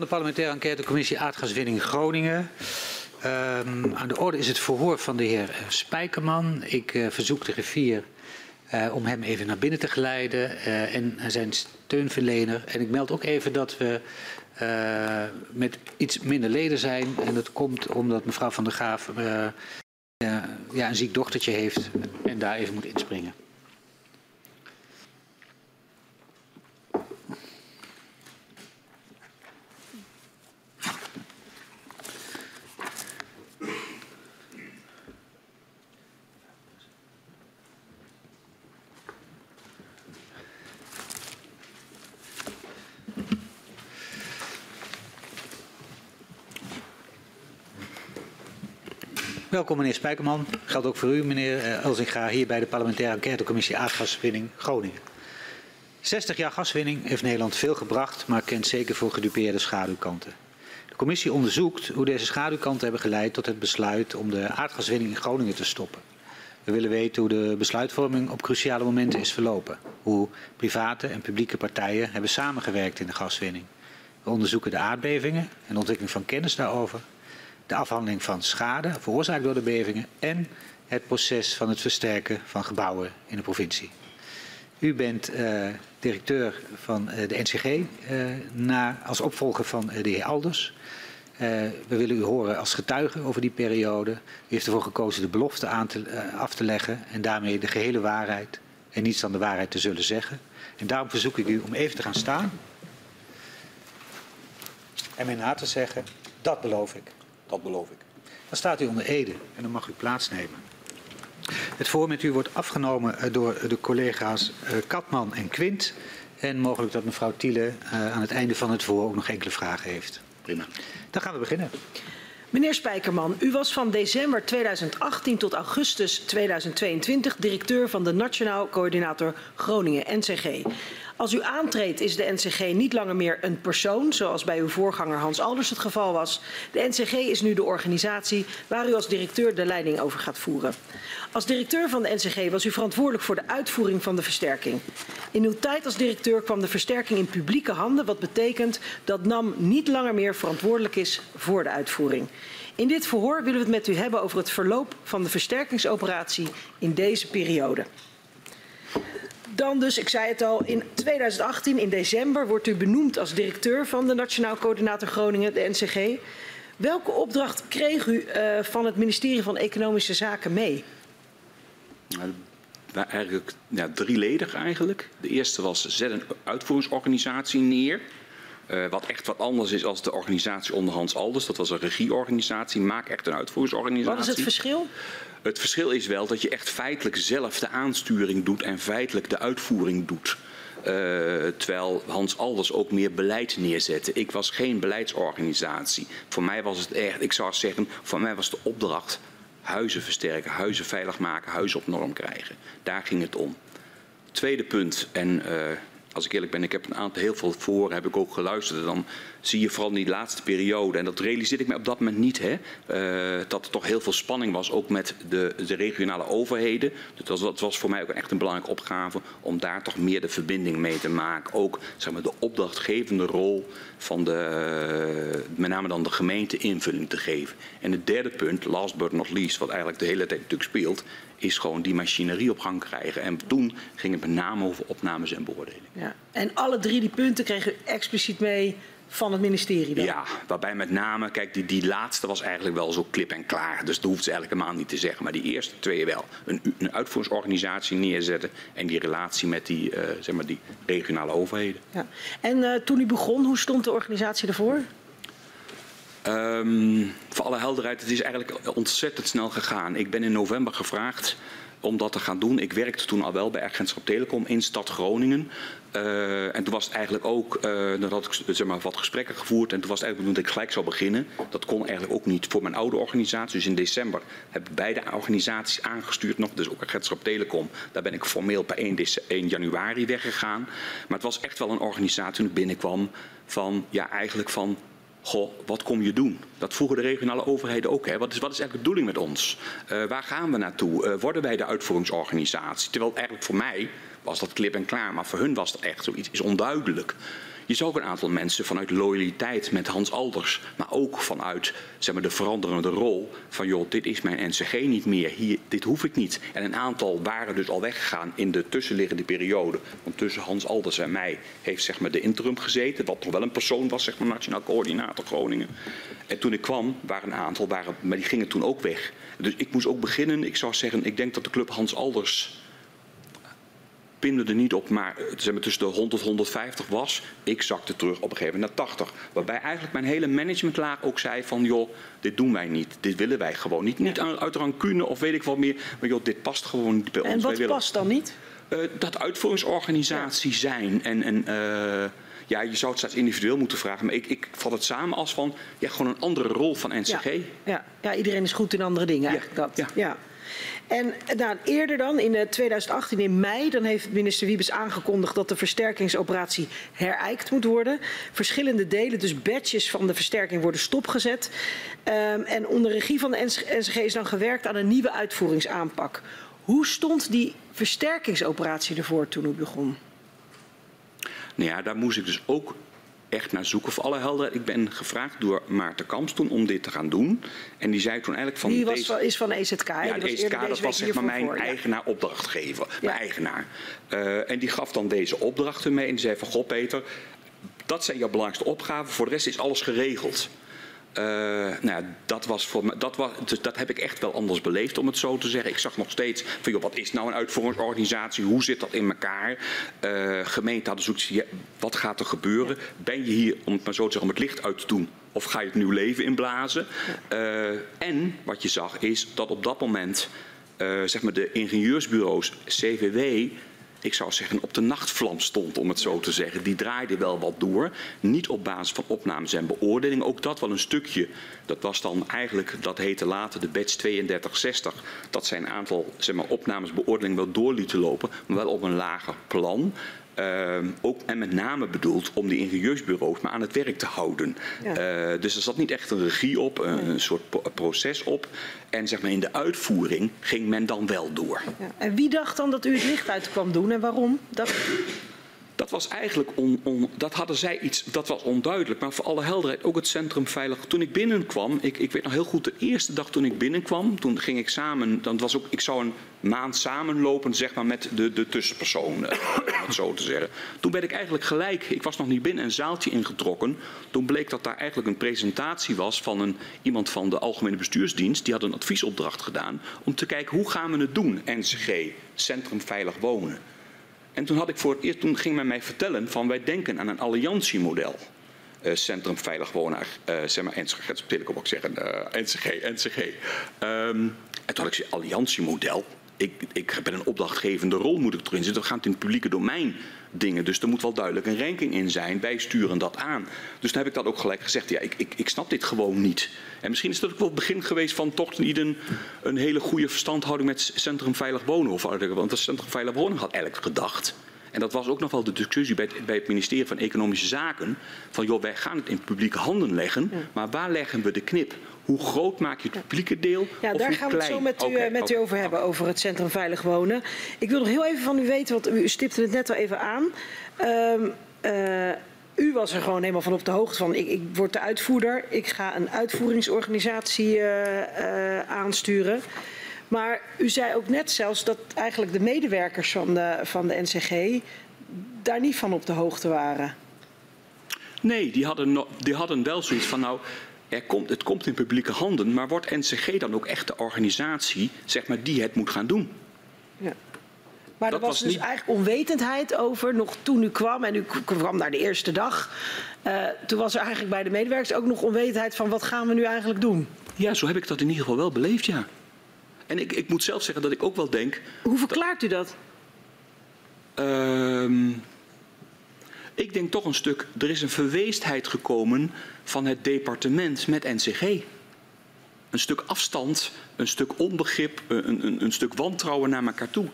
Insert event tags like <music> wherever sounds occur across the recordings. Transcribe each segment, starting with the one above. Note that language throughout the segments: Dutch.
de parlementaire enquêtecommissie aardgaswinning Groningen. Um, aan de orde is het verhoor van de heer Spijkerman. Ik uh, verzoek de griffier uh, om hem even naar binnen te geleiden en zijn steunverlener. En ik meld ook even dat we met iets minder leden zijn. En dat komt omdat mevrouw Van der Graaf ja, een ziek dochtertje heeft en daar even moet inspringen. Welkom meneer Spijkerman. Geldt ook voor u meneer Elzinga hier bij de parlementaire enquêtecommissie aardgaswinning Groningen. 60 jaar gaswinning heeft Nederland veel gebracht, maar kent zeker voor gedupeerde schaduwkanten. De commissie onderzoekt hoe deze schaduwkanten hebben geleid tot het besluit om de aardgaswinning in Groningen te stoppen. We willen weten hoe de besluitvorming op cruciale momenten is verlopen. Hoe private en publieke partijen hebben samengewerkt in de gaswinning. We onderzoeken de aardbevingen en de ontwikkeling van kennis daarover de afhandeling van schade veroorzaakt door de bevingen en het proces van het versterken van gebouwen in de provincie. U bent uh, directeur van uh, de NCG uh, na, als opvolger van de heer Alders. we willen u horen als getuige over die periode. U heeft ervoor gekozen de belofte aan te, af te leggen en daarmee de gehele waarheid en niets dan de waarheid te zullen zeggen. En daarom verzoek ik u om even te gaan staan en mij na te zeggen, dat beloof ik. Dat beloof ik. Dan staat u onder Ede en dan mag u plaatsnemen. Het voor met u wordt afgenomen eh, door de collega's eh, Katman en Quint. En mogelijk dat mevrouw Thiele uh, aan het einde van het voor ook nog enkele vragen heeft. Prima. Dan gaan we beginnen. Meneer Spijkerman, u was van december 2018 tot augustus 2022 directeur van de Nationaal Coördinator Groningen NCG. Als u aantreedt is de NCG niet langer meer een persoon, zoals bij uw voorganger Hans Alders het geval was. De NCG is nu de organisatie waar u als directeur de leiding over gaat voeren. Als directeur van de NCG was u verantwoordelijk voor de uitvoering van de versterking. In uw tijd als directeur kwam de versterking in publieke handen, wat betekent dat NAM niet langer meer verantwoordelijk is voor de uitvoering. In dit verhoor willen we het met u hebben over het verloop van de versterkingsoperatie in deze periode. Dan dus, ik zei het al, in 2018, in december, wordt u benoemd als directeur van de Nationaal Coördinator Groningen, de NCG. Welke opdracht kreeg u uh, van het ministerie van Economische Zaken mee? Nou, eigenlijk ja, drieledig eigenlijk. De eerste was zet een uitvoeringsorganisatie neer. Uh, wat echt wat anders is als de organisatie onder Hans Alders. Dat was een regieorganisatie. Maak echt een uitvoeringsorganisatie. Wat is het verschil? Het verschil is wel dat je echt feitelijk zelf de aansturing doet en feitelijk de uitvoering doet. Uh, terwijl Hans Alders ook meer beleid neerzette. Ik was geen beleidsorganisatie. Voor mij was het echt, ik zou zeggen, voor mij was de opdracht huizen versterken, huizen veilig maken, huizen op norm krijgen. Daar ging het om. Tweede punt, en uh, als ik eerlijk ben, ik heb een aantal heel veel voor, heb ik ook geluisterd. Dan zie je vooral in die laatste periode, en dat realiseerde ik me op dat moment niet, hè, uh, dat er toch heel veel spanning was, ook met de, de regionale overheden. Dus dat, was voor mij ook echt een belangrijke opgave om daar toch meer de verbinding mee te maken. Ook zeg maar, de opdrachtgevende rol van de, met name dan de gemeente invulling te geven. En het derde punt, last but not least, wat eigenlijk de hele tijd natuurlijk speelt, is gewoon die machinerie op gang krijgen. En toen ging het met name over opnames en beoordelingen. Ja. En alle drie die punten kregen u expliciet mee van het ministerie dan? Ja, waarbij met name, kijk, die, die laatste was eigenlijk wel zo klip en klaar. Dus dat hoeft ze eigenlijk helemaal niet te zeggen. Maar die eerste twee wel. Een, een uitvoeringsorganisatie neerzetten en die relatie met die, uh, zeg maar die regionale overheden. Ja. En uh, toen u begon, hoe stond de organisatie ervoor? Um, voor alle helderheid, het is eigenlijk ontzettend snel gegaan. Ik ben in november gevraagd om dat te gaan doen. Ik werkte toen al wel bij Agentschap Telecom in stad Groningen. Uh, en toen was het eigenlijk ook, uh, had ik zeg maar, wat gesprekken gevoerd en toen was het eigenlijk dat ik gelijk zou beginnen. Dat kon eigenlijk ook niet voor mijn oude organisatie. Dus in december heb ik beide organisaties aangestuurd nog, dus ook Agentschap Telecom. Daar ben ik formeel per 1, 1 januari weggegaan. Maar het was echt wel een organisatie toen ik binnenkwam van, ja eigenlijk van Goh, wat kom je doen? Dat vroegen de regionale overheden ook. Hè? Wat, is, wat is eigenlijk de bedoeling met ons? Uh, waar gaan we naartoe? Uh, worden wij de uitvoeringsorganisatie? Terwijl eigenlijk voor mij was dat klip en klaar, maar voor hun was dat echt zoiets is onduidelijk. Je ook een aantal mensen vanuit loyaliteit met Hans Alders, maar ook vanuit zeg maar, de veranderende rol van joh, dit is mijn NCG niet meer, hier, dit hoef ik niet. En een aantal waren dus al weggegaan in de tussenliggende periode. Want tussen Hans Alders en mij heeft zeg maar, de interim gezeten, wat nog wel een persoon was, zeg maar, Nationaal Coördinator Groningen. En toen ik kwam, waren een aantal, waren, maar die gingen toen ook weg. Dus ik moest ook beginnen, ik zou zeggen, ik denk dat de club Hans Alders pinden er niet op, maar zeg maar, tussen de 100 en 150 was. Ik zakte terug op een gegeven moment naar 80. Waarbij eigenlijk mijn hele managementlaag ook zei van joh, dit doen wij niet. Dit willen wij gewoon niet. Niet uit rancune of weet ik wat meer. Maar joh, dit past gewoon niet bij ons. En wat past dan niet? uh, dat uitvoeringsorganisatie zijn. En, en uh, ja, je zou het straks individueel moeten vragen. Maar ik, ik vat het samen als van ja, gewoon een andere rol van NCG. Ja, ja. ja iedereen is goed in andere dingen eigenlijk. Dat. ja. ja. En nou, eerder dan, in 2018 in mei, dan heeft minister Wiebes aangekondigd dat de versterkingsoperatie herijkt moet worden. Verschillende delen, dus badges van de versterking, worden stopgezet. Um, en onder regie van de NCG is dan gewerkt aan een nieuwe uitvoeringsaanpak. Hoe stond die versterkingsoperatie ervoor toen u begon? Nou ja, daar moest ik dus ook echt naar zoeken. Voor alle helderheid, ik ben gevraagd door Maarten Kamps toen om dit te gaan doen. En die zei toen eigenlijk van... Die was, deze... is van EZK. Ja, EZK, dat was zeg maar mijn voor, eigenaar ja. opdrachtgever. Ja. Mijn eigenaar. Uh, en die gaf dan deze opdrachten mee en die zei van... Goh Peter, dat zijn jouw belangrijkste opgaven. Voor de rest is alles geregeld. Uh, nou ja, dat, was voor me, dat, was, dus dat heb ik echt wel anders beleefd, om het zo te zeggen. Ik zag nog steeds van, joh, wat is nou een uitvoeringsorganisatie? Hoe zit dat in elkaar? Uh, gemeente hadden zoiets ja, wat gaat er gebeuren? Ben je hier, om het maar zo te zeggen, om het licht uit te doen? Of ga je het nieuw leven inblazen? Uh, en wat je zag is dat op dat moment, zeg maar, de ingenieursbureaus, CVW ik zou zeggen, op de nachtvlam stond, om het zo te zeggen. Die draaide wel wat door. Niet op basis van opnames en beoordeling. Ook dat wel een stukje. Dat was dan eigenlijk, dat heette later de batch 3260. Dat zijn aantal zeg maar, opnames, beoordeling wel door lieten lopen. Maar wel op een lager plan. Uh, ook en met name bedoeld om die ingenieursbureaus maar aan het werk te houden. Ja. Uh, dus er zat niet echt een regie op, een, een soort proces op. En zeg maar in de uitvoering ging men dan wel door. Ja. En wie dacht dan dat u het licht uit kwam doen en waarom? Dat... Dat was eigenlijk dat hadden zij iets, dat was onduidelijk. Maar voor alle helderheid, ook het centrum veilig. Toen ik binnenkwam, ik, ik weet nog heel goed, de eerste dag toen ik binnenkwam, toen ging ik samen, dan was ook, ik zou een maand samenlopen, zeg maar, met de, de tussenpersonen, om het zo te zeggen. Toen ben ik eigenlijk gelijk, ik was nog niet binnen, een zaaltje ingetrokken. Toen bleek dat daar eigenlijk een presentatie was van een, iemand van de Algemene Bestuursdienst. Die had een adviesopdracht gedaan om te kijken hoe gaan we het doen, NCG, Centrum Veilig Wonen. En toen, had ik voor het eerst, toen ging men mij vertellen van wij denken aan een alliantiemodel. Uh, Centrum Veilig Wonen, uh, zeg maar, NCG, dat wil ik ook zeggen, uh, NCG, NCG. En toen had ik alliantiemodel. Ik, ik ben een opdrachtgevende rol, moet ik erin zitten. We gaan het in het publieke domein dingen. Dus er moet wel duidelijk een ranking in zijn. Wij sturen dat aan. Dus toen heb ik dat ook gelijk gezegd. Ja, ik, ik, ik snap dit gewoon niet. En misschien is dat ook wel het begin geweest van toch niet een, een hele goede verstandhouding met Centrum Veilig Wonen. Of, want het Centrum Veilig Wonen had eigenlijk gedacht. En dat was ook nog wel de discussie bij het, bij het ministerie van Economische Zaken. Van joh, wij gaan het in publieke handen leggen. Maar waar leggen we de knip? Hoe groot maak je het publieke deel? Ja, daar gaan we het zo met u, okay, met u over hebben, over het Centrum Veilig Wonen. Ik wil nog heel even van u weten, want u stipte het net al even aan. Um, uh, u was er gewoon helemaal van op de hoogte van. Ik, ik word de uitvoerder. Ik ga een uitvoeringsorganisatie uh, uh, aansturen. Maar u zei ook net zelfs dat eigenlijk de medewerkers van de, van de NCG daar niet van op de hoogte waren. Nee, die hadden, no, die hadden wel zoiets van nou. Er komt, het komt in publieke handen, maar wordt NCG dan ook echt de organisatie zeg maar, die het moet gaan doen? Ja. Maar dat er was, was dus niet... eigenlijk onwetendheid over, nog toen u kwam en u kwam daar de eerste dag. Uh, toen was er eigenlijk bij de medewerkers ook nog onwetendheid van wat gaan we nu eigenlijk doen? Ja, zo heb ik dat in ieder geval wel beleefd, ja. En ik, ik moet zelf zeggen dat ik ook wel denk. Hoe verklaart u dat? Uh, ik denk toch een stuk, er is een verweestheid gekomen van het departement met NCG. Een stuk afstand, een stuk onbegrip, een, een, een stuk wantrouwen naar elkaar toe.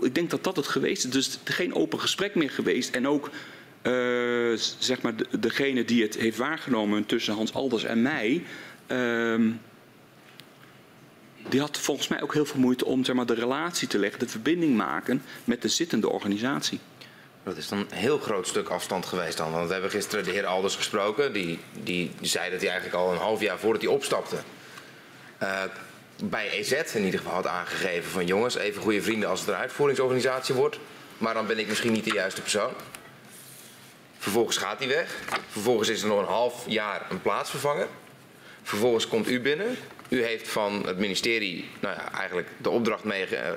Ik denk dat dat het geweest is. Dus geen open gesprek meer geweest. En ook uh, zeg maar de, degene die het heeft waargenomen tussen Hans Alders en mij. Uh, die had volgens mij ook heel veel moeite om zeg maar, de relatie te leggen, de verbinding maken met de zittende organisatie. Dat is dan een heel groot stuk afstand geweest dan. Want we hebben gisteren de heer Alders gesproken. Die, die zei dat hij eigenlijk al een half jaar voordat hij opstapte... Uh, bij EZ in ieder geval had aangegeven van... jongens, even goede vrienden als het een uitvoeringsorganisatie wordt. Maar dan ben ik misschien niet de juiste persoon. Vervolgens gaat hij weg. Vervolgens is er nog een half jaar een plaatsvervanger. Vervolgens komt u binnen. U heeft van het ministerie nou ja, eigenlijk de opdracht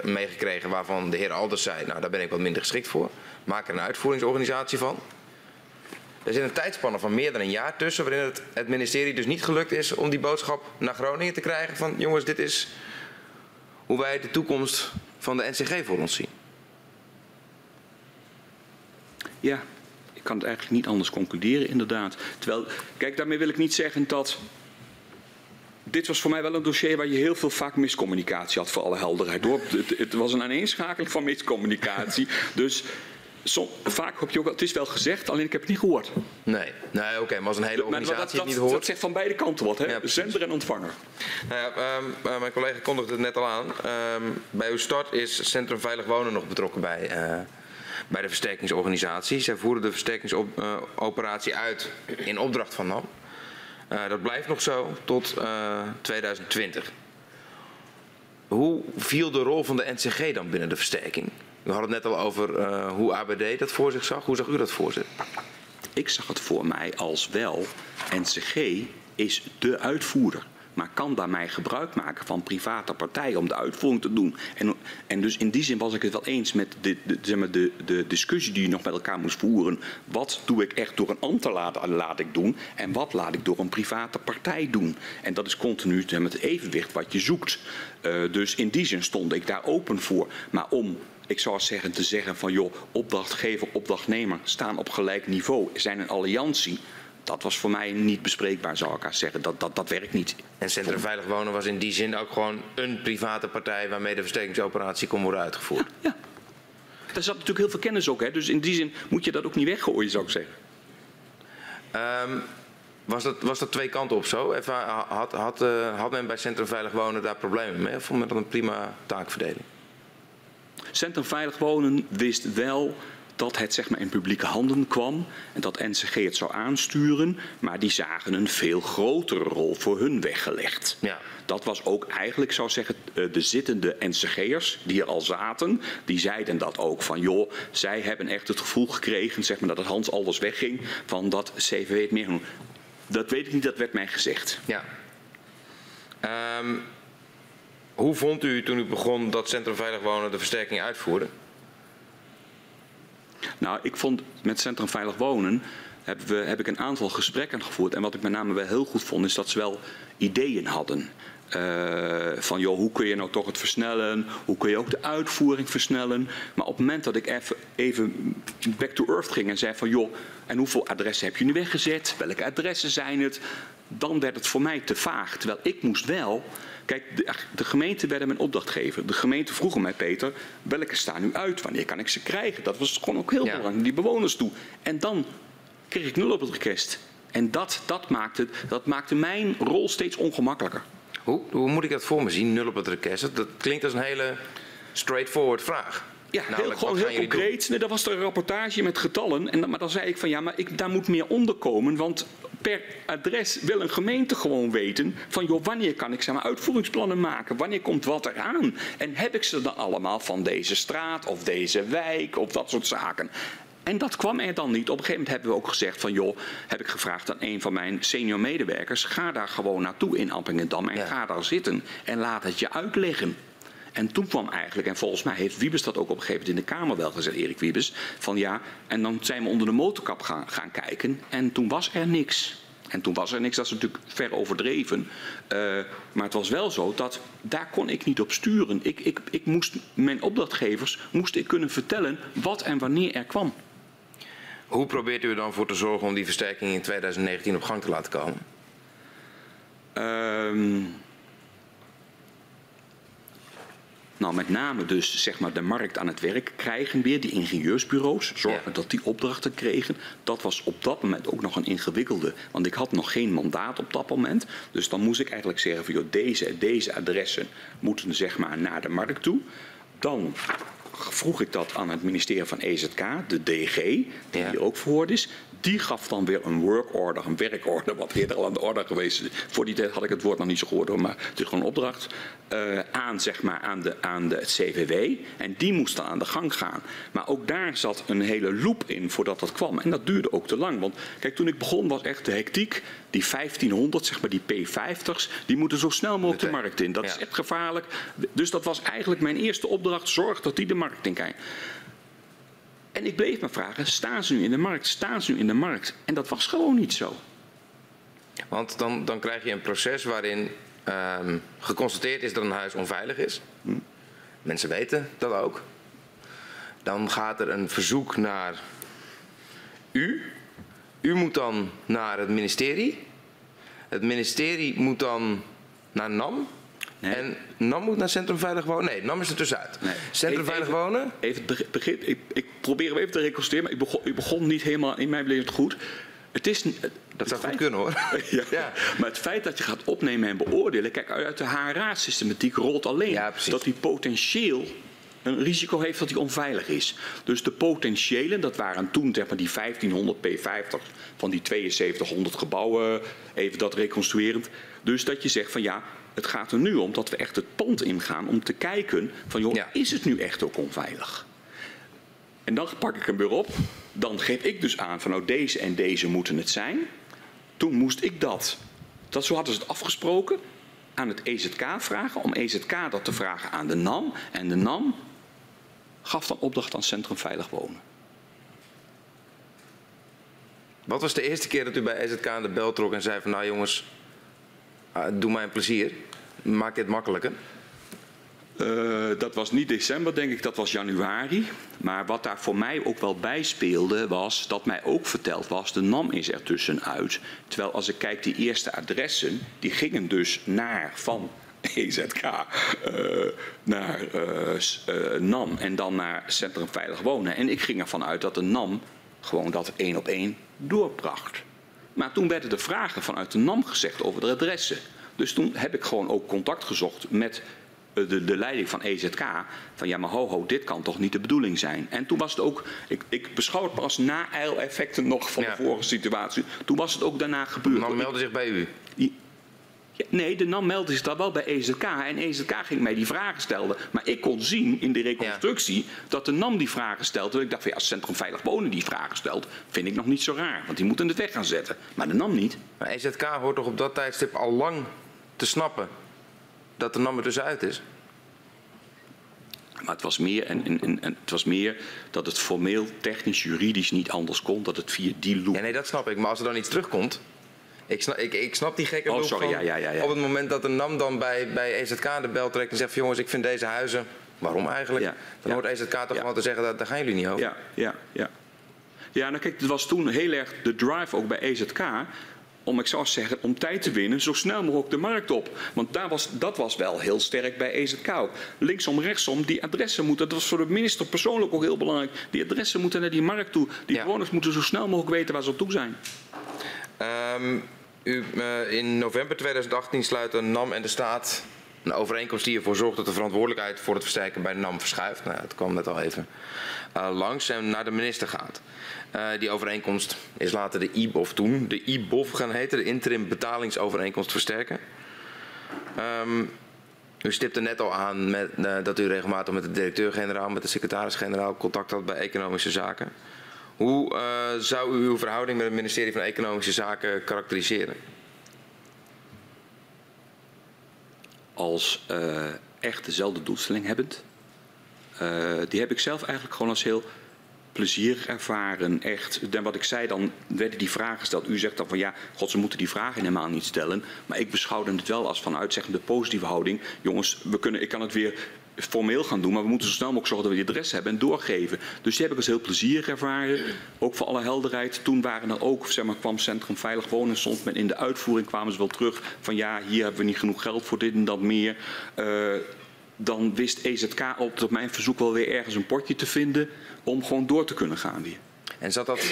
meegekregen waarvan de heer Alders zei... nou, daar ben ik wat minder geschikt voor. Maak er een uitvoeringsorganisatie van. Er zit een tijdspanne van meer dan een jaar tussen... waarin het, het ministerie dus niet gelukt is om die boodschap naar Groningen te krijgen... van jongens, dit is hoe wij de toekomst van de NCG voor ons zien. Ja, ik kan het eigenlijk niet anders concluderen inderdaad. Terwijl, kijk, daarmee wil ik niet zeggen dat dit was voor mij wel een dossier waar je heel veel vaak miscommunicatie had voor alle helderheid. Door. Het, het was een aaneenschakeling van miscommunicatie. Dus Som, vaak heb je ook, het is wel gezegd, alleen ik heb het niet gehoord. Nee, nee oké, maar als een hele organisatie dat, het niet hoort... Dat zegt van beide kanten wat, hè? Ja, zender en ontvanger. Nou ja, um, mijn collega kondigde het net al aan. Um, bij uw start is Centrum Veilig Wonen nog betrokken bij, uh, bij de versterkingsorganisatie. Zij voeren de versterkingsoperatie uit in opdracht van NAM. Uh, dat blijft nog zo tot uh, 2020. Hoe viel de rol van de NCG dan binnen de versterking? We hadden het net al over uh, hoe ABD dat voor zich zag. Hoe zag u dat voor zich? Ik zag het voor mij als wel. NCG is de uitvoerder maar kan daarmee gebruik maken van private partijen om de uitvoering te doen. En, en dus in die zin was ik het wel eens met de, de, zeg maar de, de discussie die je nog met elkaar moest voeren. Wat doe ik echt door een ambtenaar laat ik doen en wat laat ik door een private partij doen? En dat is continu het evenwicht wat je zoekt. Uh, dus in die zin stond ik daar open voor. Maar om ik zou zeggen te zeggen van joh, opdrachtgever, opdrachtnemer staan op gelijk niveau, zijn een alliantie dat was voor mij niet bespreekbaar, zou ik zeggen. Dat, dat, dat werkt niet. En Centrum Veilig Wonen was in die zin ook gewoon een private partij waarmee de versterkingsoperatie kon worden uitgevoerd. Ja, ja. Daar zat natuurlijk heel veel kennis ook, hè? dus in die zin moet je dat ook niet weggooien, zou ik zeggen. Um, was, dat, was dat twee kanten op zo? Even, had, had, uh, had men bij Centrum Veilig Wonen daar problemen mee? Of vond men dat een prima taakverdeling? Centrum Veilig Wonen wist wel dat het zeg maar, in publieke handen kwam en dat NCG het zou aansturen, maar die zagen een veel grotere rol voor hun weggelegd. Ja. Dat was ook eigenlijk, zou zeggen, eh, de zittende NCG'ers die er al zaten, die zeiden dat ook van joh, zij hebben echt het gevoel gekregen, zeg maar, dat het Hans alles wegging, van dat CVW het meer doen. Dat weet ik niet, dat werd mij gezegd. Ja. Um, hoe vond u toen u begon dat Centrum Veilig Wonen de versterking uitvoerde? Nou, ik vond met Centrum Veilig Wonen heb, we, heb ik een aantal gesprekken gevoerd. En wat ik met name wel heel goed vond, is dat ze wel ideeën hadden. Uh, van joh, hoe kun je nou toch het versnellen? Hoe kun je ook de uitvoering versnellen? Maar op het moment dat ik even, even back to earth ging en zei van joh, en hoeveel adressen heb je nu weggezet? Welke adressen zijn het? Dan werd het voor mij te vaag. Terwijl ik moest wel Kijk, de, de gemeente werden mijn opdrachtgever. De gemeente vroegen mij, Peter, welke staan nu uit? Wanneer kan ik ze krijgen? Dat was gewoon ook heel ja. belangrijk, die bewoners toe. En dan kreeg ik nul op het request. En dat, dat, maakte, dat maakte mijn rol steeds ongemakkelijker. Hoe, hoe moet ik dat voor me zien, nul op het request? Dat klinkt als een hele straightforward vraag. Ja, heel, gewoon heel concreet. Nee, dat was er een rapportage met getallen. En maar dan zei ik van ja, maar ik, daar moet meer onder komen. Want per adres wil een gemeente gewoon weten van joh, wanneer kan ik zeg maar, uitvoeringsplannen maken? Wanneer komt wat eraan? En heb ik ze dan allemaal van deze straat of deze wijk of dat soort zaken? En dat kwam er dan niet. Op een gegeven moment hebben we ook gezegd van joh, heb ik gevraagd aan een van mijn senior medewerkers, ga daar gewoon naartoe in Appingedam en ja. ga daar zitten en laat het je uitleggen. En toen kwam eigenlijk, en volgens mij heeft Wiebes dat ook op een gegeven moment in de Kamer wel gezegd, Erik Wiebes, van ja, en dan zijn we onder de motorkap gaan, gaan kijken en toen was er niks. En toen was er niks, dat is natuurlijk ver overdreven. Uh, maar het was wel zo dat daar kon ik niet op sturen. Ik, ik, ik moest, mijn opdrachtgevers moest ik kunnen vertellen wat en wanneer er kwam. Hoe probeert u er dan voor te zorgen om die versterking in 2019 op gang te laten komen? Uh, Nou, met name dus zeg maar de markt aan het werk krijgen weer, die ingenieursbureaus, zorgen ja. dat die opdrachten kregen. Dat was op dat moment ook nog een ingewikkelde, want ik had nog geen mandaat op dat moment. Dus dan moest ik eigenlijk zeggen van joh, deze en deze adressen moeten zeg maar naar de markt toe. Dan vroeg ik dat aan het ministerie van EZK, de DG, die Ja. hier ook verhoord is. Die gaf dan weer een work order, een werkorder, wat eerder al aan de orde geweest is. Voor die tijd had ik het woord nog niet zo gehoord, hoor, maar het is gewoon een opdracht. eh, aan, zeg maar, aan, de, aan de, het CVW. En die moest dan aan de gang gaan. Maar ook daar zat een hele loop in voordat dat kwam. En dat duurde ook te lang. Want kijk, toen ik begon was echt de hectiek. Die 1500, zeg maar die P50's, die moeten zo snel mogelijk de markt in. Dat Ja. is echt gevaarlijk. Dus dat was eigenlijk mijn eerste opdracht. Zorg dat die de markt in kijken. En ik bleef me vragen, staan ze nu in de markt? Staan ze nu in de markt? En dat was gewoon niet zo. Want dan, dan krijg je een proces waarin ehm, geconstateerd is dat een huis onveilig is. Mensen weten dat ook. Dan gaat er een verzoek naar u. U moet dan naar het ministerie. Het ministerie moet dan naar NAM. Nee. En NAM moet naar Centrum Veilig Wonen. Nee, NAM is er tussenuit. Nee. Centrum Even- Veilig Wonen. Even het begin, ik, ik probeer hem even te reconstrueren, maar ik begon, ik begon niet helemaal, in mijn beleving goed. Het is, Dat zou goed kunnen hoor. <laughs> Ja. <laughs> Ja. Maar het feit dat je gaat opnemen en beoordelen, kijk, uit de HRA-systematiek rolt alleen Ja, dat die potentieel een risico heeft dat hij onveilig is. Dus de potentiëlen, dat waren toen zeg maar die 1500 P50 van die 7200 gebouwen, even dat reconstruerend. Dus dat je zegt van ja, het gaat er nu om dat we echt het pand ingaan om te kijken van joh, Ja. is het nu echt ook onveilig? En dan pak ik hem weer op. Dan geef ik dus aan van nou deze en deze moeten het zijn. Toen moest ik dat, dat zo hadden ze het afgesproken, aan het EZK vragen. Om EZK dat te vragen aan de NAM. En de NAM gaf dan opdracht aan Centrum Veilig Wonen. Wat was de eerste keer dat u bij EZK aan de bel trok en zei van nou jongens, doe mij een plezier. Maak dit makkelijker. Eh, dat was niet december, denk ik, dat was januari. Maar wat daar voor mij ook wel bij speelde, was dat mij ook verteld was: de NAM is er tussenuit. Terwijl als ik kijk, die eerste adressen, die gingen dus naar van EZK eh, naar eh, NAM en dan naar Centrum Veilig Wonen. En ik ging ervan uit dat de NAM gewoon dat één op één doorbracht. Maar toen werden er vragen vanuit de NAM gezegd over de adressen. Dus toen heb ik gewoon ook contact gezocht met eh, de, de leiding van EZK. Van ja, maar ho, ho, dit kan toch niet de bedoeling zijn. En toen was het ook, ik, ik beschouw het pas na eileffecten nog van Ja. de vorige situatie. Toen was het ook daarna gebeurd. NAM meldde zich bij u. Ja, nee, de NAM meldde zich daar wel bij EZK. En EZK ging mij die vragen stellen. Maar ik kon zien in de reconstructie dat de NAM die vragen stelt. En ik dacht van ja, als Centrum Veilig Wonen die vragen stelt, vind ik nog niet zo raar. Want die moeten het weg gaan zetten. Maar de NAM niet. Maar EZK hoort toch op dat tijdstip al lang te snappen dat de NAM er tussenuit is. Maar het was meer, en, en, en, en het was meer dat het formeel, technisch, juridisch niet anders kon. Dat het via die loop. Ja, nee, dat snap ik. Maar als er dan iets terugkomt. Ik snap, ik, ik snap die gekke Oh, sorry, van ja, ja, ja, ja. op het moment dat de NAM dan bij, bij EZK de bel trekt en zegt van jongens, ik vind deze huizen. Waarom eigenlijk? Dan hoort EZK toch gewoon te zeggen, dat, daar gaan jullie niet over. Ja, ja, ja. Ja, nou kijk, het was toen heel erg de drive ook bij EZK. Om, ik zou zeggen, om tijd te winnen, zo snel mogelijk de markt op. Want daar was, dat was wel heel sterk bij EZK ook. Linksom, rechtsom, die adressen moeten, dat was voor de minister persoonlijk ook heel belangrijk. Die adressen moeten naar die markt toe. Die Ja. bewoners moeten zo snel mogelijk weten waar ze op toe zijn. Ehm, u, eh, in november 2018 sluiten NAM en de staat een overeenkomst die ervoor zorgt dat de verantwoordelijkheid voor het versterken bij NAM verschuift. Nou, dat kwam net al even eh, langs en naar de minister gaat. Eh, die overeenkomst is later de IBOF toen, de IBOF gaan heten, de interim betalingsovereenkomst versterken. Ehm, u stipte net al aan met, eh, dat u regelmatig met de directeur-generaal, met de secretaris-generaal contact had bij economische zaken. Hoe eh, zou u uw verhouding met het ministerie van Economische Zaken karakteriseren? als eh, echt dezelfde doelstelling hebbend. Eh, die heb ik zelf eigenlijk gewoon als heel plezierig ervaren. Echt. En wat ik zei, dan werden die vragen gesteld. U zegt dan van ja, god, ze moeten die vragen helemaal niet stellen. Maar ik beschouwde het wel als vanuit zeggende positieve houding. Jongens, we kunnen, ik kan het weer formeel gaan doen, maar we moeten zo snel mogelijk zorgen dat we die adres hebben en doorgeven. Dus die heb ik als heel plezierig ervaren. Ook voor alle helderheid. Toen waren er ook, zeg maar, kwam Centrum Veilig Wonen soms met in de uitvoering kwamen ze wel terug van ja, hier hebben we niet genoeg geld voor dit en dat meer. Eh, dan wist EZK op, op mijn verzoek wel weer ergens een potje te vinden om gewoon door te kunnen gaan weer. En zat dat,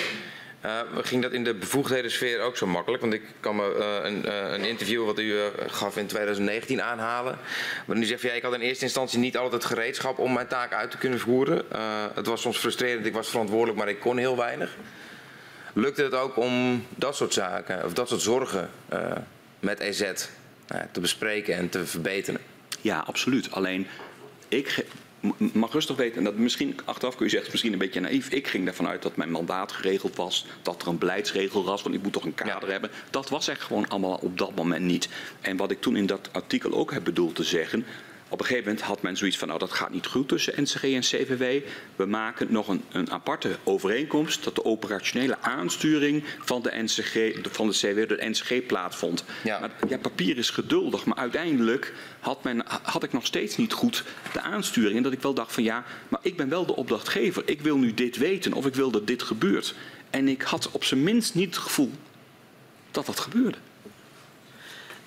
Uh, ging dat in de bevoegdhedensfeer ook zo makkelijk? Want ik kan me uh, een, uh, een, interview wat u gaf in 2019 aanhalen. Waarin u zegt, ja, ik had in eerste instantie niet altijd het gereedschap om mijn taak uit te kunnen voeren. het was soms frustrerend, ik was verantwoordelijk, maar ik kon heel weinig. Lukte het ook om dat soort zaken, of dat soort zorgen met EZ te bespreken en te verbeteren? Ja, absoluut. Alleen, ik mag rustig weten, en dat misschien achteraf kun je zeggen, misschien een beetje naïef. Ik ging ervan uit dat mijn mandaat geregeld was, dat er een beleidsregel was, want ik moet toch een kader hebben. Dat was echt gewoon allemaal op dat moment niet. En wat ik toen in dat artikel ook heb bedoeld te zeggen, op een gegeven moment had men zoiets van, nou dat gaat niet goed tussen NCG en CVW. We maken nog een, een aparte overeenkomst dat de operationele aansturing van de NCG, van de CVW, de NCG plaatsvond. Ja. Maar, ja, papier is geduldig, maar uiteindelijk had, men, had ik nog steeds niet goed de aansturing. En dat ik wel dacht van ja, maar ik ben wel de opdrachtgever. Ik wil nu dit weten of ik wil dat dit gebeurt. En ik had op zijn minst niet het gevoel dat dat gebeurde.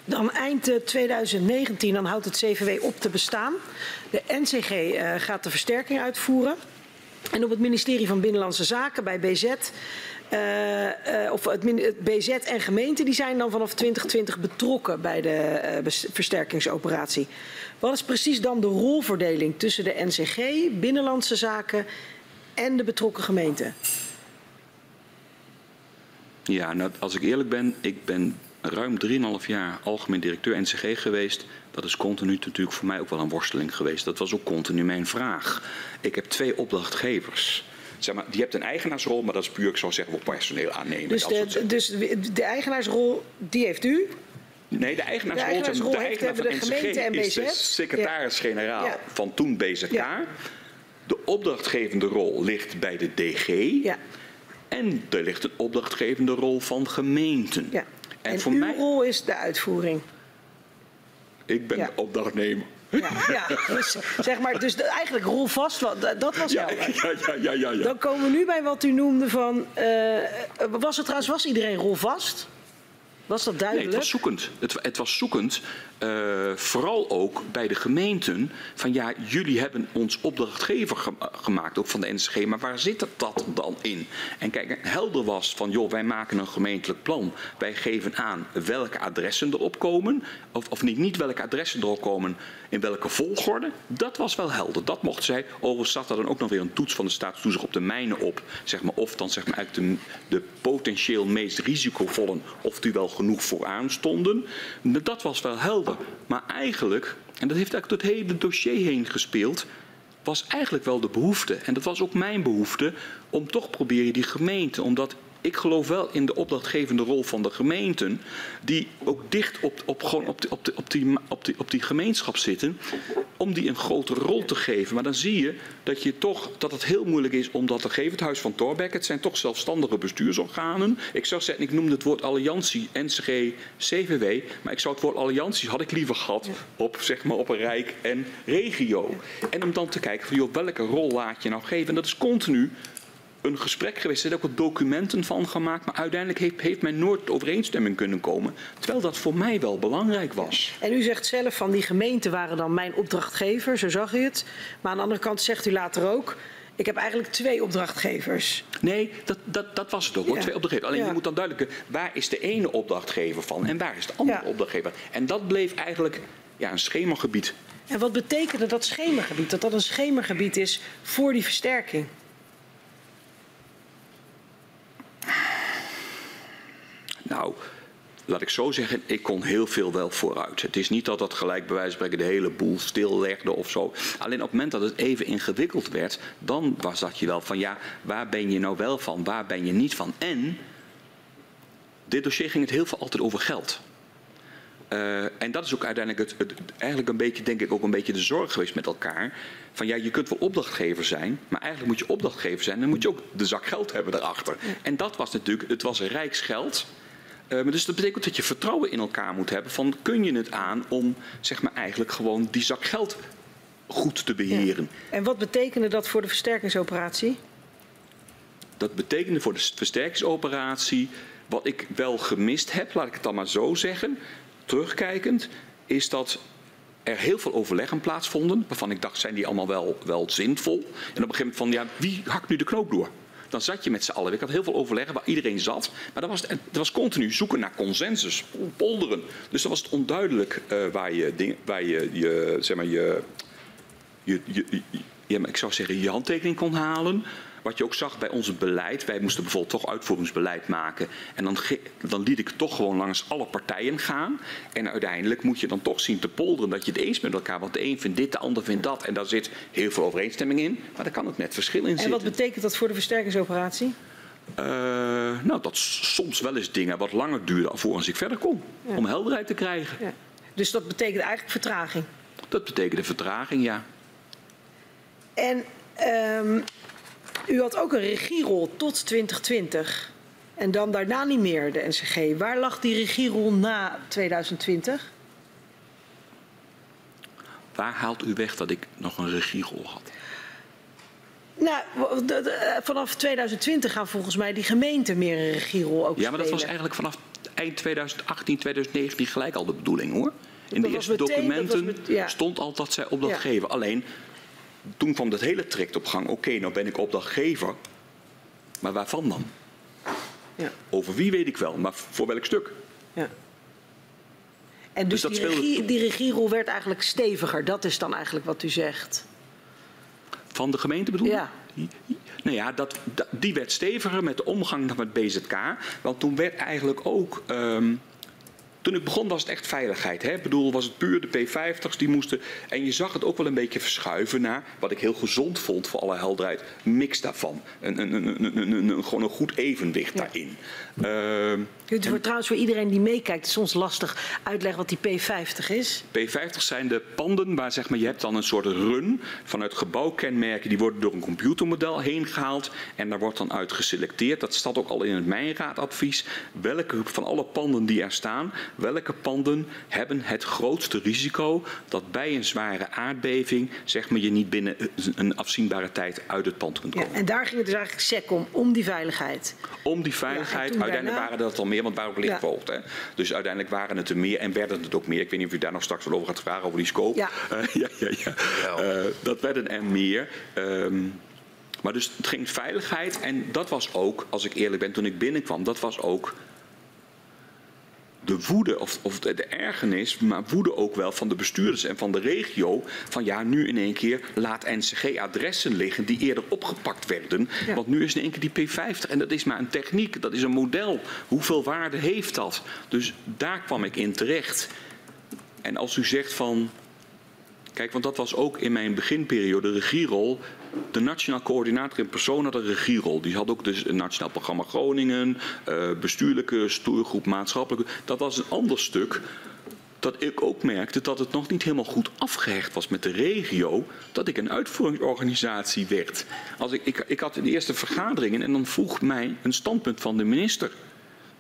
Dan eind 2019 dan houdt het CVW op te bestaan. De NCG eh, gaat de versterking uitvoeren. En op het ministerie van Binnenlandse Zaken bij BZ uh, of het, BZ en gemeente die zijn dan vanaf 2020 betrokken bij de versterkingsoperatie. Wat is precies dan de rolverdeling tussen de NCG, Binnenlandse Zaken en de betrokken gemeente? Ja, nou, als ik eerlijk ben, ik ben ruim 3,5 jaar algemeen directeur NCG geweest. Dat is continu natuurlijk voor mij ook wel een worsteling geweest. Dat was ook continu mijn vraag. Ik heb twee opdrachtgevers. Zeg maar, die hebt een eigenaarsrol, maar dat is puur, ik zou zeggen, voor personeel aannemen. Dus de, dus de eigenaarsrol, die heeft u? Nee, de eigenaarsrol, de eigenaarsrol de eigenaar van de gemeente en is de secretaris-generaal ja. van toen BZK. Ja. De opdrachtgevende rol ligt bij de DG. Ja. En er ligt een opdrachtgevende rol van gemeenten. Ja. En, en voor uw mij... rol is de uitvoering? Ik ben de opdrachtnemer. Ja, ja, dus zeg maar, dus eigenlijk rol vast, dat was ja, ja, ja, ja, ja, ja. Dan komen we nu bij wat u noemde van, uh, was het trouwens, was iedereen rol vast? Was dat duidelijk? Nee, het was zoekend. Het, het was zoekend, uh, vooral ook bij de gemeenten. Van ja, jullie hebben ons opdrachtgever ge gemaakt, ook van de NSG. Maar waar zit dat dan in? En kijk, helder was van joh, wij maken een gemeentelijk plan. Wij geven aan welke adressen erop komen. Of, of niet, niet welke adressen erop komen, in welke volgorde. Dat was wel helder. Dat mocht zij. Overigens zat er dan ook nog weer een toets van de staatstoezicht op de mijnen op. Zeg maar, of dan zeg maar eigenlijk de, de potentieel meest risicovolle, of die wel genoeg vooraan stonden. Dat was wel helder. Maar eigenlijk, en dat heeft eigenlijk door het hele dossier heen gespeeld, was eigenlijk wel de behoefte. En dat was ook mijn behoefte om toch proberen die gemeente, omdat ik geloof wel in de opdrachtgevende rol van de gemeenten, die ook dicht op, op, gewoon op, die, op, die, op, die, op, die, op die gemeenschap zitten, om die een grotere rol te geven. Maar dan zie je dat, je toch, dat het heel moeilijk is om dat te geven. Het Huis van Torbeck, het zijn toch zelfstandige bestuursorganen. Ik zou zeggen, ik noemde het woord alliantie, NCG, CVW, maar ik zou het woord alliantie had ik liever gehad op, zeg maar, op een rijk en regio. En om dan te kijken van, joh, welke rol laat je nou geven? En dat is continu een gesprek geweest. Er zijn ook wat documenten van gemaakt. Maar uiteindelijk heeft, heeft men nooit overeenstemming kunnen komen. Terwijl dat voor mij wel belangrijk was. En u zegt zelf van die gemeenten waren dan mijn opdrachtgever. Zo zag u het. Maar aan de andere kant zegt u later ook. Ik heb eigenlijk twee opdrachtgevers. Nee, dat, dat, dat was het ook. Ja. Twee opdrachtgevers. Alleen je moet dan duidelijk. Waar is de ene opdrachtgever van en waar is de andere ja. opdrachtgever? En dat bleef eigenlijk ja, een schemagebied. En wat betekende dat schemagebied? Dat dat een schemagebied is voor die versterking? Nou, laat ik zo zeggen, ik kon heel veel wel vooruit. Het is niet dat dat gelijk bij wijze van spreken de hele boel stillegde of zo. Alleen op het moment dat het even ingewikkeld werd, dan was dat je wel van ja, waar ben je nou wel van, waar ben je niet van? En dit dossier ging het heel veel altijd over geld. Uh, en dat is ook uiteindelijk het, het, eigenlijk een beetje, denk ik, ook een beetje de zorg geweest met elkaar. Van ja, je kunt wel opdrachtgever zijn, maar eigenlijk moet je opdrachtgever zijn. Dan moet je ook de zak geld hebben daarachter. En dat was natuurlijk, het was rijksgeld. Uh, dus dat betekent dat je vertrouwen in elkaar moet hebben. Van kun je het aan om zeg maar eigenlijk gewoon die zak geld goed te beheren. Ja. En wat betekende dat voor de versterkingsoperatie? Dat betekende voor de versterkingsoperatie, wat ik wel gemist heb, laat ik het dan maar zo zeggen, terugkijkend, is dat er heel veel overleggen plaatsvonden. Waarvan ik dacht, zijn die allemaal wel, wel zinvol? En op een gegeven moment van, ja, wie hakt nu de knoop door? Dan zat je met z'n allen. Ik had heel veel overleggen waar iedereen zat. Maar dat was, het was continu zoeken naar consensus, polderen. Dus dan was het onduidelijk uh, waar je, ding, waar je, je, zeg maar, je, je, je, je, ik zou zeggen, je handtekening kon halen. Wat je ook zag bij ons beleid, wij moesten bijvoorbeeld toch uitvoeringsbeleid maken. En dan, dan liet ik toch gewoon langs alle partijen gaan. En uiteindelijk moet je dan toch zien te polderen dat je het eens bent met elkaar. Want de een vindt dit, de ander vindt dat. En daar zit heel veel overeenstemming in. Maar daar kan het net verschil in zitten. En wat betekent dat voor de versterkingsoperatie? Uh, nou, dat soms wel eens dingen wat langer duren alvorens ik verder kom. Ja. Om helderheid te krijgen. Ja. Dus dat betekent eigenlijk vertraging? Dat betekent een vertraging, ja. En um, u had ook een regierol tot 2020. En dan daarna niet meer, de NCG. Waar lag die regierol na 2020? Waar haalt u weg dat ik nog een regierol had? Nou, vanaf 2020 gaan volgens mij die gemeenten meer een regierol ook Ja, maar dat was eigenlijk vanaf eind 2018, 2019 gelijk al de bedoeling hoor. In de eerste documenten stond al dat zij opdracht ja. geven. Alleen toen kwam dat hele traject op gang. Oké, nou ben ik opdrachtgever. Maar waarvan dan? Ja. Over wie weet ik wel, maar voor welk stuk? Ja. En dus, dus die, regie, die regierol werd eigenlijk steviger. Dat is dan eigenlijk wat u zegt. Van de gemeente bedoel je? Ja. Nou ja, dat, die werd steviger met de omgang met BZK. Want toen werd eigenlijk ook um, toen ik begon was het echt veiligheid. Hè? Ik bedoel, was het puur de P50's die moesten. En je zag het ook wel een beetje verschuiven naar wat ik heel gezond vond voor alle helderheid. Mix daarvan. Een, een, een, een gewoon een goed evenwicht daarin. Uh, Kunt u voor, trouwens voor iedereen die meekijkt soms lastig uitleggen wat die P50 is? P50 zijn de panden waar zeg maar, je hebt dan een soort run vanuit gebouwkenmerken. Die worden door een computermodel heen gehaald. En daar wordt dan uit geselecteerd. Dat staat ook al in het Mijnraadadvies. Welke van alle panden die er staan, welke panden hebben het grootste risico dat bij een zware aardbeving zeg maar, je niet binnen een afzienbare tijd uit het pand kunt komen. Ja, en daar ging het dus eigenlijk sec om, om die veiligheid. Om die veiligheid. Ja, uiteindelijk waren dat al meer, want waar ook licht volgt. Hè? Dus uiteindelijk waren het er meer en werden het ook meer. Ik weet niet of u daar nog straks wel over gaat vragen, over die scope. Ja, uh, <laughs> ja, ja. ja. Uh, dat werden er meer. Um, maar dus het ging veiligheid en dat was ook, als ik eerlijk ben, toen ik binnenkwam, dat was ook de woede of, of de, de, ergernis, maar woede ook wel van de bestuurders en van de regio. Van ja, nu in één keer laat NCG adressen liggen die eerder opgepakt werden. Want nu is in één keer die P50 en dat is maar een techniek, dat is een model. Hoeveel waarde heeft dat? Dus daar kwam ik in terecht. En als u zegt van Kijk, want dat was ook in mijn beginperiode de regierol. De nationaal coördinator in persoon had een regierol. Die had ook dus een nationaal programma Groningen, uh, bestuurlijke stoergroep, maatschappelijke. Dat was een ander stuk. Dat ik ook merkte dat het nog niet helemaal goed afgehecht was met de regio. Dat ik een uitvoeringsorganisatie werd. Als ik, ik, ik had de eerste vergaderingen en dan vroeg mij een standpunt van de minister.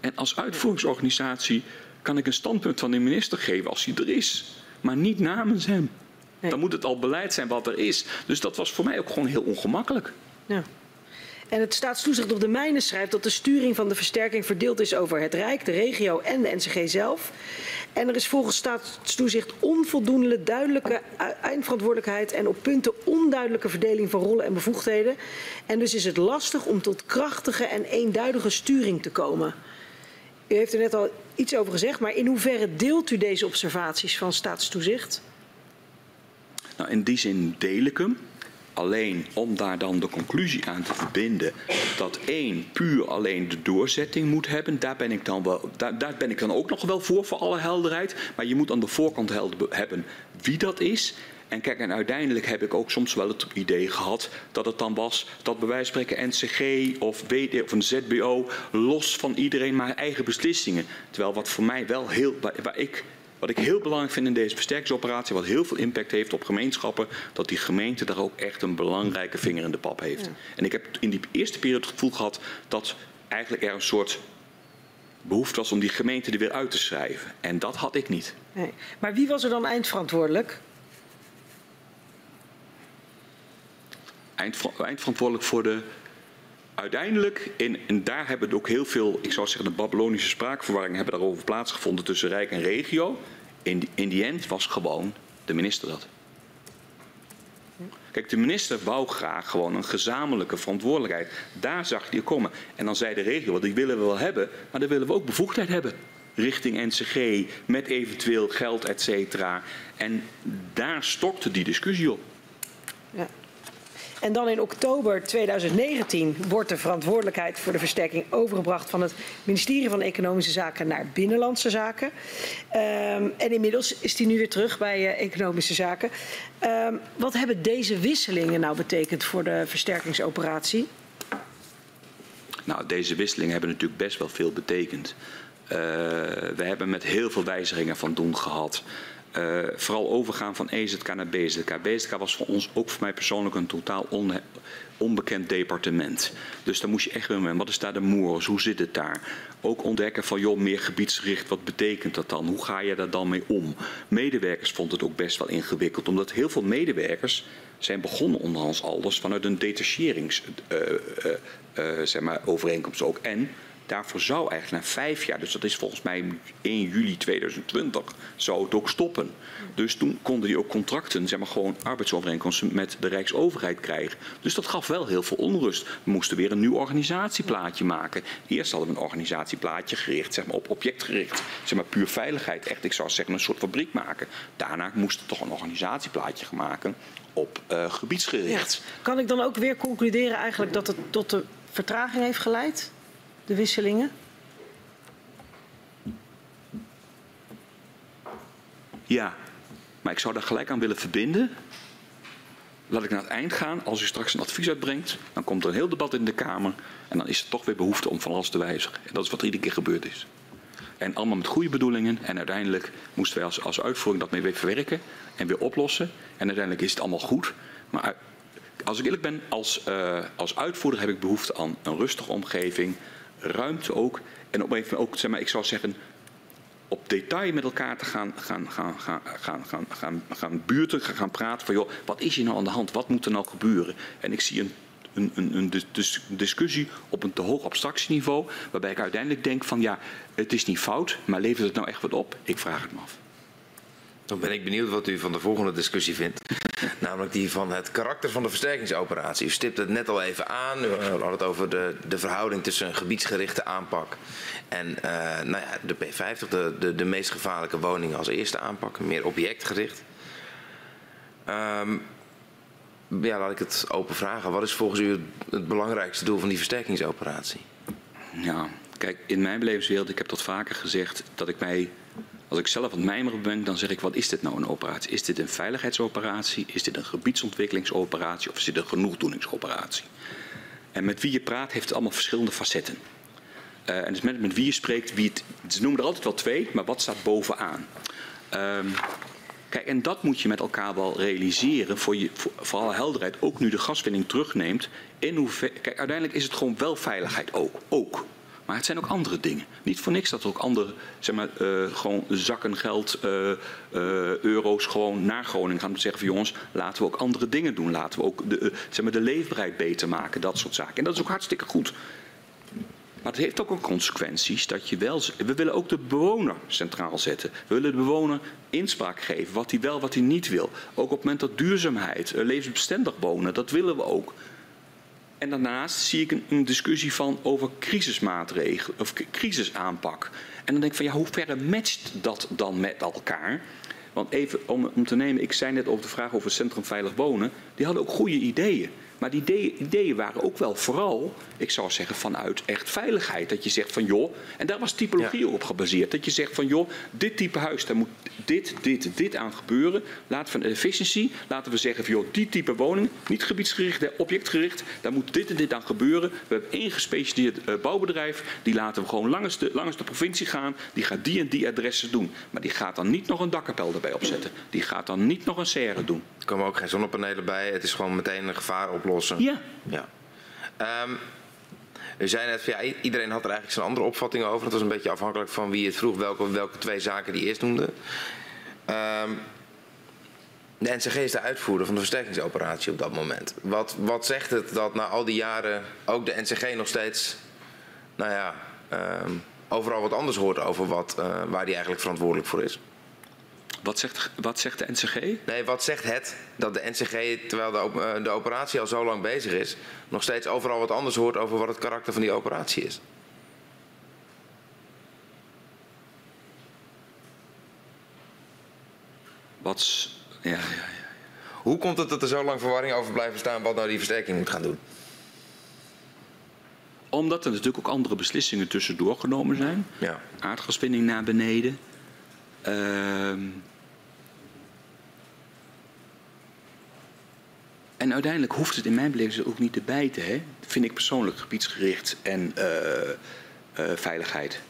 En als uitvoeringsorganisatie kan ik een standpunt van de minister geven als hij er is. Maar niet namens hem. Dan moet het al beleid zijn wat er is. Dus dat was voor mij ook gewoon heel ongemakkelijk. Ja. En het staatstoezicht op de mijnen schrijft dat de sturing van de versterking verdeeld is over het Rijk, de regio en de NCG zelf. En er is volgens staatstoezicht onvoldoende duidelijke eindverantwoordelijkheid en op punten onduidelijke verdeling van rollen en bevoegdheden. En dus is het lastig om tot krachtige en eenduidige sturing te komen. U heeft er net al iets over gezegd, maar in hoeverre deelt u deze observaties van staatstoezicht? Nou, in die zin deel ik hem. Alleen om daar dan de conclusie aan te verbinden dat één puur alleen de doorzetting moet hebben, daar ben ik dan, wel, daar, daar ben ik dan ook nog wel voor, voor alle helderheid. Maar je moet aan de voorkant hebben wie dat is. En kijk, en uiteindelijk heb ik ook soms wel het idee gehad dat het dan was dat bij wijze spreken NCG of, WD, of een ZBO los van iedereen maar eigen beslissingen. Terwijl wat voor mij wel heel, waar ik wat ik heel belangrijk vind in deze versterkingsoperatie, wat heel veel impact heeft op gemeenschappen, dat die gemeente daar ook echt een belangrijke vinger in de pap heeft. En ik heb in die eerste periode het gevoel gehad dat eigenlijk er een soort behoefte was om die gemeente er weer uit te schrijven. En dat had ik niet. Nee. Maar wie was er dan eindverantwoordelijk? eindverantwoordelijk voor de uiteindelijk, in, en daar hebben ook heel veel, ik zou zeggen, de Babylonische spraakverwarring hebben daarover plaatsgevonden tussen Rijk en regio. In, in die end was gewoon de minister dat. Kijk, de minister wou graag gewoon een gezamenlijke verantwoordelijkheid. Daar zag hij komen. En dan zei de regio, die willen we wel hebben, maar dan willen we ook bevoegdheid hebben richting NCG met eventueel geld, et cetera. En daar stokte die discussie op. Ja. En dan in oktober 2019 wordt de verantwoordelijkheid voor de versterking overgebracht van het ministerie van Economische Zaken naar Binnenlandse Zaken. Um, en inmiddels is die nu weer terug bij uh, Economische Zaken. Um, wat hebben deze wisselingen nou betekend voor de versterkingsoperatie? Nou, deze wisselingen hebben natuurlijk best wel veel betekend. Uh, we hebben met heel veel wijzigingen van doen gehad. Uh, vooral overgaan van EZK naar BZK. BZK was voor ons ook voor mij persoonlijk een totaal on, onbekend departement. Dus daar moest je echt weer Wat is daar de moers? Hoe zit het daar? Ook ontdekken van, joh, meer gebiedsgericht, wat betekent dat dan? Hoe ga je daar dan mee om? Medewerkers vonden het ook best wel ingewikkeld, omdat heel veel medewerkers zijn begonnen onder ons alders vanuit een detacherings uh, uh, zeg maar, ook. En Daarvoor zou eigenlijk na vijf jaar, dus dat is volgens mij 1 juli 2020, zou het ook stoppen. Dus toen konden die ook contracten, zeg maar gewoon arbeidsovereenkomsten met de Rijksoverheid krijgen. Dus dat gaf wel heel veel onrust. We moesten weer een nieuw organisatieplaatje maken. Eerst hadden we een organisatieplaatje gericht, zeg maar op objectgericht, zeg maar puur veiligheid. Echt, ik zou zeggen, een soort fabriek maken. Daarna moesten we toch een organisatieplaatje maken op uh, gebiedsgericht. Kan ik dan ook weer concluderen eigenlijk dat het tot de vertraging heeft geleid? De wisselingen? Ja, maar ik zou daar gelijk aan willen verbinden. Laat ik naar het eind gaan. Als u straks een advies uitbrengt, dan komt er een heel debat in de Kamer. En dan is er toch weer behoefte om van alles te wijzigen. En dat is wat er iedere keer gebeurd is. En allemaal met goede bedoelingen. En uiteindelijk moesten wij als, als uitvoering dat mee weer verwerken en weer oplossen. En uiteindelijk is het allemaal goed. Maar als ik eerlijk ben, als, uh, als uitvoerder heb ik behoefte aan een rustige omgeving ruimte ook. En op even ook, zeg maar, ik zou zeggen, op detail met elkaar te gaan, gaan, gaan, gaan, gaan, gaan, gaan, gaan buurten, gaan, gaan praten van joh, wat is hier nou aan de hand? Wat moet er nou gebeuren? En ik zie een, een, een, een discussie op een te hoog abstractieniveau, waarbij ik uiteindelijk denk van ja, het is niet fout, maar levert het nou echt wat op? Ik vraag het me af. Dan ben ik benieuwd wat u van de volgende discussie vindt. Namelijk die van het karakter van de versterkingsoperatie. U stipt het net al even aan. U had het over de, de verhouding tussen een gebiedsgerichte aanpak en uh, nou ja, de P50, de, de, meest gevaarlijke woningen als eerste aanpak. Meer objectgericht. Um, ja, laat ik het open vragen. Wat is volgens u het, het belangrijkste doel van die versterkingsoperatie? Ja, kijk, in mijn belevingswereld, ik heb dat vaker gezegd, dat ik mij als ik zelf aan het mijmeren ben, dan zeg ik, wat is dit nou een operatie? Is dit een veiligheidsoperatie? Is dit een gebiedsontwikkelingsoperatie? Of is dit een genoegdoeningsoperatie? En met wie je praat heeft het allemaal verschillende facetten. Uh, en dus met, met wie je spreekt, wie het, ze noemen er altijd wel twee, maar wat staat bovenaan? Um, kijk, en dat moet je met elkaar wel realiseren voor, je, voor, voor alle helderheid. Ook nu de gaswinning terugneemt. In kijk, uiteindelijk is het gewoon wel veiligheid ook. ook. Maar het zijn ook andere dingen. Niet voor niks dat er ook andere, zeg maar, uh, gewoon zakken geld, uh, uh, euro's gewoon naar Groningen gaan. Zeggen van jongens, laten we ook andere dingen doen. Laten we ook de, zeg maar, de leefbaarheid beter maken, dat soort zaken. En dat is ook hartstikke goed. Maar het heeft ook een consequenties dat je wel. We willen ook de bewoner centraal zetten. We willen de bewoner inspraak geven, wat hij wel, wat hij niet wil. Ook op het moment dat duurzaamheid, levensbestendig wonen, dat willen we ook. En daarnaast zie ik een, discussie van over crisismaatregelen of crisisaanpak. En dan denk ik van ja, hoe ver matcht dat dan met elkaar? Want even om, om te nemen, ik zei net over de vraag over Centrum Veilig Wonen. Die hadden ook goede ideeën. Maar die ideeën, waren ook wel vooral, ik zou zeggen, vanuit echt veiligheid. Dat je zegt van joh, en daar was typologie ja. op gebaseerd. Dat je zegt van joh, dit type huis, daar moet dit, dit, dit aan gebeuren. Laten we van efficiency, laten we zeggen van joh, die type woning, niet gebiedsgericht, objectgericht, daar moet dit en dit aan gebeuren. We hebben één gespecialiseerd uh, bouwbedrijf, die laten we gewoon langs de, langs de provincie gaan. Die gaat die en die adressen doen. Maar die gaat dan niet nog een dakkapel erbij opzetten. Die gaat dan niet nog een serre doen. Er komen ook geen zonnepanelen bij. Het is gewoon meteen een gevaar oplossen. Ja. ja. Um, u zei net, ja, iedereen had er eigenlijk zijn andere opvatting over. Het was een beetje afhankelijk van wie het vroeg, welke, welke twee zaken die eerst noemde. Um, de NCG is de uitvoerder van de versterkingsoperatie op dat moment. Wat, wat zegt het dat na al die jaren ook de NCG nog steeds, nou ja, um, overal wat anders hoort over wat, uh, waar die eigenlijk verantwoordelijk voor is? Wat zegt, wat zegt de NCG? Nee, wat zegt het dat de NCG, terwijl de, eh, de operatie al zo lang bezig is, nog steeds overal wat anders hoort over wat het karakter van die operatie is? Wat. Ja, ja, ja. Hoe komt het dat er zo lang verwarring over blijft bestaan wat nou die versterking moet gaan doen? Omdat er natuurlijk ook andere beslissingen tussendoor genomen zijn. Ja. Aardgaswinning naar beneden. Ehm. en uiteindelijk hoeft het in mijn beleving ook niet te bijten. Hè? Vind ik persoonlijk gebiedsgericht en eh, eh, veiligheid.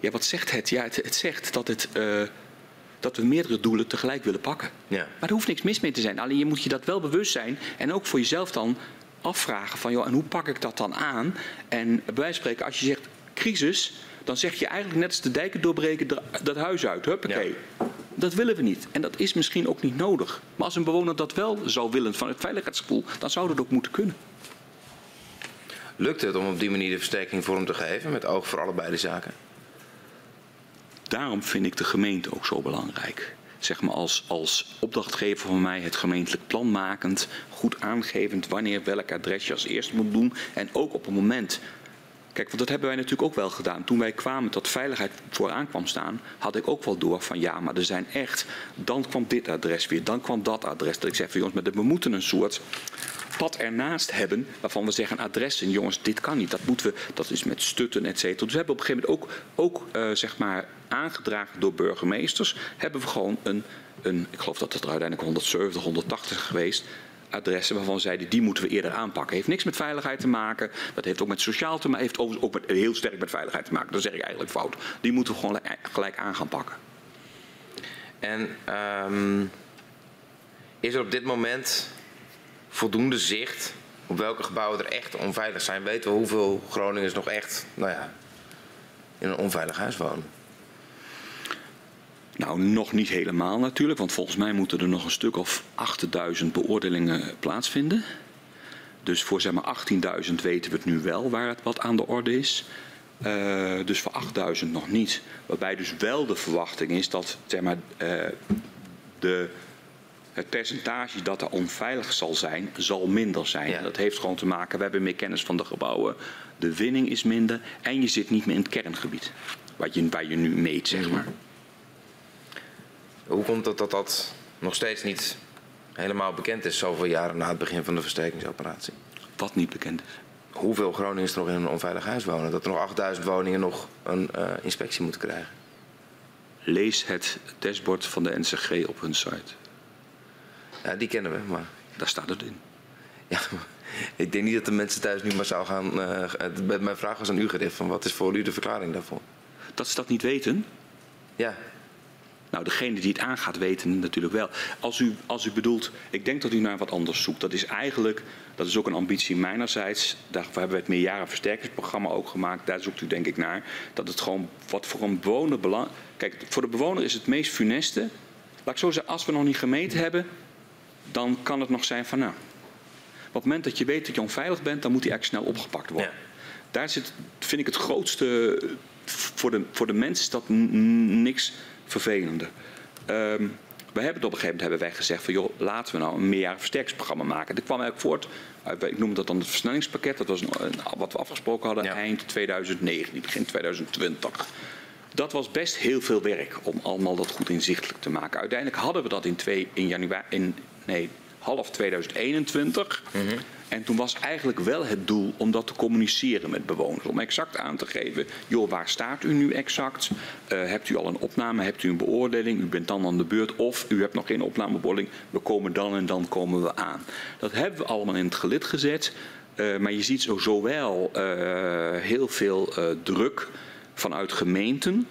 Ja, wat zegt het? Ja, het, het zegt dat, het, eh, dat we meerdere doelen tegelijk willen pakken. Ja. Maar er hoeft niks mis mee te zijn. Alleen je moet je dat wel bewust zijn. En ook voor jezelf dan afvragen van... joh, en hoe pak ik dat dan aan? En bij wijze van spreken, als je zegt crisis... dan zeg je eigenlijk net als de dijken doorbreken dat huis uit. Huppakee. Dat willen we niet. En dat is misschien ook niet nodig. Maar als een bewoner dat wel zou willen van het veiligheidsgevoel... dan zou dat ook moeten kunnen. Lukt het om op die manier de versterking vorm te geven met oog voor allebei de zaken? Daarom vind ik de gemeente ook zo belangrijk. Zeg maar als, als opdrachtgever van mij het gemeentelijk plan makend, goed aangevend wanneer welk adres je als eerste moet doen. En ook op een moment. Kijk, want dat hebben wij natuurlijk ook wel gedaan. Toen wij kwamen dat veiligheid vooraan kwam staan, had ik ook wel door van ja, maar er zijn echt. Dan kwam dit adres weer, dan kwam dat adres. Dat ik zeg van jongens, maar we moeten een soort pad ernaast hebben waarvan we zeggen adressen. Jongens, dit kan niet. Dat moeten we. Dat is met stutten, et cetera. Dus we hebben op een gegeven moment ook, ook eh, zeg maar aangedragen door burgemeesters. Hebben we gewoon een, een ik geloof dat het er uiteindelijk 170, 180 geweest. Adressen waarvan zeiden die moeten we eerder aanpakken. Heeft niks met veiligheid te maken. Dat heeft ook met sociaal te maken. Heeft ook heel sterk met veiligheid te maken. Dat zeg ik eigenlijk fout. Die moeten we gewoon gelijk aan gaan pakken. En ehm, is er op dit moment voldoende zicht op welke gebouwen er echt onveilig zijn? Weten we hoeveel Groningers nog echt, nou ja, in een onveilig huis wonen? Nou, nog niet helemaal natuurlijk, want volgens mij moeten er nog een stuk of 8000 beoordelingen plaatsvinden. Dus voor zeg maar 18.000 weten we het nu wel waar het wat aan de orde is. Eh, dus voor 8000 nog niet. Waarbij dus wel de verwachting is dat zeg maar, eh, de, het percentage dat er onveilig zal zijn, zal minder zijn. Ja. Dat heeft gewoon te maken, we hebben meer kennis van de gebouwen. De winning is minder en je zit niet meer in het kerngebied. Wat je, waar je nu meet, zeg maar. Hoe komt het dat dat nog steeds niet helemaal bekend is, zoveel jaren na het begin van de versterkingsoperatie? Wat niet bekend is. Hoeveel Groningers er nog in een onveilig huis wonen? Dat er nog 8000 woningen nog een eh, inspectie moeten krijgen? Lees het dashboard van de NCG op hun site. Ja, die kennen we, maar Daar staat het in. ja, ik denk niet dat de mensen thuis nu massaal gaan... eh, het- mijn vraag was aan u gericht, van wat is voor u de verklaring daarvoor? Dat ze dat niet weten. Ja, Nou, degene die het aangaat weten natuurlijk wel. Als u, als u bedoelt, ik denk dat u naar wat anders zoekt. Dat is eigenlijk, dat is ook een ambitie mijnerzijds. Daarvoor hebben we het meerjarenversterkingsprogramma ook gemaakt. Daar zoekt u denk ik naar. Dat het gewoon wat voor een bewoner belang... Kijk, voor de bewoner is het meest funeste. Laat ik zo zeggen, als we nog niet gemeten hebben, dan kan het nog zijn van nou... Op het moment dat je weet dat je onveilig bent, dan moet die eigenlijk snel opgepakt worden. Ja. Daar zit, vind ik het grootste. Voor de, voor de mens is dat niks vervelender. Ehm, we hebben op een gegeven moment hebben wij gezegd van joh, laten we nou een meerjarig versterkingsprogramma maken. Dat kwam eigenlijk voort, uit, ik noem dat dan het versnellingspakket. Dat was een, een- wat we afgesproken hadden Ja. eind 2019, begin 2020. Dat was best heel veel werk om allemaal dat goed inzichtelijk te maken. Uiteindelijk hadden we dat in, twee, in januari, in, nee, half 2021. En toen was eigenlijk wel het doel om dat te communiceren met bewoners. Om exact aan te geven, joh, waar staat u nu exact? Eh, hebt u al een opname? Hebt u een beoordeling? U bent dan aan de beurt. Of u hebt nog geen opnamebeoordeling. We komen dan en dan komen we aan. Dat hebben we allemaal in het gelid gezet. Eh, maar je ziet zo zowel eh, heel veel druk vanuit gemeenten.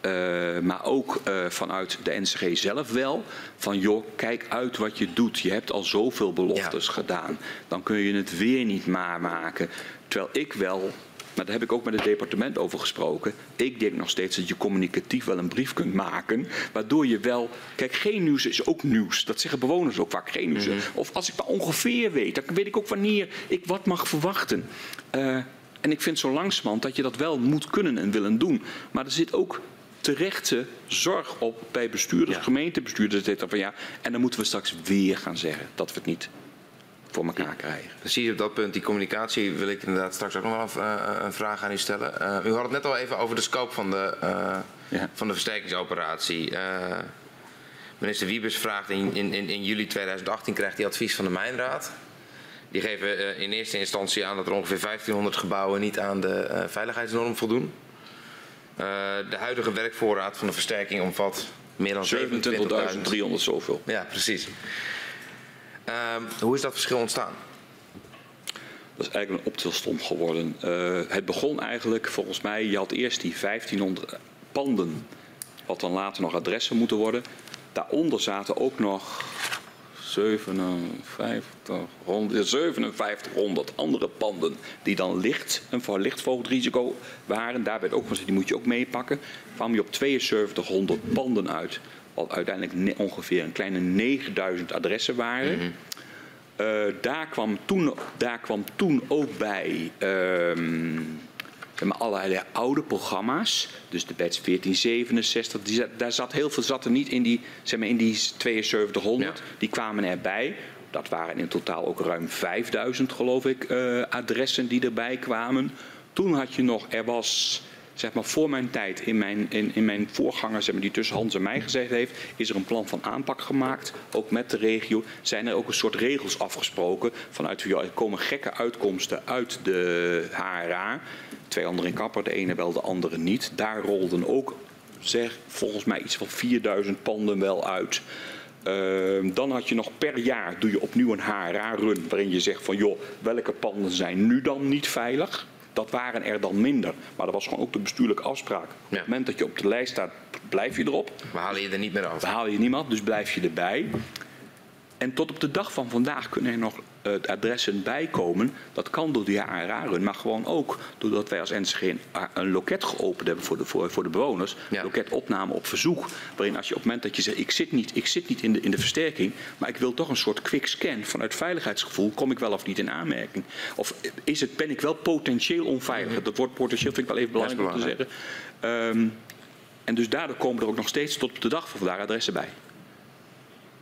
Eh, maar ook eh, vanuit de NCG zelf wel. Van joh, kijk uit wat je doet. Je hebt al zoveel beloftes gedaan. Dan kun je het weer niet maar maken. Terwijl ik wel, maar daar heb ik ook met het departement over gesproken. Ik denk nog steeds dat je communicatief wel een brief kunt maken. Waardoor je wel. Kijk, geen nieuws is ook nieuws. Dat zeggen bewoners ook vaak. Geen nieuws. Of als ik maar ongeveer weet, dan weet ik ook wanneer ik wat mag verwachten. Eh, en ik vind zo langzamerhand dat je dat wel moet kunnen en willen doen. Maar er zit ook terechte zorg op bij bestuurders, Ja. gemeentebestuurders. cetera, Van ja, en dan moeten we straks weer gaan zeggen dat we het niet voor elkaar krijgen. Precies op dat punt, die communicatie, wil ik inderdaad straks ook nog wel een, eh, een vraag aan u stellen. Eh, u had het net al even over de scope van de, eh, Ja. van de versterkingsoperatie. Minister Wiebes vraagt in, in, in, juli 2018 krijgt hij advies van de Mijnraad. Die geven in eerste instantie aan dat er ongeveer 1500 gebouwen niet aan de veiligheidsnorm voldoen. Eh, de huidige werkvoorraad van de versterking omvat meer dan 27.000. 27.300 zoveel. Ja, precies. Ehm, hoe is dat verschil ontstaan? Dat is eigenlijk een optilstom geworden. Eh, het begon eigenlijk, volgens mij, je had eerst die 1500 panden, wat dan later nog adressen moeten worden. Daaronder zaten ook nog 5700, 5700 andere panden die dan licht, een voor lichtvoogdrisico waren. Daar werd ook gezegd, die moet je ook meepakken. kwam je op 7200 panden uit, wat uiteindelijk ongeveer een kleine 9000 adressen waren. Eh, daar, kwam toen, daar kwam toen ook bij ehm, maar, allerlei oude programma's. Dus de Bets 1467. Die, daar zat heel veel zat er niet in die, zeg maar, in die 7200. Ja. Die kwamen erbij. Dat waren in totaal ook ruim 5000 geloof ik eh, adressen die erbij kwamen. Toen had je nog, er was zeg maar voor mijn tijd, in mijn, in, in mijn voorganger zeg die tussen Hans en mij gezeten heeft, is er een plan van aanpak gemaakt, ook met de regio. Zijn er ook een soort regels afgesproken vanuit, er komen gekke uitkomsten uit de HRA. Twee anderen in kapper, de ene wel, de andere niet. Daar rolden ook, zeg, volgens mij iets van 4000 panden wel uit. Ehm, dan had je nog per jaar, doe je opnieuw een HRA-run, waarin je zegt van joh, welke panden zijn nu dan niet veilig? Dat waren er dan minder. Maar dat was gewoon ook de bestuurlijke afspraak. Op het moment dat je op de lijst staat, blijf je erop. We halen je er niet meer af. We halen je niemand, dus blijf je erbij. En tot op de dag van vandaag kunnen er nog eh, adressen bijkomen. Dat kan door de HRA-run, maar gewoon ook doordat wij als NCG een, een loket geopend hebben voor de, voor, voor de bewoners. Ja. Loketopname op verzoek. Waarin als je op het moment dat je zegt, ik zit niet, ik zit niet in, de, in de versterking, maar ik wil toch een soort quick scan vanuit veiligheidsgevoel, kom ik wel of niet in aanmerking? Of is het, ben ik wel potentieel onveilig? Dat woord potentieel vind ik wel even belangrijk om te zeggen. Ehm, en dus daardoor komen er ook nog steeds tot op de dag van vandaag adressen bij.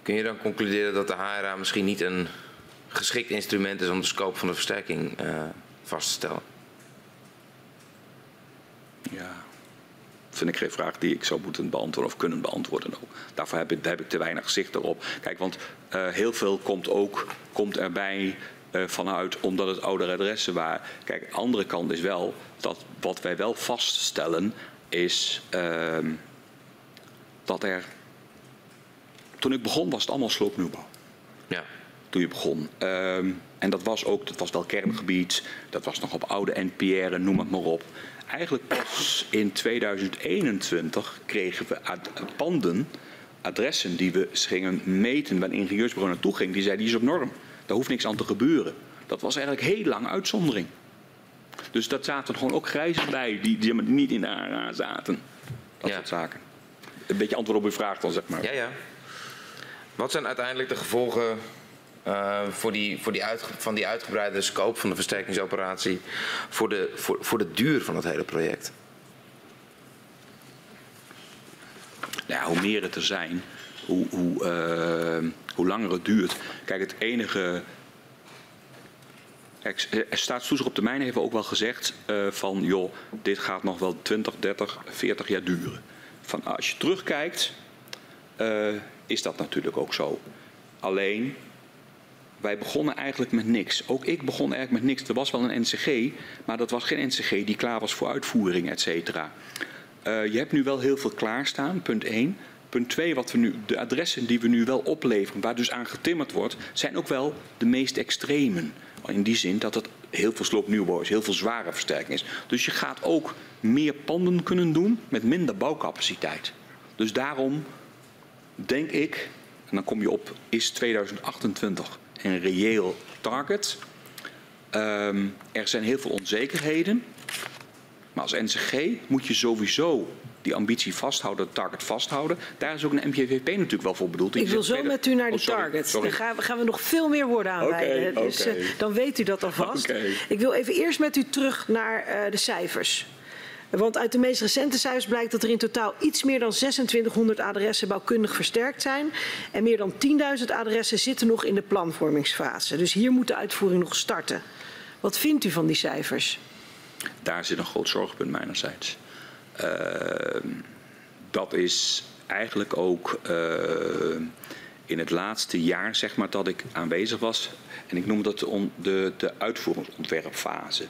Kun je dan concluderen dat de HRA misschien niet een geschikt instrument is om de scope van de versterking eh, vast te stellen? Ja. Vind ik geen vraag die ik zou moeten beantwoorden of kunnen beantwoorden. ook. Daarvoor heb ik, daar heb ik te weinig zicht erop. Kijk, want eh, heel veel komt ook komt erbij eh, vanuit omdat het oude adressen waren. Kijk, de andere kant is wel dat wat wij wel vaststellen is ehm, dat er. Toen ik begon was het allemaal sloopnieuwbouw Ja. Toen je begon. Ehm, en dat was ook, dat was wel kerngebied, dat was nog op oude NPR, noem het maar op. Eigenlijk pas in 2021 kregen we ad- panden, adressen die we gingen meten waar een ingenieursbureau naartoe ging. Die zei, die is op norm. Daar hoeft niks aan te gebeuren. Dat was eigenlijk heel lang uitzondering. Dus dat zaten gewoon ook grijzen bij die, die niet in de ARA zaten. Dat Ja. soort zaken. Een beetje antwoord op uw vraag dan, zeg maar. Ja, ja. Wat zijn uiteindelijk de gevolgen eh, voor die, voor die uitge- van die uitgebreide scope van de versterkingsoperatie voor de, voor, voor de duur van het hele project? Nou hoe meer het er zijn, hoe, hoe, eh, hoe langer het duurt. Kijk, het enige. Kijk, er staatstoezicht op termijn heeft ook wel gezegd eh, van joh, dit gaat nog wel 20, 30, 40 jaar duren. Van, als je terugkijkt, eh, is dat natuurlijk ook zo. Alleen, wij begonnen eigenlijk met niks. Ook ik begon eigenlijk met niks. Er was wel een NCG, maar dat was geen NCG die klaar was voor uitvoering, et cetera. Eh, je hebt nu wel heel veel klaarstaan, punt 1. Punt 2, wat we nu, de adressen die we nu wel opleveren, waar dus aan getimmerd wordt, zijn ook wel de meest extremen. In die zin dat het heel veel sloopnieuwbouw is, heel veel zware versterking is. Dus je gaat ook meer panden kunnen doen met minder bouwcapaciteit. Dus daarom denk ik, en dan kom je op, is 2028 een reëel target. Ehm, er zijn heel veel onzekerheden. Maar als NCG moet je sowieso die ambitie vasthouden, het target vasthouden. Daar is ook een MPVP natuurlijk wel voor bedoeld. Ik wil zo met u naar die Oh, sorry, target. sorry. Gaan we, gaan we nog veel meer woorden aanwijden. Oké, dus eh, dan weet u dat alvast. Ik wil even eerst met u terug naar eh, de cijfers. Want uit de meest recente cijfers blijkt dat er in totaal iets meer dan 2600 adressen bouwkundig versterkt zijn. En meer dan 10.000 adressen zitten nog in de planvormingsfase. Dus hier moet de uitvoering nog starten. Wat vindt u van die cijfers? Daar zit een groot zorgpunt mijnerzijds. Uh, dat is eigenlijk ook uh, in het laatste jaar zeg maar, dat ik aanwezig was. En ik noem dat de, de uitvoeringsontwerpfase.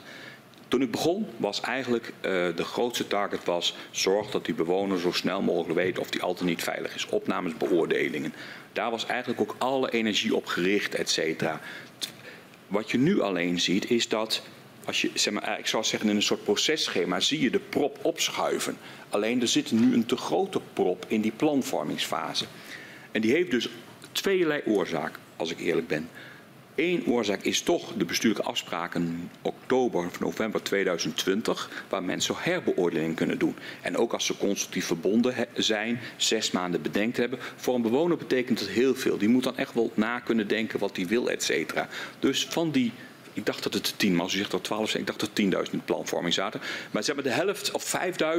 Toen ik begon was eigenlijk uh, de grootste target was zorg dat die bewoner zo snel mogelijk weet of die al niet veilig is. Opnames, beoordelingen. Daar was eigenlijk ook alle energie op gericht, et cetera. Wat je nu alleen ziet is dat als je, zeg maar, ik zou zeggen in een soort processchema, zie je de prop opschuiven. Alleen er zit nu een te grote prop in die planvormingsfase. En die heeft dus tweeërlei oorzaak, als ik eerlijk ben. Eén oorzaak is toch de bestuurlijke afspraken oktober of november 2020, waar mensen herbeoordeling kunnen doen. En ook als ze constructief verbonden zijn, zes maanden bedenkt hebben. Voor een bewoner betekent dat heel veel. Die moet dan echt wel na kunnen denken wat hij wil, et cetera. Dus van die ik dacht dat het 10 was. U zegt dat 12 Ik dacht dat 10.000 in planvorming zaten. Maar zeg maar de helft of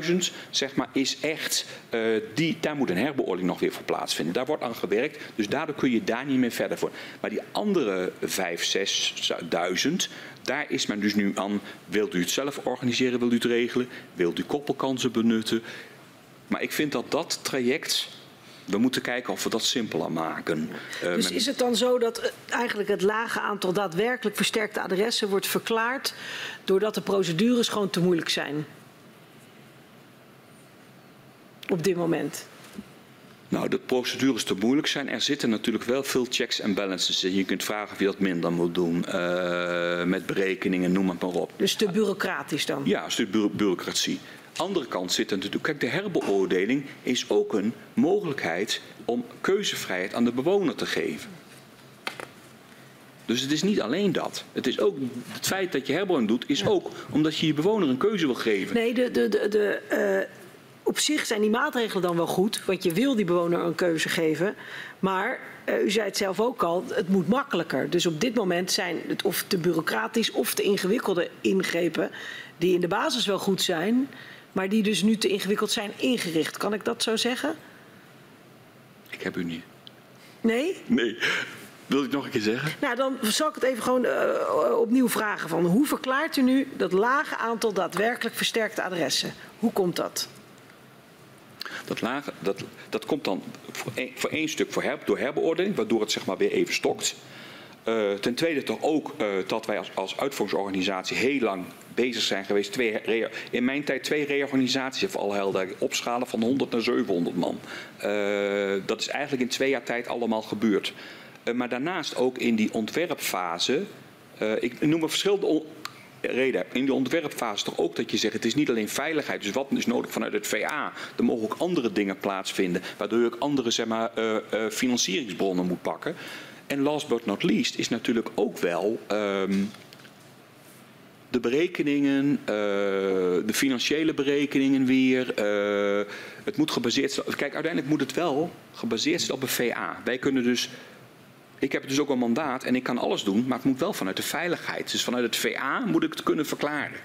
5.000 zeg maar, is echt. Uh, die, daar moet een herbeoordeling nog weer voor plaatsvinden. Daar wordt aan gewerkt. Dus daardoor kun je daar niet meer verder voor. Maar die andere 5.000, 6.000. Daar is men dus nu aan. Wilt u het zelf organiseren? Wilt u het regelen? Wilt u koppelkansen benutten? Maar ik vind dat dat traject we moeten kijken of we dat simpeler maken. Uh, dus is het dan zo dat eh, eigenlijk het lage aantal daadwerkelijk versterkte adressen wordt verklaard doordat de procedures gewoon te moeilijk zijn? Op dit moment. Nou, de procedures te moeilijk zijn. Er zitten natuurlijk wel veel checks en balances in. Je kunt vragen of je dat minder moet doen. Uh, met berekeningen, noem het maar op. Dus te bureaucratisch dan? Ja, een stuk bureaucratie andere kant zit natuurlijk, kijk, de herbeoordeling is ook een mogelijkheid om keuzevrijheid aan de bewoner te geven. Dus het is niet alleen dat. Het is ook het feit dat je herbeoordeling doet, is ook omdat je je bewoner een keuze wil geven. Nee, de, de, de, de uh, op zich zijn die maatregelen dan wel goed, want je wil die bewoner een keuze geven. Maar uh, u zei het zelf ook al, het moet makkelijker. Dus op dit moment zijn het of te bureaucratisch of te ingewikkelde ingrepen, die in de basis wel goed zijn, maar die dus nu te ingewikkeld zijn ingericht. Kan ik dat zo zeggen? Ik heb u niet. Nee? Nee. Wil ik nog een keer zeggen? Nou, dan zal ik het even gewoon uh, opnieuw vragen. Van hoe verklaart u nu dat lage aantal daadwerkelijk versterkte adressen? Hoe komt dat? Dat, lage, dat, dat komt dan voor één, voor één stuk voor her, door herbeoordeling, waardoor het zeg maar weer even stokt. Uh, ten tweede toch ook uh, dat wij als, als uitvoeringsorganisatie heel lang bezig zijn geweest. Twee, in mijn tijd twee reorganisaties, alle helder, opschalen van 100 naar 700 man. Uh, dat is eigenlijk in twee jaar tijd allemaal gebeurd. maar daarnaast ook in die ontwerpfase, ik noem een verschillende reden. In de ontwerpfase toch ook dat je zegt, het is niet alleen veiligheid. Dus wat is nodig vanuit het VA? Er mogen ook andere dingen plaatsvinden. Waardoor je ook andere zeg maar, financieringsbronnen moet pakken. En last but not least is natuurlijk ook wel um, de berekeningen, uh, de financiële berekeningen weer. Uh, het moet gebaseerd zijn. Kijk, uiteindelijk moet het wel gebaseerd zijn op een VA. Wij kunnen dus. Ik heb dus ook een mandaat en ik kan alles doen, maar het moet wel vanuit de veiligheid. Dus vanuit het VA moet ik het kunnen verklaren.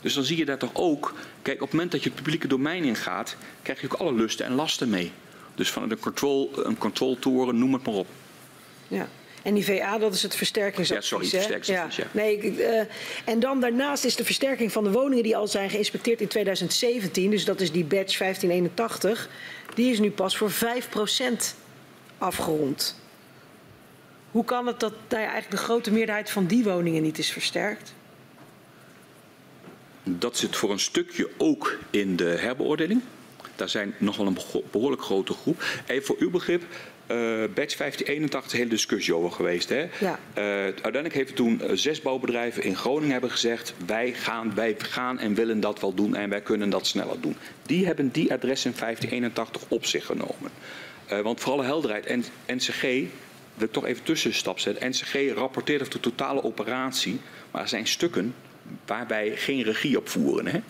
Dus dan zie je daar toch ook. Kijk, op het moment dat je het publieke domein ingaat, krijg je ook alle lusten en lasten mee. Dus vanuit een control, een controltoren, noem het maar op. Ja. En die VA, dat is het versterkingsadvies. Ja, sorry, versterkingsadvies, ja. ja. Nee, uh, en dan daarnaast is de versterking van de woningen die al zijn geïnspecteerd in 2017, dus dat is die badge 1581, die is nu pas voor 5% afgerond. Hoe kan het dat nou ja, eigenlijk de grote meerderheid van die woningen niet is versterkt? Dat zit voor een stukje ook in de herbeoordeling. Daar zijn nog wel een behoorlijk grote groep. Even voor uw begrip, batch 1581 hele discussie over geweest. Hè? Ja. Uh, uiteindelijk heeft toen uh, zes bouwbedrijven in Groningen hebben gezegd... Wij gaan, wij gaan en willen dat wel doen en wij kunnen dat sneller doen. Die hebben die adres in 1581 op zich genomen. want voor alle helderheid, en NCG, wil ik toch even tussenstap zetten... NCG rapporteert over de totale operatie, maar er zijn stukken waarbij geen regie op voeren. Hè?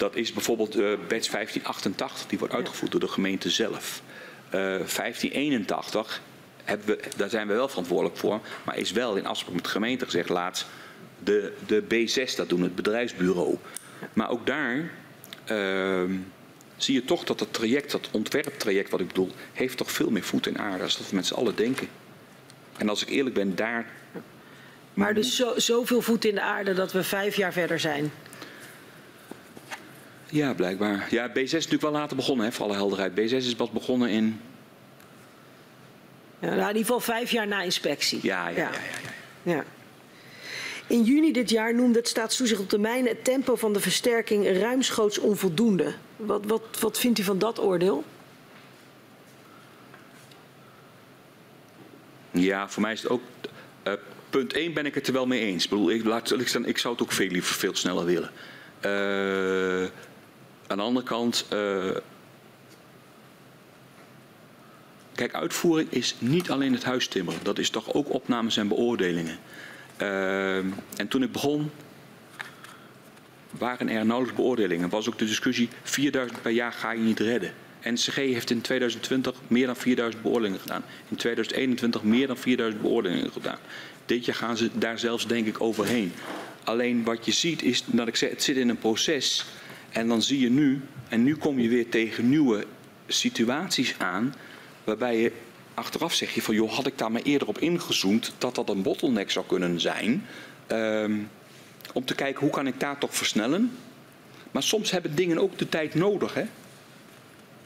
dat is bijvoorbeeld uh, batch 1588, die wordt uitgevoerd door de gemeente zelf. Uh, 1581, hebben we, daar zijn we wel verantwoordelijk voor, maar is wel in afspraak met de gemeente gezegd, laat de, de B6, dat doen het bedrijfsbureau. Maar ook daar ehm, zie je toch dat het traject, dat ontwerptraject wat ik bedoel, heeft toch veel meer voet in aarde als dat we met z'n allen denken. En als ik eerlijk ben, daar. Maar dus zo, zoveel voet in de aarde dat we vijf jaar verder zijn. Ja, blijkbaar. Ja, B6 is natuurlijk wel later begonnen, hè, voor alle helderheid. B6 is pas begonnen in. Ja, nou, in ieder geval vijf jaar na inspectie. Ja, ja, ja. ja, ja. In juni dit jaar noemde het staatstoezicht op de mijnen het tempo van de versterking ruimschoots onvoldoende. Wat, wat, wat vindt u van dat oordeel? Ja, voor mij is het ook. Uh, punt 1 ben ik het er wel mee eens. Ik, bedoel, ik, laat, ik, ik zou het ook veel liever veel sneller willen. Uh, aan de andere kant. Uh, kijk, uitvoering is niet alleen het huistimmeren. Dat is toch ook opnames en beoordelingen. Uh, en toen ik begon, waren er nauwelijks beoordelingen. Was ook de discussie: 4000 per jaar ga je niet redden. NCG heeft in 2020 meer dan 4000 beoordelingen gedaan. In 2021 meer dan 4000 beoordelingen gedaan. Dit jaar gaan ze daar zelfs denk ik overheen. Alleen wat je ziet is dat ik zeg, het zit in een proces. En dan zie je nu, en nu kom je weer tegen nieuwe situaties aan. Waarbij je achteraf zeg je van joh, had ik daar maar eerder op ingezoomd dat dat een bottleneck zou kunnen zijn. Um, om te kijken hoe kan ik daar toch versnellen. Maar soms hebben dingen ook de tijd nodig. Hè?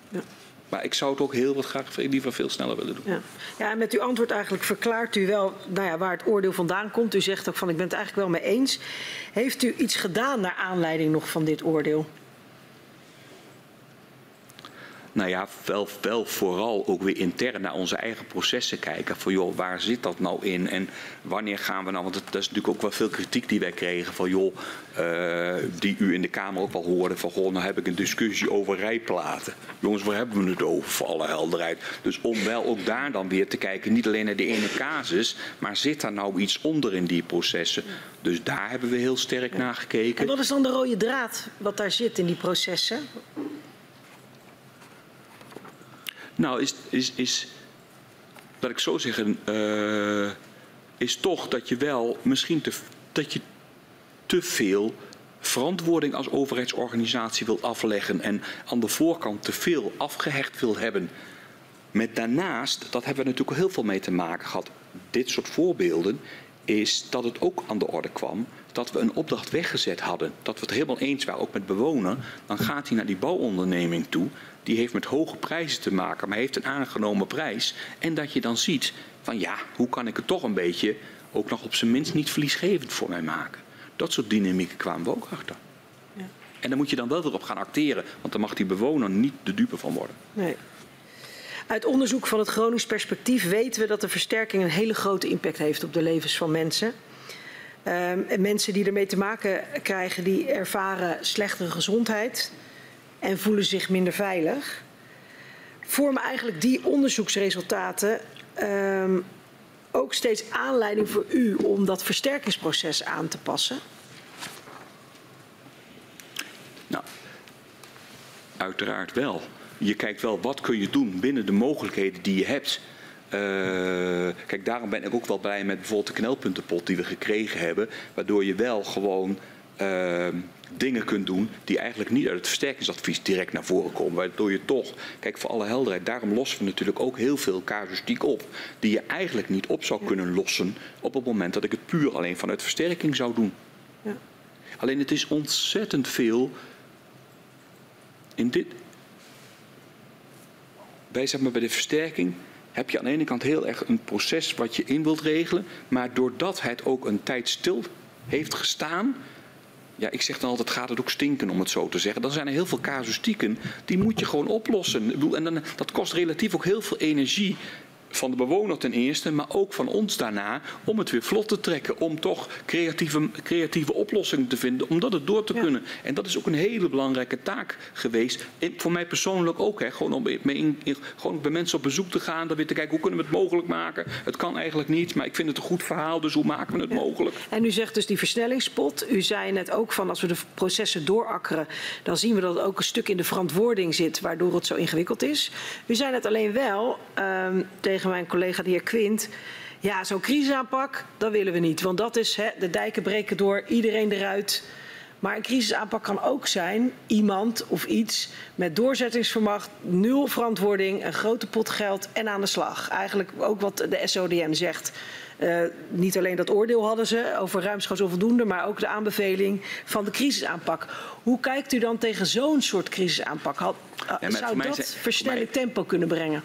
Ja. Maar ik zou het ook heel wat graag liever veel sneller willen doen. Ja. ja, en met uw antwoord eigenlijk verklaart u wel nou ja, waar het oordeel vandaan komt. U zegt ook van ik ben het eigenlijk wel mee eens. Heeft u iets gedaan naar aanleiding nog van dit oordeel? Nou ja, wel, wel vooral ook weer intern naar onze eigen processen kijken. Van joh, waar zit dat nou in? En wanneer gaan we nou? Want dat is natuurlijk ook wel veel kritiek die wij kregen. Van joh, uh, die u in de Kamer ook wel hoorde. Van goh, nou heb ik een discussie over rijplaten. Jongens, waar hebben we het over? Voor alle helderheid. Dus om wel ook daar dan weer te kijken. Niet alleen naar de ene casus. Maar zit daar nou iets onder in die processen? Dus daar hebben we heel sterk naar gekeken. En wat is dan de rode draad wat daar zit in die processen? Nou, is, is, is laat ik zo zeggen, uh, is toch dat je wel misschien te, dat je te veel verantwoording als overheidsorganisatie wil afleggen en aan de voorkant te veel afgehecht wil hebben. Met daarnaast, dat hebben we natuurlijk heel veel mee te maken gehad, dit soort voorbeelden, is dat het ook aan de orde kwam dat we een opdracht weggezet hadden. Dat we het helemaal eens waren, ook met bewoner. Dan gaat hij naar die bouwonderneming toe die heeft met hoge prijzen te maken, maar heeft een aangenomen prijs. En dat je dan ziet van ja, hoe kan ik het toch een beetje ook nog op zijn minst niet verliesgevend voor mij maken. Dat soort dynamieken kwamen we ook achter. Ja. En daar moet je dan wel weer op gaan acteren, want dan mag die bewoner niet de dupe van worden. Nee. Uit onderzoek van het Gronings perspectief weten we dat de versterking een hele grote impact heeft op de levens van mensen. Um, en mensen die ermee te maken krijgen, die ervaren slechtere gezondheid, en voelen zich minder veilig. Vormen eigenlijk die onderzoeksresultaten um, ook steeds aanleiding voor u om dat versterkingsproces aan te passen? Nou, uiteraard wel. Je kijkt wel wat kun je doen binnen de mogelijkheden die je hebt. Uh, kijk, daarom ben ik ook wel blij met bijvoorbeeld de knelpuntenpot die we gekregen hebben. Waardoor je wel gewoon uh, dingen kunt doen die eigenlijk niet uit het versterkingsadvies direct naar voren komen. Waardoor je toch, kijk voor alle helderheid, daarom lossen we natuurlijk ook heel veel casuïstiek op. Die je eigenlijk niet op zou kunnen lossen op het moment dat ik het puur alleen vanuit versterking zou doen. Ja. Alleen het is ontzettend veel in dit. Bij, zeg maar, bij de versterking heb je aan de ene kant heel erg een proces wat je in wilt regelen. Maar doordat het ook een tijd stil heeft gestaan, ja, ik zeg dan altijd, gaat het ook stinken om het zo te zeggen. Dan zijn er heel veel casuïstieken, die moet je gewoon oplossen. En dan, dat kost relatief ook heel veel energie van de bewoner ten eerste, maar ook van ons daarna, om het weer vlot te trekken, om toch creatieve, creatieve oplossingen te vinden, om dat door te ja. kunnen. En dat is ook een hele belangrijke taak geweest. En voor mij persoonlijk ook, hè, gewoon om in, in, gewoon bij mensen op bezoek te gaan, dan weer te kijken hoe kunnen we het mogelijk maken. Het kan eigenlijk niet, maar ik vind het een goed verhaal, dus hoe maken we het ja. mogelijk? En u zegt dus die versnellingspot. U zei net ook van als we de processen doorakkeren, dan zien we dat het ook een stuk in de verantwoording zit, waardoor het zo ingewikkeld is. U zei het alleen wel um, tegen tegen mijn collega de heer Quint. Ja, zo'n crisisaanpak, dat willen we niet. Want dat is hè, de dijken breken door, iedereen eruit. Maar een crisisaanpak kan ook zijn iemand of iets met doorzettingsvermacht, nul verantwoording, een grote pot geld en aan de slag. Eigenlijk ook wat de SODM zegt. Uh, niet alleen dat oordeel hadden ze over ruimschoots onvoldoende, maar ook de aanbeveling van de crisisaanpak. Hoe kijkt u dan tegen zo'n soort crisisaanpak? Had, uh, ja, zou dat versnelling tempo kunnen brengen?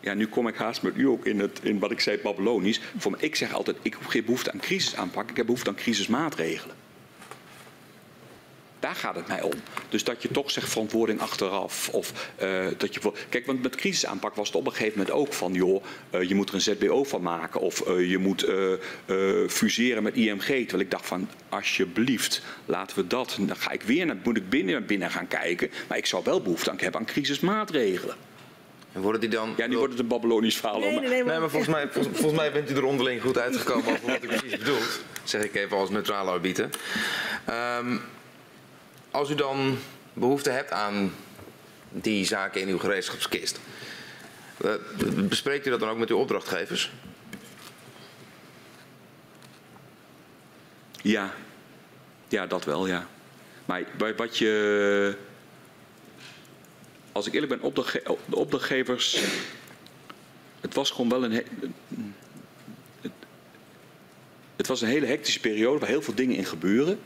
Ja, nu kom ik haast met u ook in, het, in wat ik zei Babylonisch. Voor ik zeg altijd, ik heb geen behoefte aan crisisaanpak, ik heb behoefte aan crisismaatregelen. Daar gaat het mij om. Dus dat je toch zegt verantwoording achteraf. Of, uh, dat je, kijk, want met crisisaanpak was het op een gegeven moment ook van... joh, uh, je moet er een ZBO van maken. Of uh, je moet fuseren met IMG. Terwijl ik dacht van, alsjeblieft, laten we dat. Dan ga ik weer naar, moet ik binnen, binnen gaan kijken. Maar ik zou wel behoefte aan hebben aan crisismaatregelen. En worden die dan... Ja, nu wordt het een Babylonisch verhaal. Nee, nee, nee, maar... volgens, mij, volgens, mij bent u er onderling goed uitgekomen over wat ik precies bedoel. Zeg ik even als neutrale arbiter. Um, als u dan behoefte hebt aan die zaken in uw gereedschapskist, eh, bespreekt u dat dan ook met uw opdrachtgevers? Ja, ja, dat wel, ja. Maar wat je. Als ik eerlijk ben, opdrachtge de opdrachtgevers. Het was gewoon wel een. Het, het was een hele hectische periode waar heel veel dingen in gebeuren.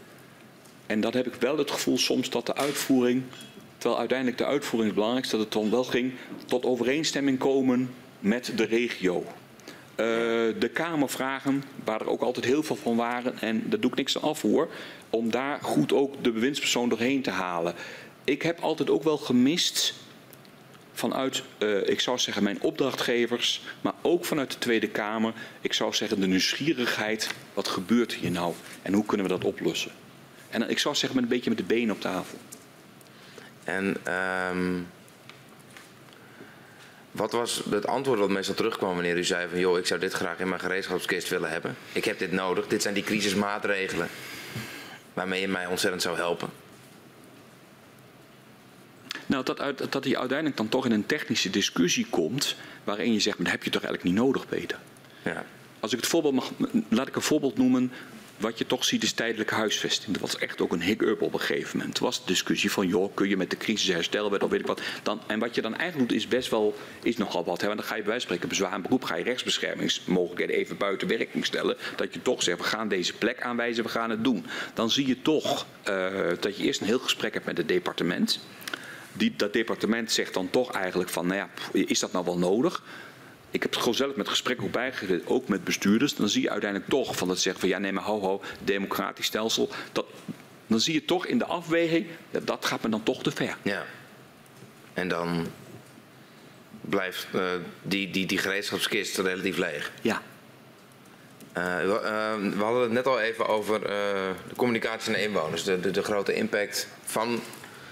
En dat heb ik wel het gevoel soms dat de uitvoering, terwijl uiteindelijk de uitvoering het belangrijkste, dat het dan wel ging tot overeenstemming komen met de regio. Uh, de Kamervragen, waar er ook altijd heel veel van waren, en daar doe ik niks aan af hoor, om daar goed ook de bewindspersoon doorheen te halen. Ik heb altijd ook wel gemist vanuit, uh, ik zou zeggen, mijn opdrachtgevers, maar ook vanuit de Tweede Kamer, ik zou zeggen de nieuwsgierigheid, wat gebeurt hier nou en hoe kunnen we dat oplossen? En ik zou zeggen met een beetje met de benen op tafel. En um, wat was het antwoord dat meestal terugkwam wanneer u zei van... joh, ik zou dit graag in mijn gereedschapskist willen hebben. Ik heb dit nodig. Dit zijn die crisismaatregelen waarmee je mij ontzettend zou helpen. Nou, dat, uit, dat hij uiteindelijk dan toch in een technische discussie komt... waarin je zegt, maar dat heb je toch eigenlijk niet nodig, Peter? Ja. Als ik het voorbeeld mag, laat ik een voorbeeld noemen wat je toch ziet is tijdelijke huisvesting. Dat was echt ook een hiccup op een gegeven moment. Er was de discussie van, joh, kun je met de crisis herstellen, of weet ik wat. Dan, en wat je dan eigenlijk doet is best wel, is nogal wat. Hè? Want dan ga je bij wijze van spreken bezwaar en beroep, ga je rechtsbeschermingsmogelijkheden even buiten werking stellen. Dat je toch zegt, we gaan deze plek aanwijzen, we gaan het doen. Dan zie je toch uh, dat je eerst een heel gesprek hebt met het departement. Die, dat departement zegt dan toch eigenlijk van, nou ja, is dat nou wel nodig? ik heb het gewoon zelf met gesprekken ook bijgegeven, ook met bestuurders. Dan zie je uiteindelijk toch van dat zeggen van ja, nee, maar ho, ho, democratisch stelsel. Dat, dan zie je toch in de afweging, dat, dat gaat me dan toch te ver. Ja. En dan blijft uh, die, die, die gereedschapskist relatief leeg. Ja. Uh, we, uh, we, hadden het net al even over de communicatie naar inwoners. De, de, de, grote impact van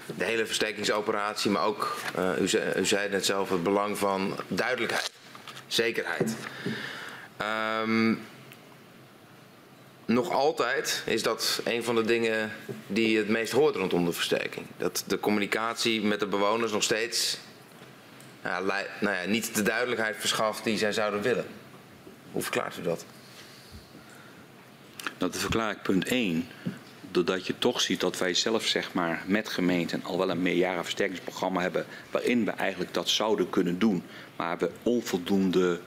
de hele versterkingsoperatie. Maar ook, u, zei, u zei net zelf, het belang van duidelijkheid zekerheid. Um, nog altijd is dat een van de dingen die het meest hoort rondom de versterking. Dat de communicatie met de bewoners nog steeds ja, nou ja, niet de duidelijkheid verschaft die zij zouden willen. Hoe verklaart u dat? Dat verklaar ik punt 1. Doordat je toch ziet dat wij zelf zeg maar, met gemeenten al wel een meerjaren versterkingsprogramma hebben. waarin we eigenlijk dat zouden kunnen doen maar we onvoldoende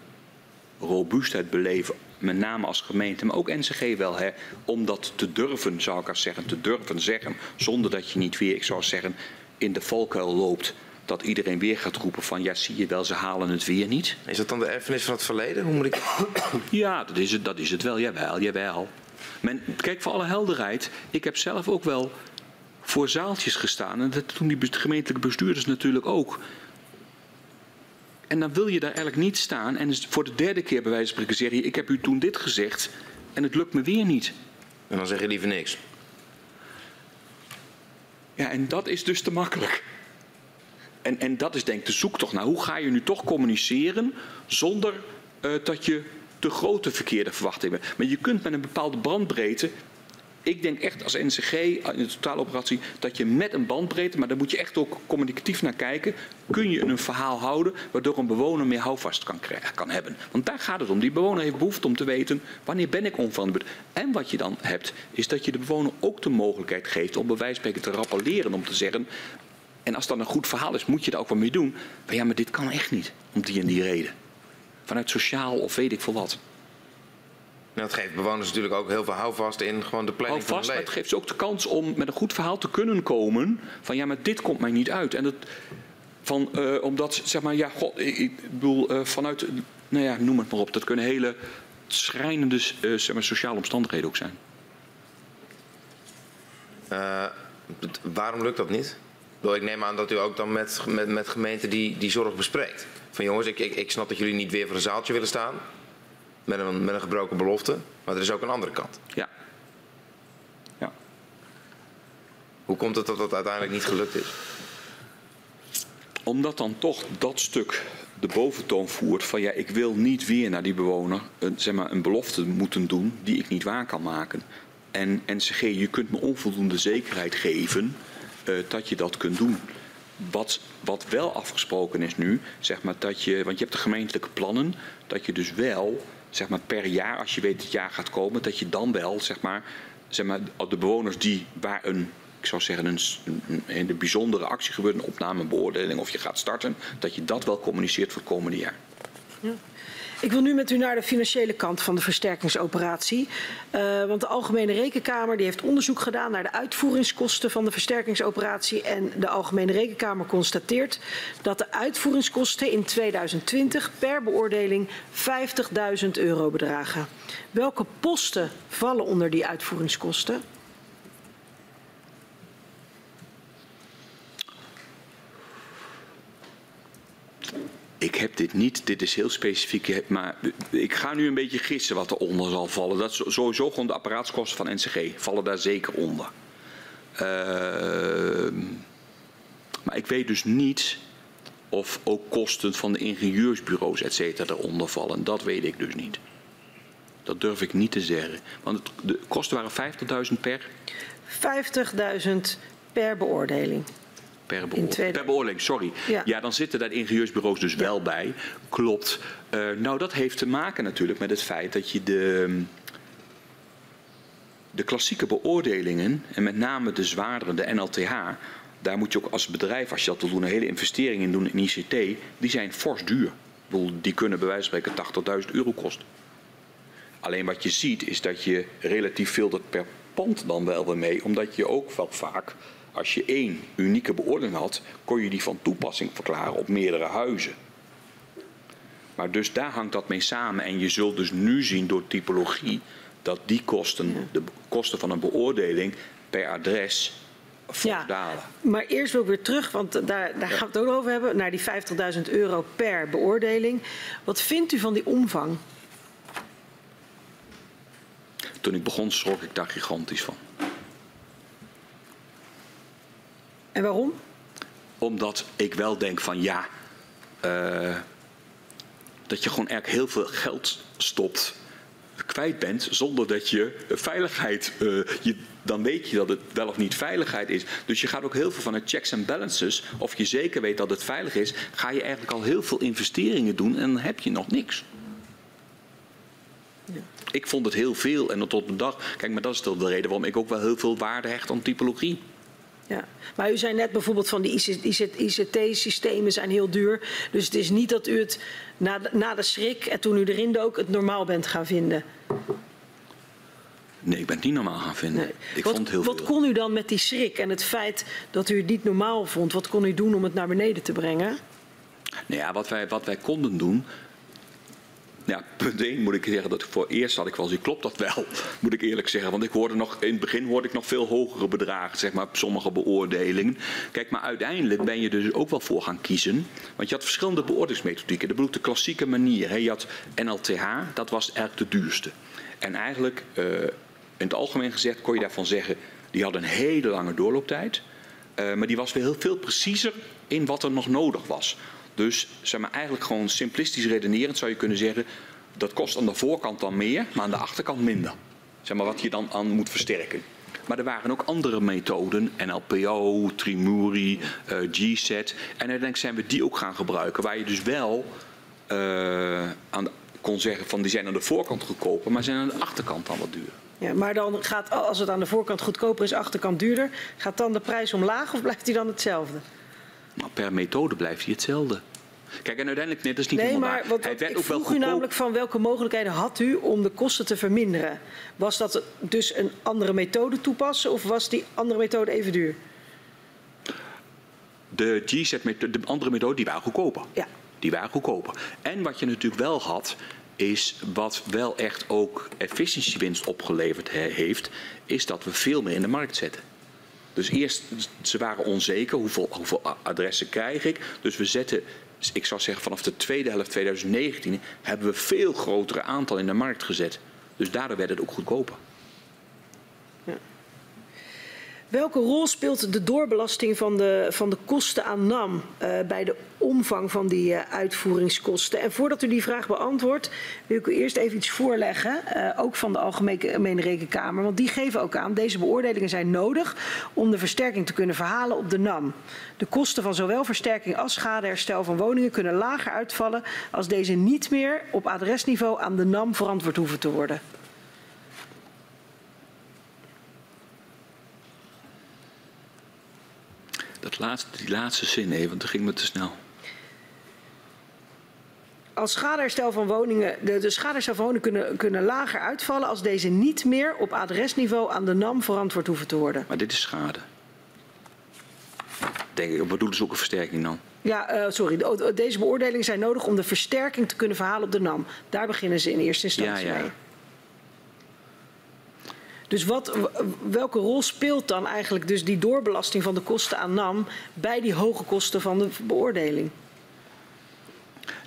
robuustheid beleven, met name als gemeente, maar ook NCG wel, hè, om dat te durven, zou ik als zeggen, te durven zeggen, zonder dat je niet weer, ik zou zeggen, in de valkuil loopt. Dat iedereen weer gaat roepen van ja, zie je wel, ze halen het weer niet. Is dat dan de erfenis van het verleden? Hoe moet ik... Ja, dat is het, dat is het wel, jawel, jawel. Men, kijk, voor alle helderheid, ik heb zelf ook wel voor zaaltjes gestaan. En dat doen die gemeentelijke bestuurders natuurlijk ook. En dan wil je daar eigenlijk niet staan en voor de derde keer bij wijze van spreken zeggen: Ik heb u toen dit gezegd en het lukt me weer niet. En dan zeg je liever niks. Ja, en dat is dus te makkelijk. En, en dat is denk ik de zoektocht naar hoe ga je nu toch communiceren zonder uh, dat je te grote verkeerde verwachtingen. Maar je kunt met een bepaalde brandbreedte Ik denk echt als NCG in de totaaloperatie dat je met een bandbreedte, maar daar moet je echt ook communicatief naar kijken, kun je een verhaal houden waardoor een bewoner meer houvast kan, kan hebben. Want daar gaat het om. Die bewoner heeft behoefte om te weten wanneer ben ik onverantwoord. En wat je dan hebt, is dat je de bewoner ook de mogelijkheid geeft om bij wijze van te rappelleren. Om te zeggen, en als dat een goed verhaal is, moet je daar ook wat mee doen. Maar ja, maar dit kan echt niet, om die en die reden. Vanuit sociaal of weet ik veel wat. dat geeft bewoners natuurlijk ook heel veel houvast in gewoon de planning Hou vast, van maar het het leven. geeft ze ook de kans om met een goed verhaal te kunnen komen. Van ja, maar dit komt mij niet uit. En dat, van, eh, omdat, zeg maar, ja, god, ik, ik bedoel, eh, vanuit, nou ja, noem het maar op. Dat kunnen hele schrijnende eh, zeg maar, sociale omstandigheden ook zijn. Het- waarom lukt dat niet? Ik neem aan dat u ook dan met, met, met gemeenten die, die zorg bespreekt. Van jongens, ik, ik, ik snap dat jullie niet weer voor een zaaltje willen staan. Met een, met een gebroken belofte. Maar er is ook een andere kant. Ja. Ja. Hoe komt het dat dat uiteindelijk niet gelukt is? Omdat dan toch dat stuk de boventoon voert van ja, ik wil niet weer naar die bewoner een, zeg maar, een belofte moeten doen die ik niet waar kan maken. En NCG, je kunt me onvoldoende zekerheid geven eh, dat je dat kunt doen. Wat, wat wel afgesproken is nu, zeg maar dat je, want je hebt de gemeentelijke plannen, dat je dus wel, zeg maar per jaar, als je weet dat het jaar gaat komen, dat je dan wel, zeg maar, zeg maar de bewoners die waar een ik zou zeggen, een, een, een bijzondere actie gebeurt, een opname, een beoordeling of je gaat starten, dat je dat wel communiceert voor het komende jaar. Ik wil nu met u naar de financiële kant van de versterkingsoperatie. Uh, want de Algemene Rekenkamer die heeft onderzoek gedaan naar de uitvoeringskosten van de versterkingsoperatie. En de Algemene Rekenkamer constateert dat de uitvoeringskosten in 2020 per beoordeling 50.000 euro bedragen. Welke posten vallen onder die uitvoeringskosten? Ik heb dit niet, dit is heel specifiek, maar ik ga nu een beetje gissen wat eronder zal vallen. Dat is sowieso gewoon de apparaatskosten van NCG vallen daar zeker onder. Uh, maar ik weet dus niet of ook kosten van de ingenieursbureaus et cetera eronder vallen. Dat weet ik dus niet. Dat durf ik niet te zeggen. Want de kosten waren 50.000 per? 50.000 per beoordeling. Per, beoor per beoordeling, sorry. Ja. ja. dan zitten daar de ingenieursbureaus dus ja. wel bij. Klopt. Uh, nou, dat heeft te maken natuurlijk met het feit dat je de, de klassieke beoordelingen, en met name de zwaardere, de NLTH, daar moet je ook als bedrijf, als je dat wil doen, een hele investering in doen in ICT, die zijn fors duur. Die kunnen bij wijze van spreken 80.000 euro kosten. Alleen wat je ziet is dat je relatief veel dat per pand dan wel weer mee, omdat je ook wel vaak als je één unieke beoordeling had, kon je die van toepassing verklaren op meerdere huizen. Maar dus daar hangt dat mee samen. En je zult dus nu zien door typologie dat die kosten, de kosten van een beoordeling per adres, ja, dalen. Maar eerst wil ik weer terug, want daar, daar ja. gaan we het ook over hebben, naar die 50.000 euro per beoordeling. Wat vindt u van die omvang? Toen ik begon schrok ik daar gigantisch van. En waarom? Omdat ik wel denk van ja, uh, dat je gewoon eigenlijk heel veel geld stopt, kwijt bent, zonder dat je veiligheid, uh, je, dan weet je dat het wel of niet veiligheid is. Dus je gaat ook heel veel van het checks en balances, of je zeker weet dat het veilig is, ga je eigenlijk al heel veel investeringen doen en dan heb je nog niks. Ja. Ik vond het heel veel en tot de dag, kijk, maar dat is toch de reden waarom ik ook wel heel veel waarde hecht aan typologie. Ja, maar u zei net bijvoorbeeld van die ICT-systemen zijn heel duur. Dus het is niet dat u het na de, na de schrik en toen u erin dook het normaal bent gaan vinden. Nee, ik ben het niet normaal gaan vinden. Nee. Ik wat, vond heel wat veel. kon u dan met die schrik en het feit dat u het niet normaal vond, wat kon u doen om het naar beneden te brengen? Nou ja, wat wij, wat wij konden doen, ja, punt 1 moet ik zeggen dat ik voor eerst had ik wel eens, klopt dat wel, <laughs> moet ik eerlijk zeggen. Want ik hoorde nog, in het begin hoorde ik nog veel hogere bedragen, zeg maar, op sommige beoordelingen. Kijk, maar uiteindelijk ben je dus ook wel voor gaan kiezen. Want je had verschillende beoordelingsmethodieken. Dat bedoel de klassieke manier. Je had NLTH, dat was eigenlijk de duurste. En eigenlijk, uh, in het algemeen gezegd, kon je daarvan zeggen, die had een hele lange doorlooptijd. Uh, maar die was weer heel veel preciezer in wat er nog nodig was. Dus zeg maar, eigenlijk gewoon simplistisch redenerend zou je kunnen zeggen... dat kost aan de voorkant dan meer, maar aan de achterkant minder. Zeg maar wat je dan aan moet versterken. Maar er waren ook andere methoden, NLPO, Trimuri, uh, GSET. En uiteindelijk zijn we die ook gaan gebruiken, waar je dus wel uh, aan, kon zeggen van die zijn aan de voorkant goedkoper, maar zijn aan de achterkant dan wat duur. Ja, maar dan gaat, als het aan de voorkant goedkoper is, achterkant duurder, gaat dan de prijs omlaag of blijft die dan hetzelfde? Nou, per methode blijft hij hetzelfde. Kijk, en uiteindelijk, net dat is niet nee, maar Hij ik ook vroeg wel u namelijk van welke mogelijkheden had u om de kosten te verminderen? Was dat dus een andere methode toepassen of was die andere methode even duur? De GZ, de andere methode, die waren goedkoper. Ja. Die waren goedkoper. En wat je natuurlijk wel had, is wat wel echt ook efficiëntiewinst opgeleverd heeft, is dat we veel meer in de markt zetten. Dus eerst, ze waren onzeker, hoeveel, hoeveel adressen krijg ik? Dus we zetten, ik zou zeggen vanaf de tweede helft 2019, hebben we veel grotere aantal in de markt gezet. Dus daardoor werd het ook goedkoper. Welke rol speelt de doorbelasting van de, van de kosten aan NAM uh, bij de omvang van die uh, uitvoeringskosten? En voordat u die vraag beantwoordt, wil ik u eerst even iets voorleggen, uh, ook van de Algemene Rekenkamer. Want die geven ook aan, deze beoordelingen zijn nodig om de versterking te kunnen verhalen op de NAM. De kosten van zowel versterking als schadeherstel van woningen kunnen lager uitvallen als deze niet meer op adresniveau aan de NAM verantwoord hoeven te worden. Dat laatste, die laatste zin even, want dat ging me te snel. Als schadeherstel van woningen, de, de schadeherstel van woningen kunnen, kunnen lager uitvallen als deze niet meer op adresniveau aan de NAM verantwoord hoeven te worden. Maar dit is schade. Denk ik, wat bedoelen ze ook een versterking dan? Ja, uh, sorry. Deze beoordelingen zijn nodig om de versterking te kunnen verhalen op de NAM. Daar beginnen ze in eerste instantie ja, ja. mee. Dus wat, welke rol speelt dan eigenlijk dus die doorbelasting van de kosten aan NAM bij die hoge kosten van de beoordeling?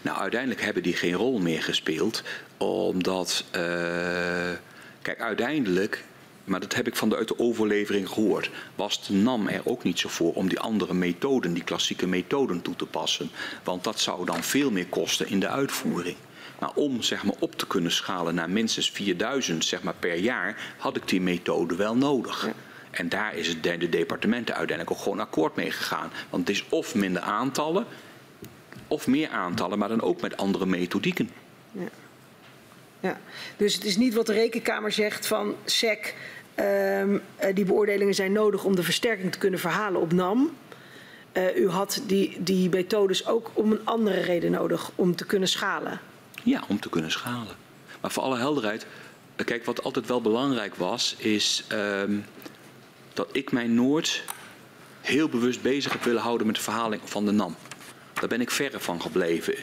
Nou, uiteindelijk hebben die geen rol meer gespeeld, omdat, uh, kijk, uiteindelijk, maar dat heb ik van de, uit de overlevering gehoord, was de NAM er ook niet zo voor om die andere methoden, die klassieke methoden toe te passen. Want dat zou dan veel meer kosten in de uitvoering. Maar om zeg maar, op te kunnen schalen naar minstens 4000 zeg maar, per jaar, had ik die methode wel nodig. Ja. En daar is het de departementen uiteindelijk ook gewoon akkoord mee gegaan. Want het is of minder aantallen, of meer aantallen, maar dan ook met andere methodieken. Ja. ja. Dus het is niet wat de rekenkamer zegt van SEC, um, die beoordelingen zijn nodig om de versterking te kunnen verhalen op NAM. Uh, u had die, die methodes ook om een andere reden nodig om te kunnen schalen. Ja, om te kunnen schalen. Maar voor alle helderheid, kijk, wat altijd wel belangrijk was, is um, dat ik mij nooit heel bewust bezig heb willen houden met de verhaling van de NAM. Daar ben ik verre van gebleven.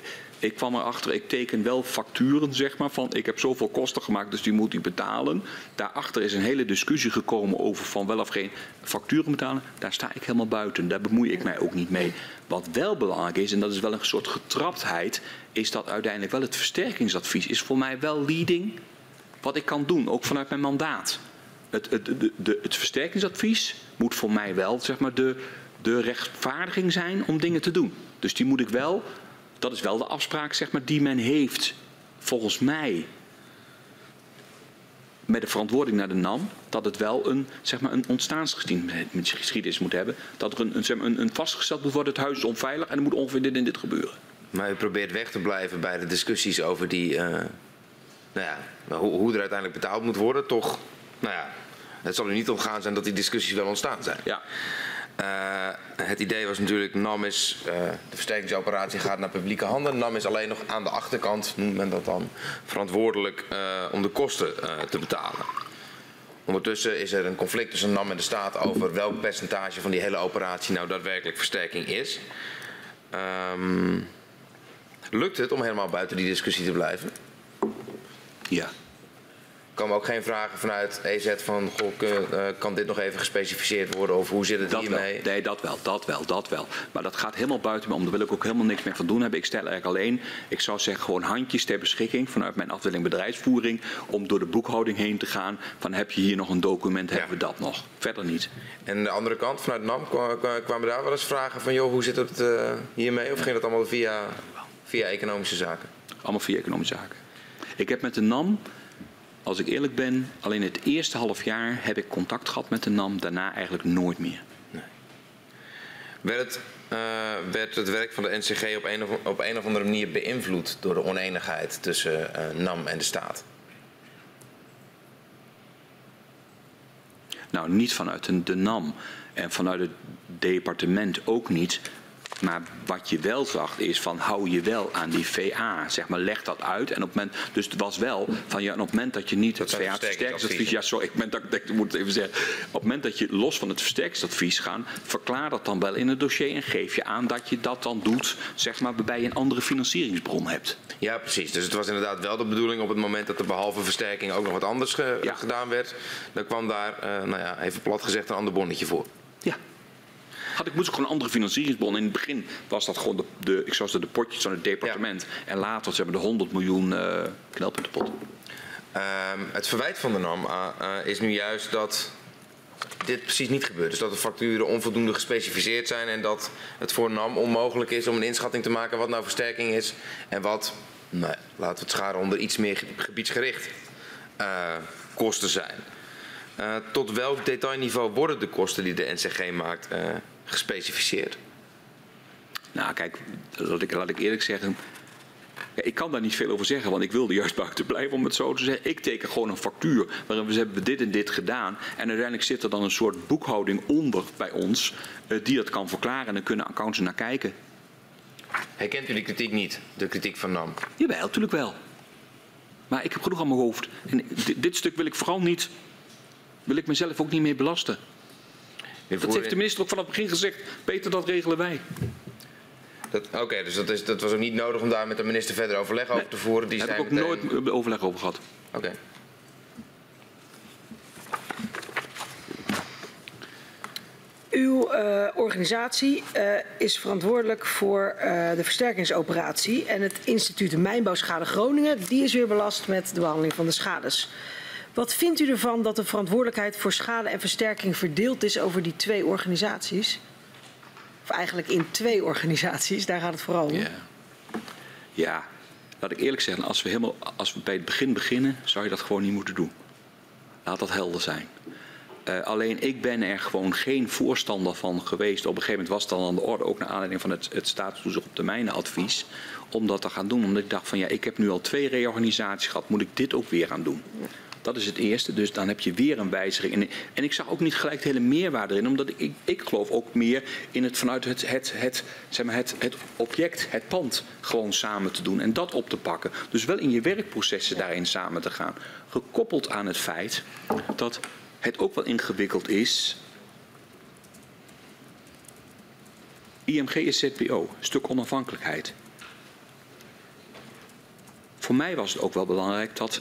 Ik kwam erachter, ik teken wel facturen, zeg maar, van ik heb zoveel kosten gemaakt, dus die moet ik betalen. Daarachter is een hele discussie gekomen over van wel of geen facturen betalen. Daar sta ik helemaal buiten, daar bemoei ik mij ook niet mee. Wat wel belangrijk is, en dat is wel een soort getraptheid, is dat uiteindelijk wel het versterkingsadvies is voor mij wel leading wat ik kan doen, ook vanuit mijn mandaat. Het, het, de, de, het versterkingsadvies moet voor mij wel zeg maar, de, de rechtvaardiging zijn om dingen te doen. Dus die moet ik wel dat is wel de afspraak zeg maar, die men heeft, volgens mij, met de verantwoording naar de NAM, dat het wel een, zeg maar, een ontstaansgeschiedenis moet hebben. Dat er een, een, een, een vastgesteld moet worden, het huis is onveilig en er moet ongeveer dit en dit gebeuren. Maar u probeert weg te blijven bij de discussies over die, uh, nou ja, hoe, hoe er uiteindelijk betaald moet worden. Toch, nou ja, het zal er niet om gaan zijn dat die discussies wel ontstaan zijn. Ja. Uh, het idee was natuurlijk, NAM is, uh, de versterkingsoperatie gaat naar publieke handen. NAM is alleen nog aan de achterkant, noemt men dat dan, verantwoordelijk uh, om de kosten te betalen. Ondertussen is er een conflict tussen NAM en de staat over welk percentage van die hele operatie nou daadwerkelijk versterking is. Um, lukt het om helemaal buiten die discussie te blijven? Ja komen ook geen vragen vanuit EZ van, goh, uh, kan dit nog even gespecificeerd worden of hoe zit het dat hiermee? Wel. Nee, dat wel, dat wel, dat wel. Maar dat gaat helemaal buiten me om. Daar wil ik ook helemaal niks meer van doen hebben. Ik stel eigenlijk alleen, ik zou zeggen, gewoon handjes ter beschikking vanuit mijn afdeling bedrijfsvoering om door de boekhouding heen te gaan van heb je hier nog een document, hebben we dat nog? Verder niet. En de andere kant, vanuit NAM, kwamen daar wel eens vragen van, joh, hoe zit het uh, hiermee? Of ging dat allemaal via, via economische zaken? Allemaal via economische zaken. Ik heb met de NAM als ik eerlijk ben, alleen het eerste half jaar heb ik contact gehad met de NAM. Daarna eigenlijk nooit meer. Werd het, uh, werd het werk van de NCG op een, of, op een of andere manier beïnvloed door de oneenigheid tussen uh, NAM en de staat? Nou, niet vanuit de NAM en vanuit het departement ook niet. Maar wat je wel zag is van hou je wel aan die VA. Zeg maar, leg dat uit. En op het moment, dus het was wel van ja, op het moment dat je niet het versterkingsadvies. Ja, sorry, ik, ben, dat, ik moet het even zeggen. Op het moment dat je los van het versterkingsadvies gaat, verklaar dat dan wel in het dossier en geef je aan dat je dat dan doet, zeg maar, waarbij je een andere financieringsbron hebt. Ja, precies. Dus het was inderdaad wel de bedoeling op het moment dat er behalve versterking ook nog wat anders ge ja. gedaan werd. Dan kwam daar, uh, nou ja, even plat gezegd, een ander bonnetje voor. Ja. Had ik moest gewoon een andere financieringsbron. In het begin was dat gewoon de, de ik zou zeggen, de potjes van het departement. Ja. En later ze hebben de 100 miljoen uh, knelpuntenpot. Uh, het verwijt van de NAM uh, is nu juist dat dit precies niet gebeurt. Dus dat de facturen onvoldoende gespecificeerd zijn en dat het voor NAM onmogelijk is om een inschatting te maken wat nou versterking is en wat, nou, laten we het scharen onder iets meer gebiedsgericht, uh, kosten zijn. Uh, tot welk detailniveau worden de kosten die de NCG maakt uh, gespecificeerd? Nou, kijk, laat ik, laat ik eerlijk zeggen. Ik kan daar niet veel over zeggen, want ik wilde juist <laughs> buiten blijven om het zo te zeggen. Ik teken gewoon een factuur waarin we hebben dit en dit gedaan. En uiteindelijk zit er dan een soort boekhouding onder bij ons uh, die dat kan verklaren. En dan kunnen accountants naar kijken. Herkent u die kritiek niet, de kritiek van NAM? Jawel, natuurlijk wel. Maar ik heb genoeg aan mijn hoofd. En dit, dit stuk wil ik vooral niet wil ik mezelf ook niet mee belasten. Dat heeft de minister ook vanaf het begin gezegd. Peter, dat regelen wij. Oké, okay, dus dat, is, dat was ook niet nodig om daar met de minister verder overleg over te voeren? Die daar heb ik ook meteen... nooit overleg over gehad. Oké. Okay. Uw uh, organisatie uh, is verantwoordelijk voor uh, de versterkingsoperatie. En het instituut Mijnbouwschade Groningen die is weer belast met de behandeling van de schades. Wat vindt u ervan dat de verantwoordelijkheid voor schade en versterking verdeeld is over die twee organisaties? Of eigenlijk in twee organisaties, daar gaat het vooral om. Ja, ja. laat ik eerlijk zeggen, als we, helemaal, als we bij het begin beginnen, zou je dat gewoon niet moeten doen. Laat dat helder zijn. Uh, alleen ik ben er gewoon geen voorstander van geweest. Op een gegeven moment was het dan aan de orde, ook naar aanleiding van het, het staatstoezicht op termijnadvies, om dat te gaan doen. Omdat ik dacht van ja, ik heb nu al twee reorganisaties gehad, moet ik dit ook weer gaan doen? Dat is het eerste. Dus dan heb je weer een wijziging. En, en ik zag ook niet gelijk de hele meerwaarde erin. Omdat ik, ik geloof ook meer in het vanuit het, het, het, zeg maar het, het object, het pand gewoon samen te doen. En dat op te pakken. Dus wel in je werkprocessen daarin samen te gaan. Gekoppeld aan het feit dat het ook wel ingewikkeld is. IMG is ZBO, stuk onafhankelijkheid. Voor mij was het ook wel belangrijk dat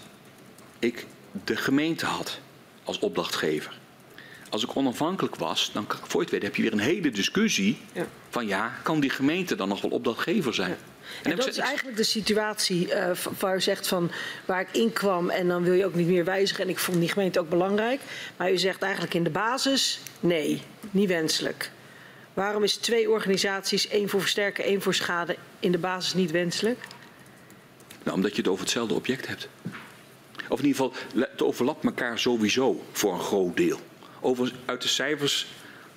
ik de gemeente had als opdrachtgever. Als ik onafhankelijk was, dan voor weet heb je weer een hele discussie ja. van ja, kan die gemeente dan nog wel opdrachtgever zijn? Ja. En, en dat is eigenlijk de situatie uh, waar u zegt van waar ik in kwam en dan wil je ook niet meer wijzigen en ik vond die gemeente ook belangrijk. Maar u zegt eigenlijk in de basis nee, niet wenselijk. Waarom is twee organisaties, één voor versterken, één voor schade, in de basis niet wenselijk? Nou, omdat je het over hetzelfde object hebt. Of in ieder geval, het overlapt elkaar sowieso voor een groot deel. Over, uit de cijfers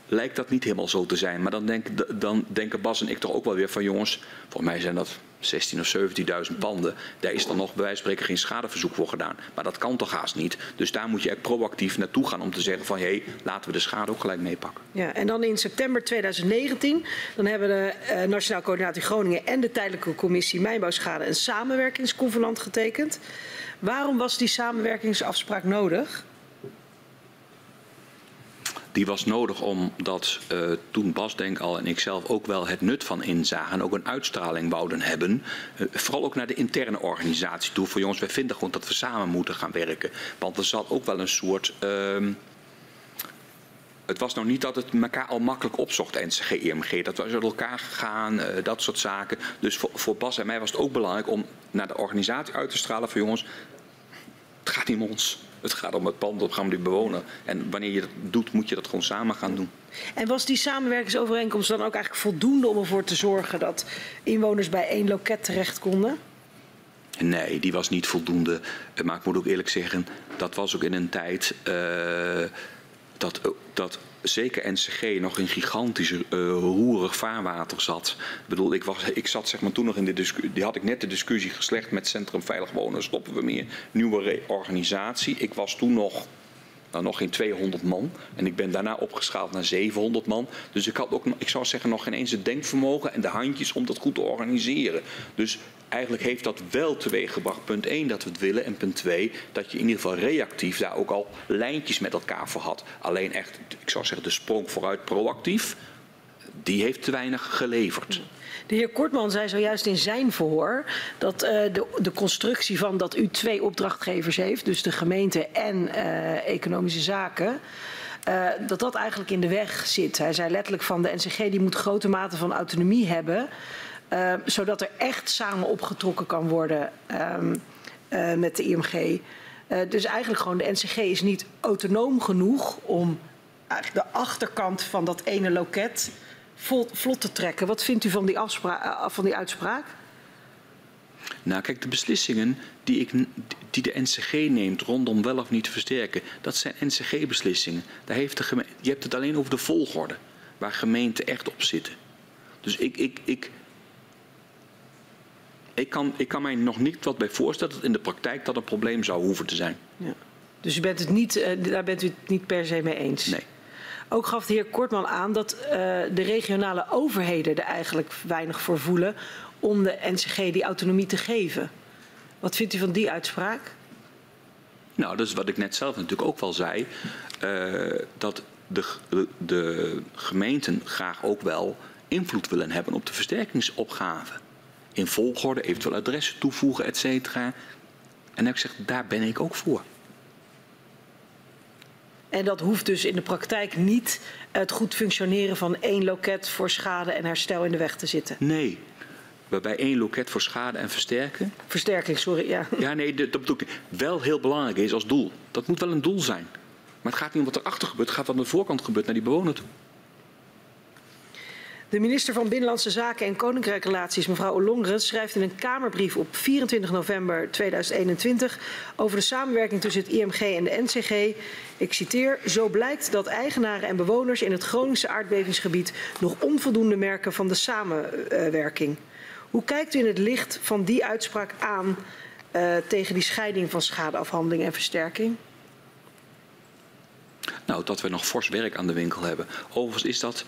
lijkt dat niet helemaal zo te zijn. Maar dan, denk, dan denken Bas en ik toch ook wel weer van jongens, volgens mij zijn dat 16 of 17.000 panden. Daar is dan nog bij wijze van spreken geen schadeverzoek voor gedaan. Maar dat kan toch haast niet. Dus daar moet je echt proactief naartoe gaan om te zeggen van hé, hey, laten we de schade ook gelijk meepakken. Ja, en dan in september 2019, dan hebben de uh, Nationaal Coördinatie Groningen en de Tijdelijke Commissie Mijnbouwschade een samenwerkingsconvenant getekend. Waarom was die samenwerkingsafspraak nodig? Die was nodig omdat uh, toen Bas Denk al en ik zelf ook wel het nut van inzagen en ook een uitstraling wouden hebben. Uh, vooral ook naar de interne organisatie toe. Voor jongens, wij vinden gewoon dat we samen moeten gaan werken. Want er zat ook wel een soort. Uh, het was nou niet dat het elkaar al makkelijk opzocht, NCG, IMG. Dat we uit elkaar gegaan, uh, dat soort zaken. Dus voor, voor, Bas en mij was het ook belangrijk om naar de organisatie uit te stralen van jongens, het gaat niet om ons. Het gaat om het pand, dat gaan we die bewonen. En wanneer je dat doet, moet je dat gewoon samen gaan doen. En was die samenwerkingsovereenkomst dan ook eigenlijk voldoende om ervoor te zorgen dat inwoners bij één loket terecht konden? Nee, die was niet voldoende. Eh, maar ik moet ook eerlijk zeggen, dat was ook in een tijd uh, dat, dat zeker NCG nog in gigantisch uh, roerig vaarwater zat. Ik bedoel, ik, was, ik zat zeg maar toen nog in de discussie, die had ik net de discussie geslecht met Centrum Veilig Wonen, stoppen we meer, nieuwe organisatie. Ik was toen nog nog geen 200 man. En ik ben daarna opgeschaald naar 700 man. Dus ik had ook, ik zou zeggen, nog geen eens het denkvermogen en de handjes om dat goed te organiseren. Dus eigenlijk heeft dat wel teweeggebracht. Punt 1 dat we het willen. En punt 2 dat je in ieder geval reactief daar ook al lijntjes met elkaar voor had. Alleen echt, ik zou zeggen, de sprong vooruit proactief. Die heeft te weinig geleverd. De heer Kortman zei zojuist in zijn verhoor dat uh, de, de, constructie van dat u twee opdrachtgevers heeft, dus de gemeente en uh, economische zaken, uh, dat dat eigenlijk in de weg zit. Hij zei letterlijk van de NCG die moet grote mate van autonomie hebben, zodat er echt samen opgetrokken kan worden um, met de IMG. dus eigenlijk gewoon de NCG is niet autonoom genoeg om de achterkant van dat ene loket vlot te trekken. Wat vindt u van die, eh, van die uitspraak? Nou, kijk, de beslissingen die, ik, die de NCG neemt rondom wel of niet te versterken, dat zijn NCG-beslissingen. Daar heeft de gemeente, je hebt het alleen over de volgorde waar gemeenten echt op zitten. Dus ik, ik, ik, ik, kan, ik kan mij nog niet wat bij voorstellen dat in de praktijk dat een probleem zou hoeven te zijn. Ja. Dus u bent het niet, uh, daar bent u het niet per se mee eens? Nee. Ook gaf de heer Kortman aan dat uh, de regionale overheden er eigenlijk weinig voor voelen om de NCG die autonomie te geven. Wat vindt u van die uitspraak? Nou, dat is wat ik net zelf natuurlijk ook wel zei. Uh, dat de, de, gemeenten graag ook wel invloed willen hebben op de versterkingsopgave. In volgorde, eventueel adressen toevoegen, et cetera. En dan heb ik gezegd, daar ben ik ook voor. En dat hoeft dus in de praktijk niet het goed functioneren van één loket voor schade en herstel in de weg te zitten. Nee. Waarbij één loket voor schade en versterken. Versterking, sorry. Ja, ja nee, dat bedoel ik. Wel heel belangrijk is als doel. Dat moet wel een doel zijn. Maar het gaat niet om wat erachter gebeurt. Het gaat wat aan de voorkant gebeurt naar die bewoner toe. De minister van Binnenlandse Zaken en Koninkrijkrelaties, mevrouw Ollongren, schrijft in een Kamerbrief op 24 november 2021 over de samenwerking tussen het IMG en de NCG. Ik citeer: Zo blijkt dat eigenaren en bewoners in het Groningse aardbevingsgebied nog onvoldoende merken van de samenwerking. Hoe kijkt u in het licht van die uitspraak aan uh, tegen die scheiding van schadeafhandeling en versterking? Nou, dat we nog fors werk aan de winkel hebben. Overigens is dat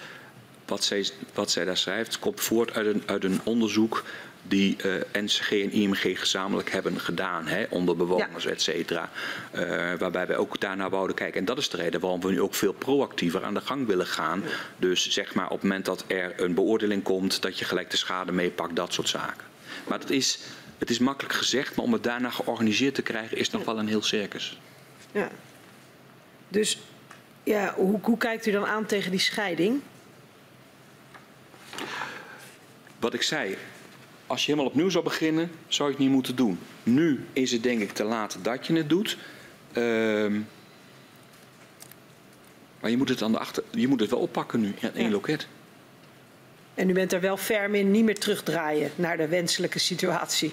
wat zij, wat zij daar schrijft komt voort uit een, uit een onderzoek die uh, eh, NCG en IMG gezamenlijk hebben gedaan hè, onder bewoners, ja. et cetera. Uh, waarbij wij ook daarnaar wouden kijken. En dat is de reden waarom we nu ook veel proactiever aan de gang willen gaan. Ja. Dus zeg maar op het moment dat er een beoordeling komt, dat je gelijk de schade meepakt, dat soort zaken. Maar dat is, het is makkelijk gezegd, maar om het daarna georganiseerd te krijgen is nog wel een heel circus. Ja. Dus ja, hoe, hoe kijkt u dan aan tegen die scheiding? Wat ik zei, als je helemaal opnieuw zou beginnen, zou je het niet moeten doen. Nu is het denk ik te laat dat je het doet. Um, maar je moet het, aan de achter, je moet het wel oppakken nu in één ja. loket. En u bent er wel ferm in niet meer terugdraaien naar de wenselijke situatie?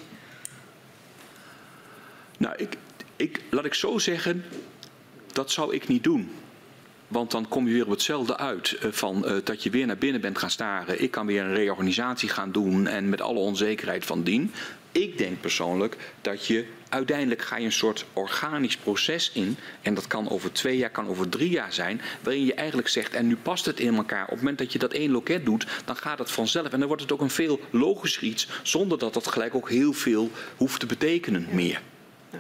Nou, ik, ik, laat ik zo zeggen, dat zou ik niet doen. Want dan kom je weer op hetzelfde uit. Eh, van, uh, dat je weer naar binnen bent gaan staren. Ik kan weer een reorganisatie gaan doen. En met alle onzekerheid van dien. Ik denk persoonlijk dat je uiteindelijk ga je een soort organisch proces in. En dat kan over twee jaar, kan over drie jaar zijn. Waarin je eigenlijk zegt, en nu past het in elkaar. Op het moment dat je dat één loket doet, dan gaat het vanzelf. En dan wordt het ook een veel logischer iets. Zonder dat dat gelijk ook heel veel hoeft te betekenen meer.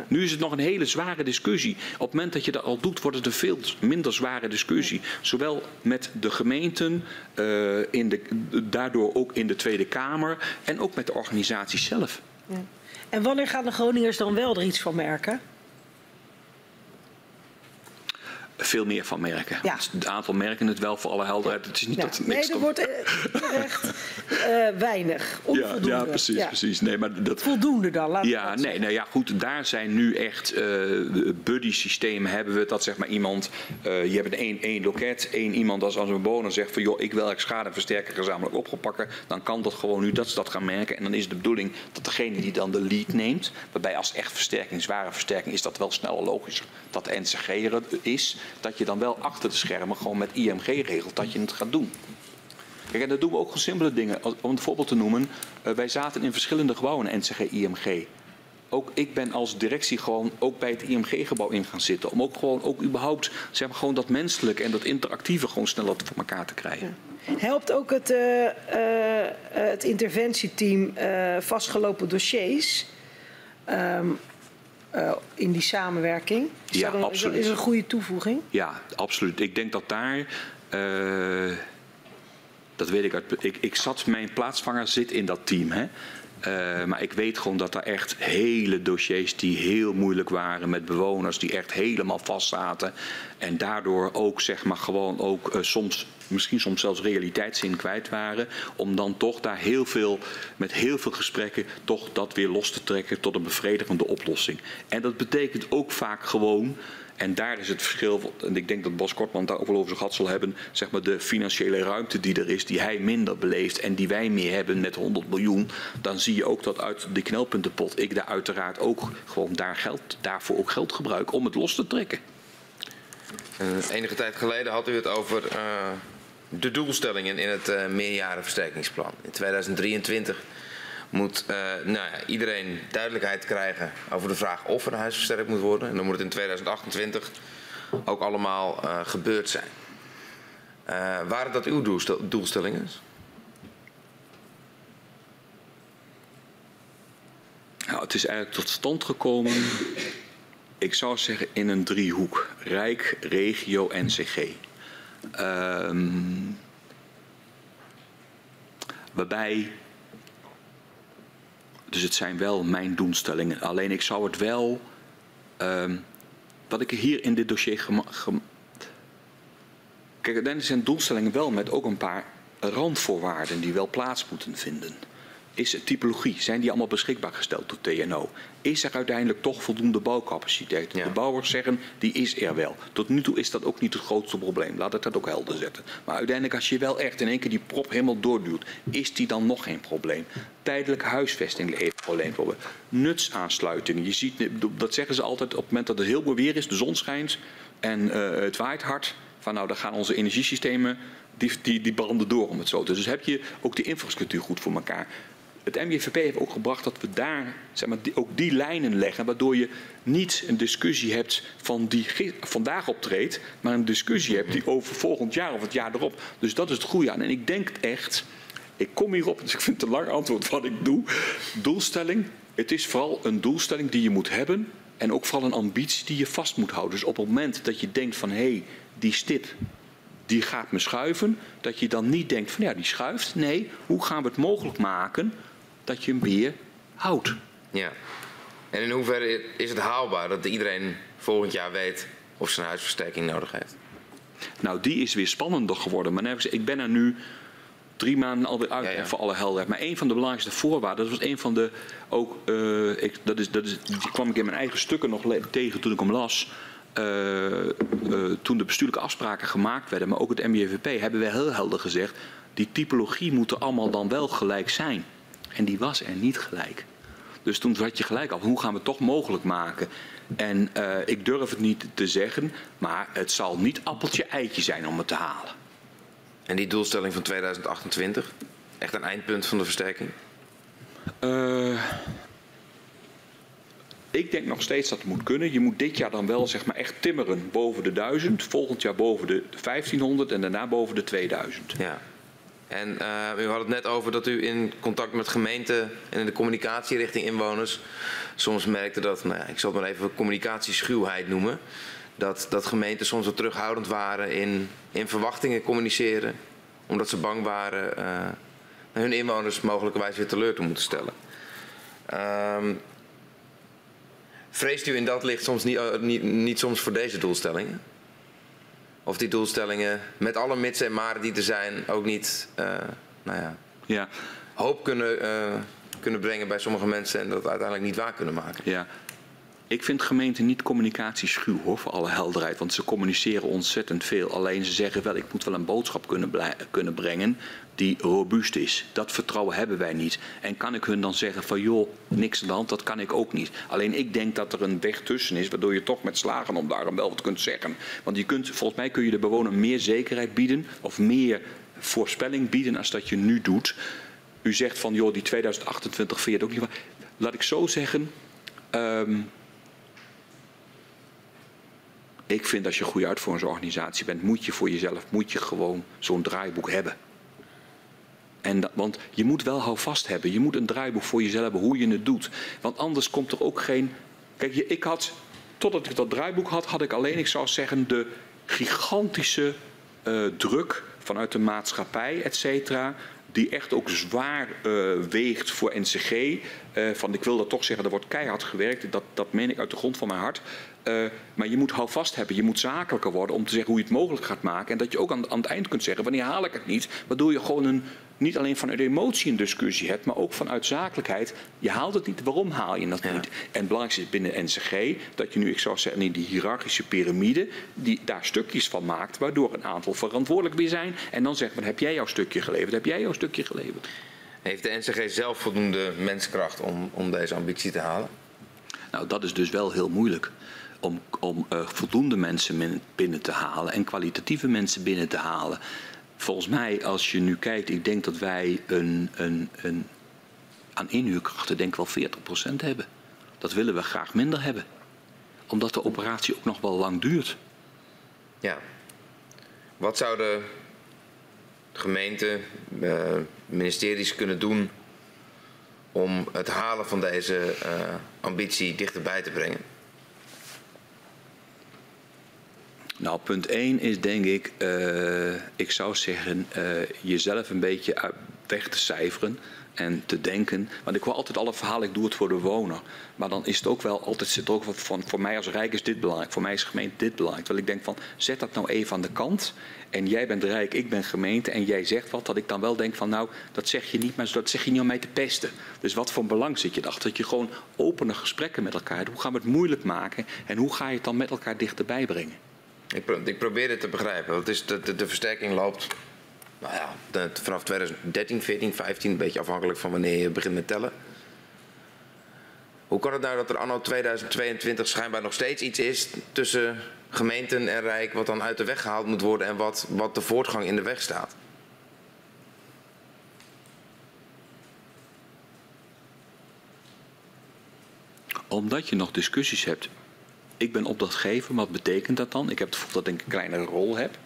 Nu is het nog een hele zware discussie. Op het moment dat je dat al doet, wordt het een veel minder zware discussie. Zowel met de gemeenten, uh, in de, daardoor ook in de Tweede Kamer en ook met de organisatie zelf. Ja. En wanneer gaan de Groningers dan wel er iets van merken? Veel meer van merken. Ja. Het aantal merken het wel voor alle helderheid. Het is niet Ja. dat er Nee, niks er wordt eh, echt eh, weinig. <laughs> ja, Onvoldoende. ja, precies, Ja. precies. Nee, maar dat, Voldoende dan, laat Ja, nee, nou ja, goed. Daar zijn nu echt eh buddy systemen hebben we. Dat zeg maar iemand, eh, je hebt een één, één loket, één iemand als, als een bewoner zegt van joh, ik wil eigenlijk schadeversterker gezamenlijk opgepakken. Dan kan dat gewoon nu dat ze dat gaan merken. En dan is de bedoeling dat degene die dan de lead neemt, waarbij als echt versterking, zware versterking, is dat wel sneller logisch dat de NCG er is. Dat je dan wel achter de schermen gewoon met IMG regelt dat je het gaat doen. Kijk, en dat doen we ook gewoon simpele dingen. Om een voorbeeld te noemen, eh, wij zaten in verschillende gebouwen NCG IMG. Ook ik ben als directie gewoon ook bij het IMG-gebouw in gaan zitten. Om ook gewoon ook überhaupt zeg maar, gewoon dat menselijke en dat interactieve gewoon sneller voor elkaar te krijgen. Helpt ook het, eh, eh, het interventieteam vastgelopen dossiers ehm, eh, in die samenwerking? Is Ja, dat een, absoluut. Is een goede toevoeging? Ja, absoluut. Ik denk dat daar. eh, dat weet ik uit. Ik, ik zat, mijn plaatsvanger zit in dat team. Hè? Eh, maar ik weet gewoon dat er echt hele dossiers die heel moeilijk waren met bewoners die echt helemaal vast zaten. En daardoor ook zeg maar gewoon ook soms, misschien soms zelfs realiteitszin kwijt waren. Om dan toch daar heel veel, met heel veel gesprekken, toch dat weer los te trekken tot een bevredigende oplossing. En dat betekent ook vaak gewoon en daar is het verschil, en ik denk dat Bas Kortman daar ook wel over zijn gat zal hebben, zeg maar de financiële ruimte die er is, die hij minder beleeft en die wij meer hebben met 100 miljoen, dan zie je ook dat uit de knelpuntenpot ik daar uiteraard ook gewoon daar geld, daarvoor ook geld gebruik om het los te trekken. Eh, enige tijd geleden had u het over eh, de doelstellingen in het eh meerjarenversterkingsplan. In 2023 moet eh, nou ja, iedereen duidelijkheid krijgen over de vraag of er een huis versterkt moet worden. En dan moet het in 2028 ook allemaal eh, gebeurd zijn. Waren dat uw doelstel- doelstellingen? Nou, het is eigenlijk tot stand gekomen, ik zou zeggen in een driehoek. Rijk, regio, NCG. Ehm, waarbij, dus het zijn wel mijn doelstellingen. Alleen ik zou het wel, ehm, wat ik hier in dit dossier Kijk, uiteindelijk zijn doelstellingen wel met ook een paar randvoorwaarden die wel plaats moeten vinden. Is typologie, zijn die allemaal beschikbaar gesteld door TNO? Is er uiteindelijk toch voldoende bouwcapaciteit? Ja. De bouwers zeggen, die is er wel. Tot nu toe is dat ook niet het grootste probleem. Laat ik dat ook helder zetten. Maar uiteindelijk als je wel echt in één keer die prop helemaal doorduwt, is die dan nog geen probleem? Tijdelijke huisvesting heeft alleen probleem. Nutsaansluitingen. Je ziet, dat zeggen ze altijd op het moment dat het heel mooi weer is, de zon schijnt en eh, het waait hard. Van nou, dan gaan onze energiesystemen, die, die, die branden door om het zo te Dus heb je ook de infrastructuur goed voor elkaar. Het MJVP heeft ook gebracht dat we daar zeg maar, ook die lijnen leggen. Waardoor je niet een discussie hebt van die vandaag optreedt. Maar een discussie hebt die over volgend jaar of het jaar erop. Dus dat is het goede aan. En ik denk echt, ik kom hierop, dus ik vind het een lang antwoord wat ik doe. Doelstelling, het is vooral een doelstelling die je moet hebben. En ook vooral een ambitie die je vast moet houden. Dus op het moment dat je denkt van hé, hey, die stip die gaat me schuiven. Dat je dan niet denkt van ja, die schuift. Nee, hoe gaan we het mogelijk maken dat je hem weer houdt? Ja. En in hoeverre is het haalbaar dat iedereen volgend jaar weet of ze een huisversterking nodig heeft? Nou, die is weer spannender geworden. Maar ik ben er nu drie maanden alweer uit Ja, ja. voor alle helderheid. Maar een van de belangrijkste voorwaarden, dat was een van de ook, eh, ik, dat is, dat is, die kwam ik in mijn eigen stukken nog tegen toen ik hem las. Eh, eh, toen de bestuurlijke afspraken gemaakt werden, maar ook het MJVP, hebben we heel helder gezegd: die typologie moeten allemaal dan wel gelijk zijn. En die was er niet gelijk. Dus toen had je gelijk al, hoe gaan we het toch mogelijk maken? En eh, ik durf het niet te zeggen, maar het zal niet appeltje-eitje zijn om het te halen. En die doelstelling van 2028? Echt een eindpunt van de versterking? Eh, ik denk nog steeds dat het moet kunnen. Je moet dit jaar dan wel zeg maar echt timmeren boven de 1000. Volgend jaar boven de 1500 en daarna boven de 2000. Ja. En eh, u had het net over dat u in contact met gemeenten en in de communicatie richting inwoners soms merkte dat, nou ja, ik zal het maar even communicatieschuwheid noemen, dat, dat gemeenten soms wat terughoudend waren in, in verwachtingen communiceren, omdat ze bang waren eh, hun inwoners mogelijkerwijs weer teleur te moeten stellen. Ehm, vreest u in dat licht soms niet, eh, niet, niet soms voor deze doelstellingen? Of die doelstellingen met alle mits en maren die er zijn ook niet uh, nou ja, ja. hoop kunnen, uh, kunnen brengen bij sommige mensen en dat uiteindelijk niet waar kunnen maken. Ja. Ik vind gemeenten niet communicatieschuw hoor, voor alle helderheid. Want ze communiceren ontzettend veel. Alleen ze zeggen wel, ik moet wel een boodschap kunnen, kunnen brengen die robuust is. Dat vertrouwen hebben wij niet. En kan ik hun dan zeggen van joh, niks aan dat kan ik ook niet. Alleen ik denk dat er een weg tussen is, waardoor je toch met slagen om daarom wel wat kunt zeggen. Want je kunt, volgens mij kun je de bewoner meer zekerheid bieden of meer voorspelling bieden als dat je nu doet. U zegt van joh, die 2028 vind je het ook niet. Laat ik zo zeggen. Um, ik vind als je goede uitvoeringsorganisatie bent, moet je voor jezelf moet je gewoon zo'n draaiboek hebben. En dat, want je moet wel houvast hebben. Je moet een draaiboek voor jezelf hebben hoe je het doet. Want anders komt er ook geen. Kijk, ik had, totdat ik dat draaiboek had, had ik alleen, ik zou zeggen, de gigantische uh, druk vanuit de maatschappij, et cetera die echt ook zwaar uh, weegt voor NCG. Eh, van ik wil dat toch zeggen, er wordt keihard gewerkt. Dat, dat meen ik uit de grond van mijn hart. Uh, maar je moet houvast hebben, je moet zakelijker worden om te zeggen hoe je het mogelijk gaat maken. En dat je ook aan, aan het eind kunt zeggen, wanneer haal ik het niet? Waardoor je gewoon een, niet alleen vanuit emotie een discussie hebt, maar ook vanuit zakelijkheid. Je haalt het niet, waarom haal je dat ja. niet? En het belangrijkste is binnen NCG dat je nu, ik zou zeggen, in die hiërarchische piramide, die daar stukjes van maakt, waardoor een aantal verantwoordelijk weer zijn. En dan zegt men, heb jij jouw stukje geleverd? Heb jij jouw stukje geleverd? Heeft de NCG zelf voldoende menskracht om, om deze ambitie te halen? Nou, dat is dus wel heel moeilijk om, om uh, voldoende mensen binnen te halen en kwalitatieve mensen binnen te halen. Volgens mij, als je nu kijkt, ik denk dat wij een, een, een aan inhuurkrachten denk ik wel 40% hebben. Dat willen we graag minder hebben. Omdat de operatie ook nog wel lang duurt. Ja. Wat zouden gemeenten, uh, ministeries kunnen doen om het halen van deze uh, ambitie dichterbij te brengen? Nou, punt 1 is denk ik, uh, ik zou zeggen, uh, jezelf een beetje weg te cijferen en te denken. Want ik hoor altijd alle verhalen, ik doe het voor de woner. Maar dan is het ook wel, altijd zit ook van, voor mij als Rijk is dit belangrijk, voor mij is gemeente dit belangrijk. Terwijl ik denk van, zet dat nou even aan de kant. En jij bent Rijk, ik ben gemeente en jij zegt wat, dat ik dan wel denk van, nou, dat zeg je niet, maar dat zeg je niet om mij te pesten. Dus wat voor belang zit je erachter? Dat je gewoon opene gesprekken met elkaar, hoe gaan we het moeilijk maken en hoe ga je het dan met elkaar dichterbij brengen? Ik, ik probeer het te begrijpen. Is de, de, versterking loopt nou ja, vanaf 2013, 14, 15, een beetje afhankelijk van wanneer je begint met tellen. Hoe kan het nou dat er anno 2022 schijnbaar nog steeds iets is tussen gemeenten en Rijk wat dan uit de weg gehaald moet worden en wat, wat de voortgang in de weg staat? Omdat je nog discussies hebt ik ben opdrachtgever, wat betekent dat dan? Ik heb het gevoel dat ik een kleinere rol heb.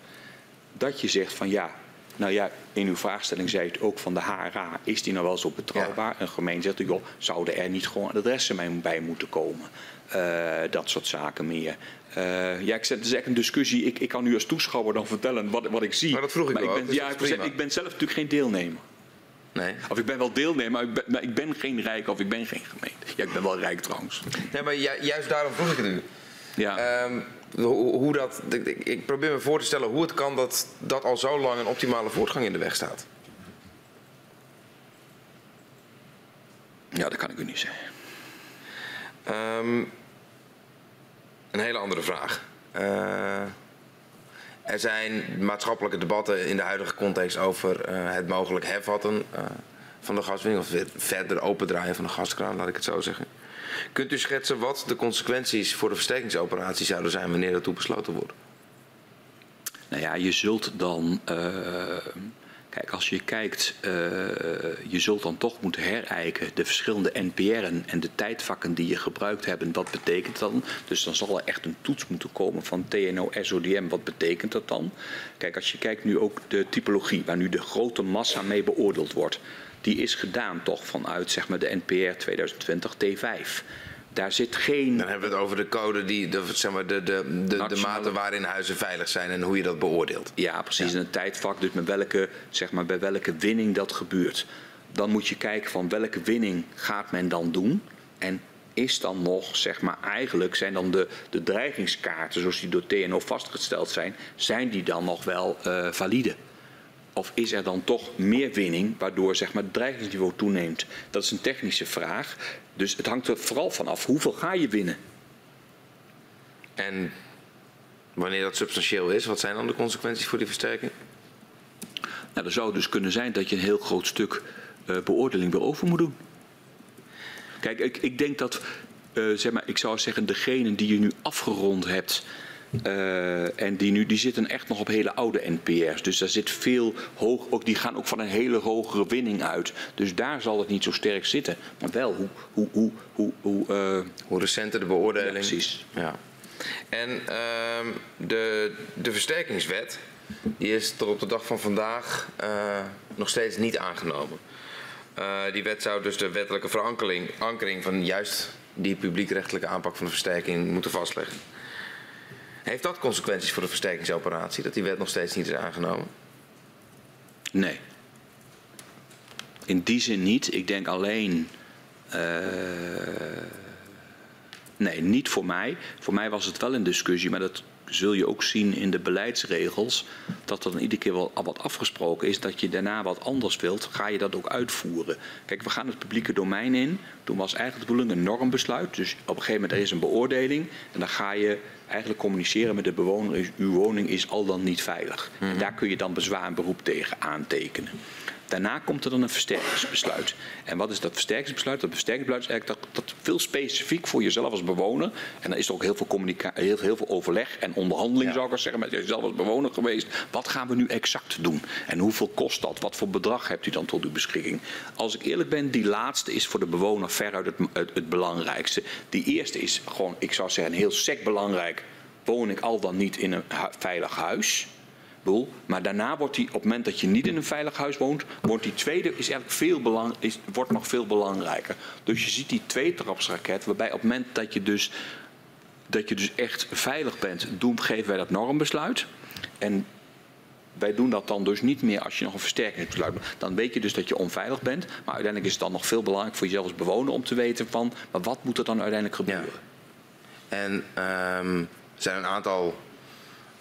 Dat je zegt van ja, nou ja, in uw vraagstelling zei het ook van de HRA, is die nou wel zo betrouwbaar? Een gemeente zegt, joh, zouden er niet gewoon adressen bij moeten komen? Uh, dat soort zaken meer. Uh, ja, ik zet, het is echt een discussie. Ik, ik kan u als toeschouwer dan vertellen wat, wat ik zie. Maar dat vroeg ik maar wel. Ik ben, ja, ik, ik ben zelf natuurlijk geen deelnemer. Nee. Of ik ben wel deelnemer, maar ik ben, maar ik ben geen rijk of ik ben geen gemeente. Ja, ik ben wel rijk trouwens. Nee, maar ju juist daarom vroeg ik het u. Ja. Um, hoe dat, ik probeer me voor te stellen hoe het kan dat, dat al zo lang een optimale voortgang in de weg staat. Ja, dat kan ik u niet zeggen. Um, een hele andere vraag. Uh, er zijn maatschappelijke debatten in de huidige context over uh, het mogelijk hervatten uh, van de gaswinning. Of verder opendraaien van de gaskraan, laat ik het zo zeggen. Kunt u schetsen wat de consequenties voor de versterkingsoperatie zouden zijn wanneer dat toe besloten wordt? Nou ja, je zult dan. Uh, kijk, als je kijkt, uh, je zult dan toch moeten herijken de verschillende NPR'en en de tijdvakken die je gebruikt hebt. Wat betekent dat dan? Dus dan zal er echt een toets moeten komen van TNO, SODM. Wat betekent dat dan? Kijk, als je kijkt nu ook de typologie, waar nu de grote massa mee beoordeeld wordt die is gedaan toch vanuit zeg maar, de NPR 2020 T5. Daar zit geen. Dan hebben we het over de code, die, de, zeg maar, de, de, de, de mate waarin huizen veilig zijn en hoe je dat beoordeelt. Ja, precies. Ja. Een tijdvak, dus met welke, zeg maar, bij welke winning dat gebeurt. Dan moet je kijken van welke winning gaat men dan doen. En is dan nog, zeg maar, eigenlijk zijn dan de, de dreigingskaarten zoals die door TNO vastgesteld zijn, zijn die dan nog wel uh, valide? Of is er dan toch meer winning waardoor zeg maar, het dreigingsniveau toeneemt? Dat is een technische vraag. Dus het hangt er vooral vanaf hoeveel ga je winnen. En wanneer dat substantieel is, wat zijn dan de consequenties voor die versterking? Nou, er zou dus kunnen zijn dat je een heel groot stuk uh, beoordeling weer over moet doen. Kijk, ik, ik denk dat, uh, zeg maar, ik zou zeggen, degene die je nu afgerond hebt. Uh, en die, nu, die zitten echt nog op hele oude NPR's. Dus daar zit veel hoog. Ook, die gaan ook van een hele hogere winning uit. Dus daar zal het niet zo sterk zitten. Maar wel hoe. hoe, hoe, hoe, hoe, uh, hoe recenter de beoordeling. Ja, precies. Ja. En uh, de, de versterkingswet. Die is tot op de dag van vandaag uh, nog steeds niet aangenomen. Die wet zou dus de wettelijke verankering ankering van juist die publiekrechtelijke aanpak van de versterking moeten vastleggen. Heeft dat consequenties voor de versterkingsoperatie, dat die wet nog steeds niet is aangenomen? Nee. In die zin niet. Ik denk alleen. Uh, nee, niet voor mij. Voor mij was het wel een discussie, maar dat zul je ook zien in de beleidsregels, dat er dan iedere keer wel wat afgesproken is dat je daarna wat anders wilt, ga je dat ook uitvoeren. Kijk, we gaan het publieke domein in. Toen was eigenlijk de bedoeling een normbesluit. Dus op een gegeven moment er is een beoordeling en dan ga je eigenlijk communiceren met de bewoner. Uw woning is al dan niet veilig. Mm -hmm. Daar kun je dan bezwaar en beroep tegen aantekenen. Daarna komt er dan een versterkingsbesluit. En wat is dat versterkingsbesluit? Dat versterkingsbesluit is eigenlijk dat, dat veel specifiek voor jezelf als bewoner. En dan is er ook heel veel, communicatie, heel, heel veel overleg en onderhandeling, ja. zou ik maar zeggen, met jezelf als bewoner geweest. Wat gaan we nu exact doen? En hoeveel kost dat? Wat voor bedrag hebt u dan tot uw beschikking? Als ik eerlijk ben, die laatste is voor de bewoner veruit het, het, het belangrijkste. Die eerste is gewoon, ik zou zeggen, heel sec belangrijk. Woon ik al dan niet in een veilig huis? Maar daarna wordt die, op het moment dat je niet in een veilig huis woont, wordt die tweede is eigenlijk veel belang, is, wordt nog veel belangrijker. Dus je ziet die tweetrapsraket, waarbij op het moment dat je dus, dat je dus echt veilig bent, doen, geven wij dat normbesluit. En wij doen dat dan dus niet meer als je nog een versterkingsbesluit hebt. Dan weet je dus dat je onveilig bent. Maar uiteindelijk is het dan nog veel belangrijk voor jezelf als bewoner om te weten van, maar wat moet er dan uiteindelijk gebeuren? Ja. En um, er zijn een aantal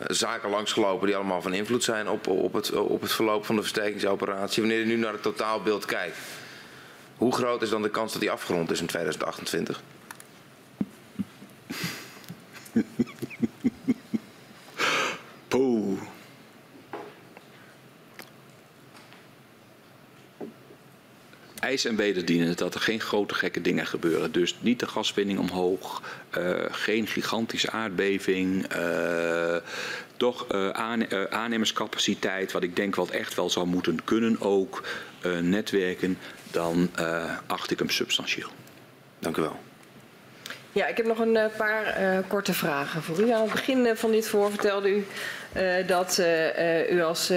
zaken langsgelopen die allemaal van invloed zijn op, op, het, op het verloop van de versterkingsoperatie. Wanneer je nu naar het totaalbeeld kijkt, hoe groot is dan de kans dat die afgerond is in 2028? Poeh. Eis en wederdienen dat er geen grote gekke dingen gebeuren. Dus niet de gaswinning omhoog, uh, geen gigantische aardbeving, uh, toch uh, aan, aannemerscapaciteit, wat ik denk wat echt wel zou moeten kunnen ook, netwerken, dan acht ik hem substantieel. Dank u wel. Ja, ik heb nog een paar korte vragen voor u. Aan het begin van dit voor vertelde u uh, dat uh, u als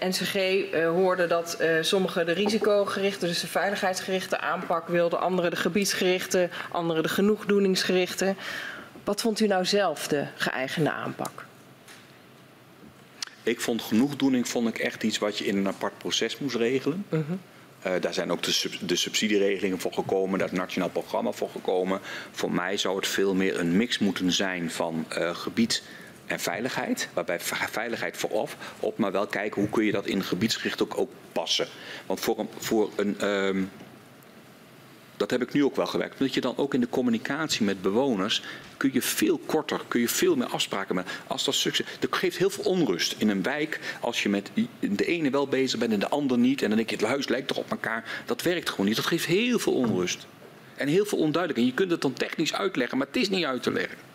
NCG hoorde dat sommigen de risicogerichte, dus de veiligheidsgerichte aanpak wilden, anderen de gebiedsgerichte, anderen de genoegdoeningsgerichte. Wat vond u nou zelf de geëigende aanpak? Ik vond genoegdoening vond ik echt iets wat je in een apart proces moest regelen. -huh. Uh, daar zijn ook de, sub de, subsidieregelingen voor gekomen, het nationaal programma voor gekomen. Voor mij zou het veel meer een mix moeten zijn van uh, gebied en veiligheid. Waarbij veiligheid voorop, op, maar wel kijken hoe kun je dat in gebiedsgericht ook, ook passen. Want voor een, voor een um, dat heb ik nu ook wel gewerkt. Dat je dan ook in de communicatie met bewoners kun je veel korter, kun je veel meer afspraken met. Als dat succes, dat geeft heel veel onrust in een wijk. Als je met de ene wel bezig bent en de ander niet. En dan denk je, het huis lijkt toch op elkaar. Dat werkt gewoon niet. Dat geeft heel veel onrust. En heel veel onduidelijkheid. En je kunt het dan technisch uitleggen, maar het is niet uit te leggen.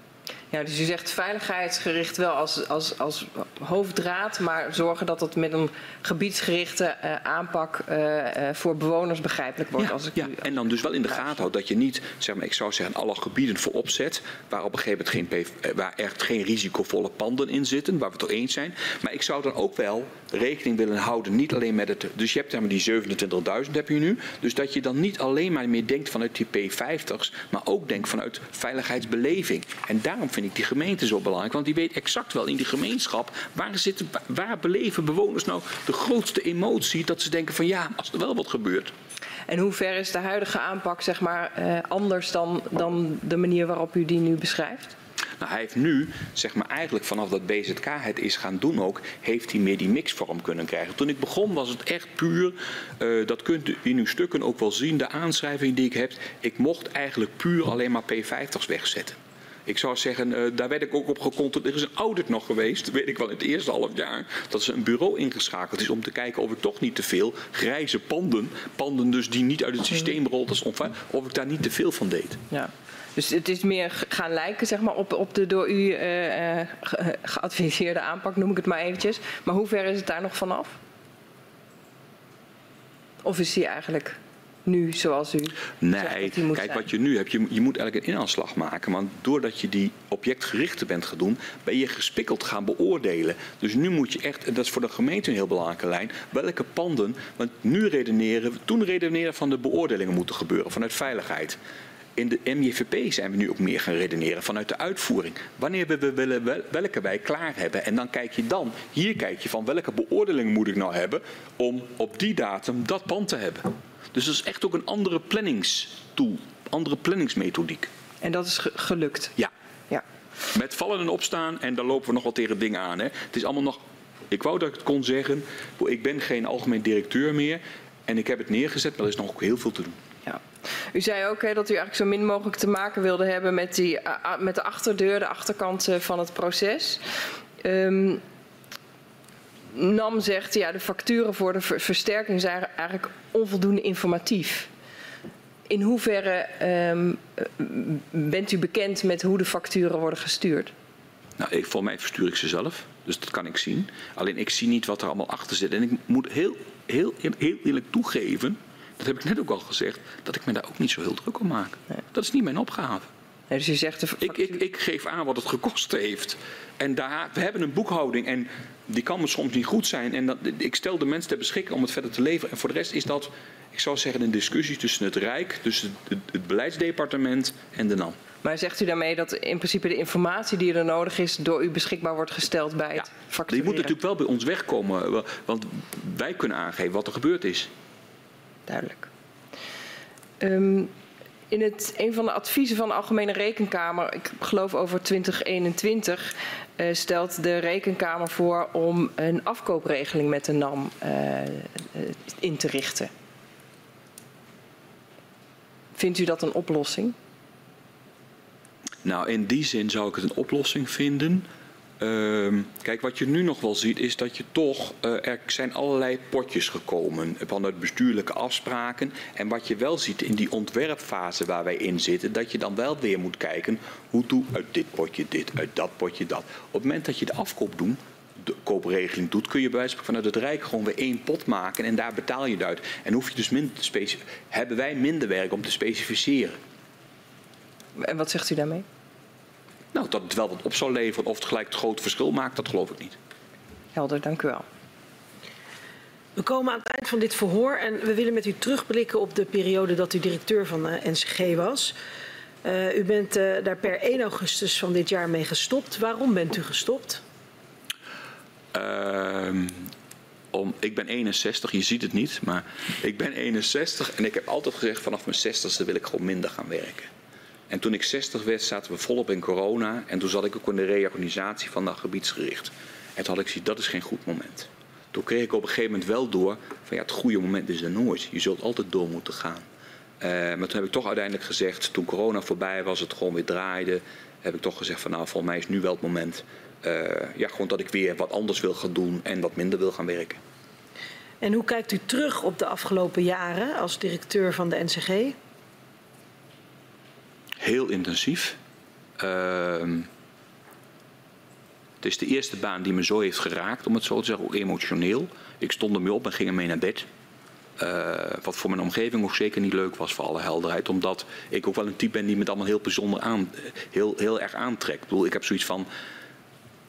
Ja, dus u zegt veiligheidsgericht wel als, als, als hoofddraad, maar zorgen dat het met een gebiedsgerichte uh, aanpak uh, uh, voor bewoners begrijpelijk wordt. Ja, als ik ja. u, en dan dus wel in de gaten houdt dat je niet, zeg maar, ik zou zeggen, alle gebieden voorop zet, waar op een gegeven moment geen, waar echt geen risicovolle panden in zitten, waar we het er eens zijn. Maar ik zou dan ook wel rekening willen houden, niet alleen met het, dus je hebt zeg maar, die 27.000 heb je nu, dus dat je dan niet alleen maar meer denkt vanuit die P50's, maar ook denkt vanuit veiligheidsbeleving. En daarom vind ik die gemeente zo belangrijk. Want die weet exact wel in die gemeenschap waar, zitten, waar beleven bewoners nou de grootste emotie dat ze denken van ja, als er wel wat gebeurt. En hoe ver is de huidige aanpak zeg maar, uh, anders dan, dan de manier waarop u die nu beschrijft? Nou, hij heeft nu, zeg maar eigenlijk vanaf dat BZK het is gaan doen ook, heeft hij meer die mixvorm kunnen krijgen. Toen ik begon was het echt puur, uh, dat kunt u in uw stukken ook wel zien, de aanschrijving die ik heb. Ik mocht eigenlijk puur alleen maar P50's wegzetten. Ik zou zeggen, uh, daar werd ik ook op gecontroleerd. Er is een audit nog geweest, weet ik wel, in het eerste half jaar. Dat ze een bureau ingeschakeld is om te kijken of ik toch niet te veel grijze panden, panden dus die niet uit het systeem rolden, of ik daar niet te veel van deed. Ja. Dus het is meer gaan lijken zeg maar, op, op de door u uh, geadviseerde aanpak, noem ik het maar eventjes. Maar hoe ver is het daar nog vanaf? Of is die eigenlijk nu zoals u Nee, kijk wat je nu hebt, je, je moet eigenlijk een inanslag maken. Want doordat je die objectgerichte bent gaan doen, ben je gespikkeld gaan beoordelen. Dus nu moet je echt, en dat is voor de gemeente een heel belangrijke lijn, welke panden, want nu redeneren, toen redeneren van de beoordelingen moeten gebeuren vanuit veiligheid. In de MJVP zijn we nu ook meer gaan redeneren vanuit de uitvoering. Wanneer we willen welke wij klaar hebben. En dan kijk je dan, hier kijk je van welke beoordeling moet ik nou hebben om op die datum dat pand te hebben. Dus dat is echt ook een andere planningstool, andere planningsmethodiek. En dat is gelukt? Ja. ja. Met vallen en opstaan en daar lopen we nog wel tegen dingen aan. Hè. Het is allemaal nog, ik wou dat ik het kon zeggen, ik ben geen algemeen directeur meer en ik heb het neergezet, maar er is nog heel veel te doen. Ja. U zei ook hè, dat u eigenlijk zo min mogelijk te maken wilde hebben met, die, uh, met de achterdeur, de achterkant van het proces. Um, NAM zegt, ja, de facturen voor de versterking zijn eigenlijk onvoldoende informatief. In hoeverre um, bent u bekend met hoe de facturen worden gestuurd? Nou, ik, voor mij verstuur ik ze zelf, dus dat kan ik zien. Alleen ik zie niet wat er allemaal achter zit. En ik moet heel, heel, heel eerlijk toegeven, dat heb ik net ook al gezegd, dat ik me daar ook niet zo heel druk om maak. Nee. Dat is niet mijn opgave. Nee, dus u zegt de ik, ik, ik, geef aan wat het gekost heeft. En daar, we hebben een boekhouding en die kan soms niet goed zijn. En dat, ik stel de mensen ter beschikking om het verder te leveren. En voor de rest is dat, ik zou zeggen, een discussie tussen het Rijk, tussen het, het beleidsdepartement en de NAM. Maar zegt u daarmee dat in principe de informatie die er nodig is door u beschikbaar wordt gesteld bij het ja, Die moet natuurlijk wel bij ons wegkomen, want wij kunnen aangeven wat er gebeurd is. Duidelijk. Um, in het, een van de adviezen van de Algemene Rekenkamer, ik geloof over 2021, uh, stelt de Rekenkamer voor om een afkoopregeling met de NAM uh, in te richten. Vindt u dat een oplossing? Nou, in die zin zou ik het een oplossing vinden. Uh, kijk, wat je nu nog wel ziet is dat je toch, uh, er zijn allerlei potjes gekomen vanuit bestuurlijke afspraken. En wat je wel ziet in die ontwerpfase waar wij in zitten, dat je dan wel weer moet kijken, hoe doe uit dit potje dit, uit dat potje dat. Op het moment dat je de afkoop doet, de koopregeling doet, kun je bij wijze van vanuit het Rijk gewoon weer één pot maken en daar betaal je het uit. En hoef je dus minder hebben wij minder werk om te specificeren. En wat zegt u daarmee? Nou, dat het wel wat op zou leveren of het gelijk het grote verschil maakt, dat geloof ik niet. Helder, dank u wel. We komen aan het eind van dit verhoor en we willen met u terugblikken op de periode dat u directeur van de NCG was. Uh, u bent uh, daar per 1 augustus van dit jaar mee gestopt. Waarom bent u gestopt? Uh, om, ik ben 61, je ziet het niet, maar ik ben 61 en ik heb altijd gezegd vanaf mijn 60ste wil ik gewoon minder gaan werken. En toen ik 60 werd, zaten we volop in corona. En toen zat ik ook in de reorganisatie van dat gebiedsgericht. En toen had ik gezien, dat is geen goed moment. Toen kreeg ik op een gegeven moment wel door van ja, het goede moment is er nooit. Je zult altijd door moeten gaan. Uh, maar toen heb ik toch uiteindelijk gezegd, toen corona voorbij was, het gewoon weer draaide, heb ik toch gezegd van nou, volgens mij is nu wel het moment. Uh, ja, gewoon dat ik weer wat anders wil gaan doen en wat minder wil gaan werken. En hoe kijkt u terug op de afgelopen jaren als directeur van de NCG? Heel intensief. Uh, het is de eerste baan die me zo heeft geraakt, om het zo te zeggen, ook emotioneel. Ik stond ermee op en ging ermee naar bed. Uh, wat voor mijn omgeving ook zeker niet leuk was, voor alle helderheid. Omdat ik ook wel een type ben die me allemaal heel bijzonder aan, heel, heel erg aantrekt. Ik bedoel, ik heb zoiets van,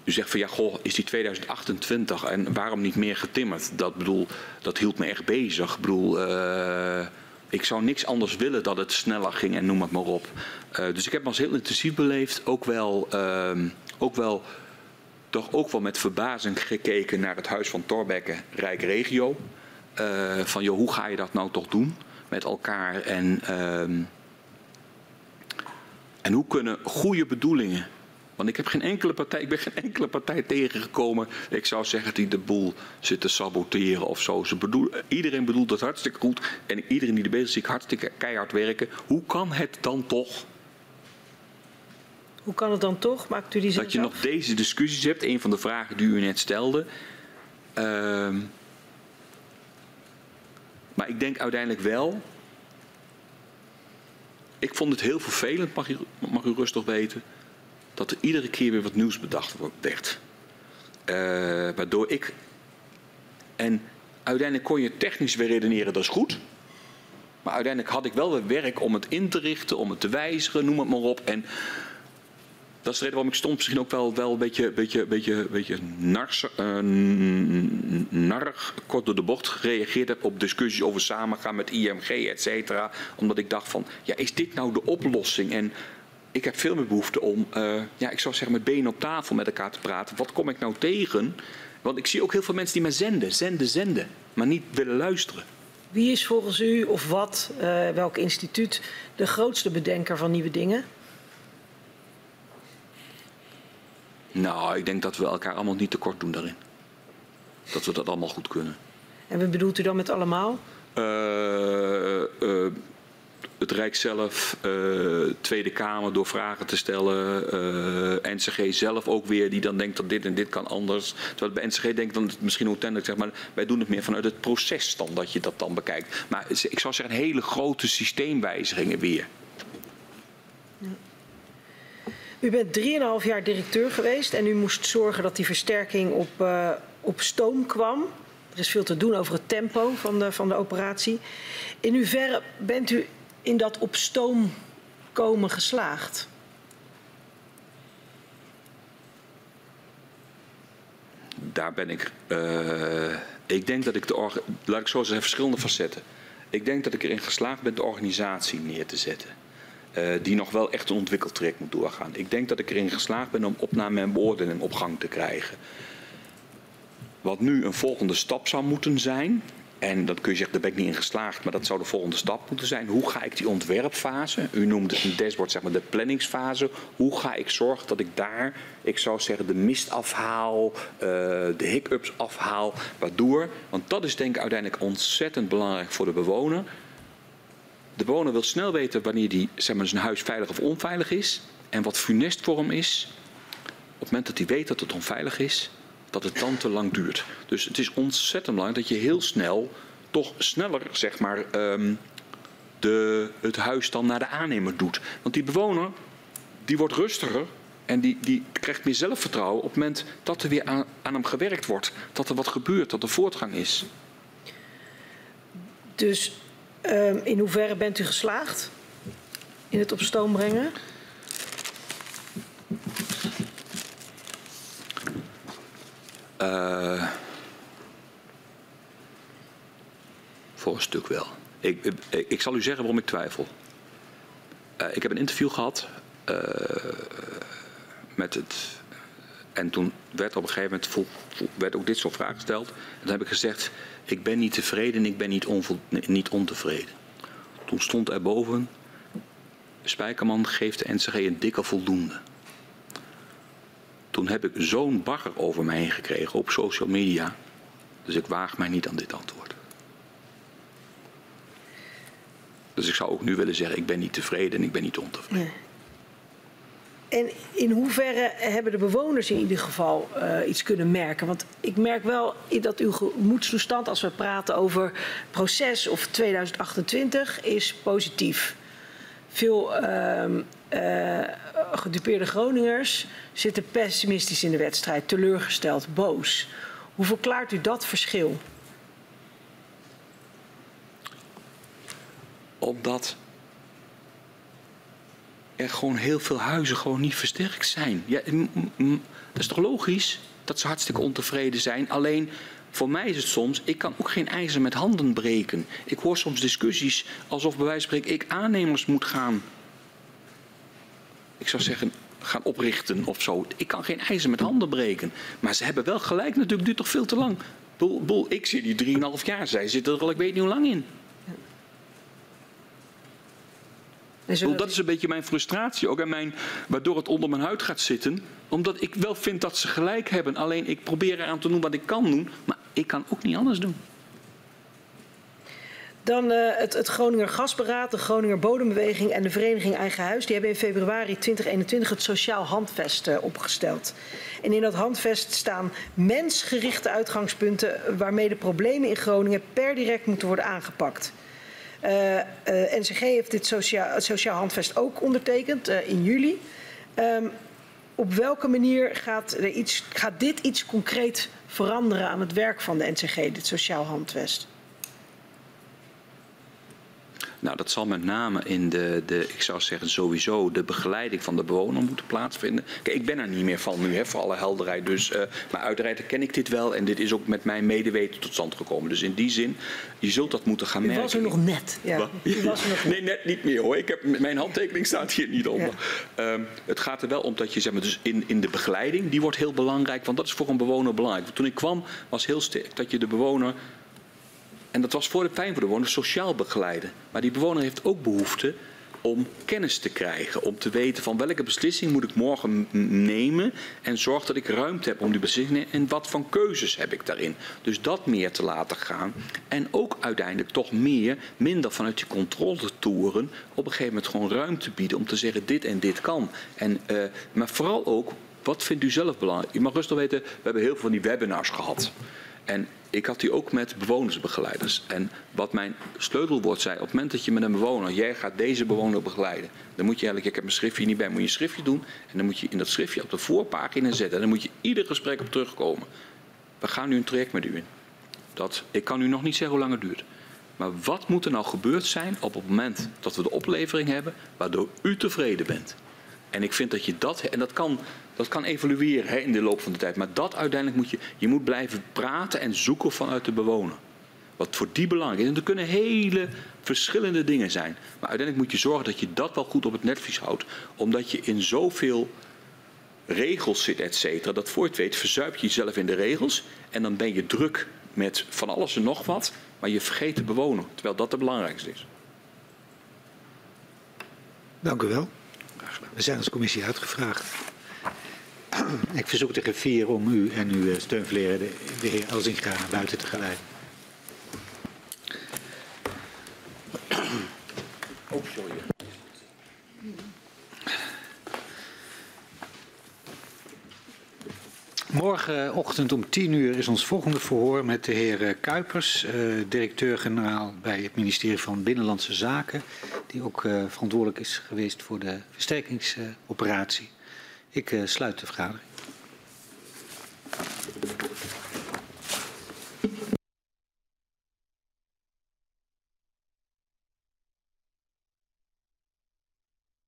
u zegt van ja, goh, is die 2028 en waarom niet meer getimmerd? Dat bedoel, dat hield me echt bezig. Ik bedoel, uh, ik zou niks anders willen dat het sneller ging en noem het maar op. Uh, dus ik heb me als heel intensief beleefd. Ook wel, uh, ook wel, toch ook wel met verbazing gekeken naar het huis van Torbekke, Rijk Regio. Uh, van joh, hoe ga je dat nou toch doen? met elkaar en, ehm, en hoe kunnen goede bedoelingen. Want ik heb geen enkele partij, ik ben geen enkele partij tegengekomen. Ik zou zeggen die de boel zit te saboteren of zo. Ze bedoel, iedereen bedoelt het hartstikke goed. En iedereen die er bezig is, hartstikke keihard werken. Hoe kan het dan toch Hoe kan het dan toch? Maakt u die zin dat je af? nog deze discussies hebt? Een van de vragen die u net stelde. Ehm, maar ik denk uiteindelijk wel. Ik vond het heel vervelend, mag u, mag u rustig weten, dat er iedere keer weer wat nieuws bedacht werd. Eh, waardoor ik. En uiteindelijk kon je technisch weer redeneren, dat is goed. Maar uiteindelijk had ik wel weer werk om het in te richten, om het te wijzigen, noem het maar op. En dat is de reden waarom ik stond misschien ook wel, wel een beetje, beetje, beetje, beetje nars, narrig, kort door de bocht gereageerd heb op discussies over samengaan met IMG, et cetera. Omdat ik dacht van, ja, is dit nou de oplossing? En ik heb veel meer behoefte om, eh, ja, ik zou zeggen, met benen op tafel met elkaar te praten. Wat kom ik nou tegen? Want ik zie ook heel veel mensen die maar zenden, zenden, zenden, maar niet willen luisteren. Wie is volgens u of wat, eh, welk instituut, de grootste bedenker van nieuwe dingen? Nou, ik denk dat we elkaar allemaal niet tekort doen daarin. Dat we dat allemaal goed kunnen. En wat bedoelt u dan met allemaal? Eh, het Rijk zelf, eh, Tweede Kamer door vragen te stellen, eh, NCG zelf ook weer, die dan denkt dat dit en dit kan anders. Terwijl bij NCG denkt dan misschien uiteindelijk, zeg maar, wij doen het meer vanuit het proces dan dat je dat dan bekijkt. Maar ik zou zeggen, hele grote systeemwijzigingen weer. U bent 3,5 jaar directeur geweest en u moest zorgen dat die versterking op, eh, op stoom kwam. Er is veel te doen over het tempo van de, van de operatie. In hoeverre bent u in dat op stoom komen geslaagd? Daar ben ik. eh, ik denk dat ik de. Laat ik zo zeggen, verschillende facetten. Ik denk dat ik erin geslaagd ben de organisatie neer te zetten. eh, die nog wel echt een ontwikkeltraject moet doorgaan. Ik denk dat ik erin geslaagd ben om opname en beoordeling op gang te krijgen. Wat nu een volgende stap zou moeten zijn. En dat kun je zeggen, daar ben ik niet in geslaagd, maar dat zou de volgende stap moeten zijn. Hoe ga ik die ontwerpfase, u noemde het een dashboard, zeg maar de planningsfase. Hoe ga ik zorgen dat ik daar, ik zou zeggen, de mist afhaal, eh, de hiccups afhaal. Waardoor, want dat is denk ik uiteindelijk ontzettend belangrijk voor de bewoner. De bewoner wil snel weten wanneer die, zeg maar, zijn huis veilig of onveilig is. En wat funest voor hem is. Op het moment dat hij weet dat het onveilig is, dat het dan te lang duurt. Dus het is ontzettend belangrijk dat je heel snel, toch sneller, zeg maar, ehm, de, het huis dan naar de aannemer doet. Want die bewoner, die wordt rustiger en die, die krijgt meer zelfvertrouwen op het moment dat er weer aan, aan hem gewerkt wordt. Dat er wat gebeurt, dat er voortgang is. Dus ehm, in hoeverre bent u geslaagd in het op stoom brengen? Eh, voor een stuk wel. Ik, ik, ik zal u zeggen waarom ik twijfel. Eh, ik heb een interview gehad eh, met het. En toen werd op een gegeven moment werd ook dit soort vragen gesteld. En toen heb ik gezegd: Ik ben niet tevreden en ik ben niet, niet ontevreden. Toen stond er boven: Spijkerman geeft de NCG een dikke voldoende. Toen heb ik zo'n bagger over mij heen gekregen op social media. Dus ik waag mij niet aan dit antwoord. Dus ik zou ook nu willen zeggen, ik ben niet tevreden en ik ben niet ontevreden. En in hoeverre hebben de bewoners in ieder geval eh, iets kunnen merken? Want ik merk wel dat uw gemoedstoestand, als we praten over proces of 2028, is positief. Veel ehm, eh, gedupeerde Groningers zitten pessimistisch in de wedstrijd, teleurgesteld, boos. Hoe verklaart u dat verschil? Omdat er gewoon heel veel huizen gewoon niet versterkt zijn. Ja, dat is toch logisch dat ze hartstikke ontevreden zijn. Alleen voor mij is het soms, ik kan ook geen ijzer met handen breken. Ik hoor soms discussies alsof bij wijze van spreken ik aannemers moet gaan. Ik zou zeggen, gaan oprichten of zo. Ik kan geen ijzer met handen breken. Maar ze hebben wel gelijk natuurlijk, duurt toch veel te lang. Boel, boel, ik zit hier 3,5 jaar, zij zitten er al ik weet niet hoe lang in. Dat is een beetje mijn frustratie ook en mijn, waardoor het onder mijn huid gaat zitten. Omdat ik wel vind dat ze gelijk hebben. Alleen ik probeer eraan te doen wat ik kan doen, maar ik kan ook niet anders doen. Dan uh, het, het, Groninger Gasberaad, de Groninger Bodembeweging en de Vereniging Eigen Huis. Die hebben in februari 2021 het Sociaal Handvest uh, opgesteld. En in dat handvest staan mensgerichte uitgangspunten waarmee de problemen in Groningen per direct moeten worden aangepakt. Uh, NCG heeft dit sociaal, sociaal handvest ook ondertekend in juli. Um, op welke manier gaat, er iets, gaat dit iets concreet veranderen aan het werk van de NCG, dit sociaal handvest? Nou, dat zal met name in de, de, ik zou zeggen sowieso, de begeleiding van de bewoner moeten plaatsvinden. Kijk, ik ben er niet meer van nu, hè, voor alle helderheid. Dus, uh, maar uiteraard ken ik dit wel en dit is ook met mijn medeweten tot stand gekomen. Dus in die zin, je zult dat moeten gaan U merken. was er nog net. Ja. U was er nog <laughs> nee, net niet meer hoor. Ik heb, mijn handtekening staat hier niet onder. Ja. Um, het gaat er wel om dat je, zeg maar, dus in, in de begeleiding, die wordt heel belangrijk, want dat is voor een bewoner belangrijk. Toen ik kwam was heel sterk dat je de bewoner en dat was voor de fijn voor de bewoner sociaal begeleiden. Maar die bewoner heeft ook behoefte om kennis te krijgen. Om te weten van welke beslissing moet ik morgen nemen. En zorg dat ik ruimte heb om die beslissing te nemen. En wat voor keuzes heb ik daarin. Dus dat meer te laten gaan. En ook uiteindelijk toch meer, minder vanuit die controletoeren. Op een gegeven moment gewoon ruimte bieden om te zeggen dit en dit kan. En, uh, maar vooral ook, wat vindt u zelf belangrijk? U mag rustig weten, we hebben heel veel van die webinars gehad. En ik had die ook met bewonersbegeleiders. En wat mijn sleutelwoord zei, op het moment dat je met een bewoner, jij gaat deze bewoner begeleiden, dan moet je eigenlijk, ik heb mijn schriftje niet bij, moet je een schriftje doen en dan moet je in dat schriftje op de voorpagina zetten. En dan moet je ieder gesprek op terugkomen. We gaan nu een traject met u in. Dat, ik kan u nog niet zeggen hoe lang het duurt. Maar wat moet er nou gebeurd zijn op het moment dat we de oplevering hebben, waardoor u tevreden bent? En ik vind dat je dat, en dat kan, dat kan evolueren hè, in de loop van de tijd, maar dat uiteindelijk moet je, je moet blijven praten en zoeken vanuit de bewoner. Wat voor die belangrijk is. En er kunnen hele verschillende dingen zijn. Maar uiteindelijk moet je zorgen dat je dat wel goed op het netvlies houdt. Omdat je in zoveel regels zit, et cetera. Dat voor je het weet verzuip je jezelf in de regels. En dan ben je druk met van alles en nog wat. Maar je vergeet de bewoner. Terwijl dat het belangrijkste is. Dank u wel. We zijn als commissie uitgevraagd. Ik verzoek de griffier om u en uw steunverlener, de, de heer Elzinga, naar buiten te geleiden. Oh, sorry. Morgenochtend om 10 uur is ons volgende verhoor met de heer Kuipers, uh, directeur-generaal bij het ministerie van Binnenlandse Zaken, die ook uh, verantwoordelijk is geweest voor de versterkingsoperatie. Ik eh, sluit de vergadering.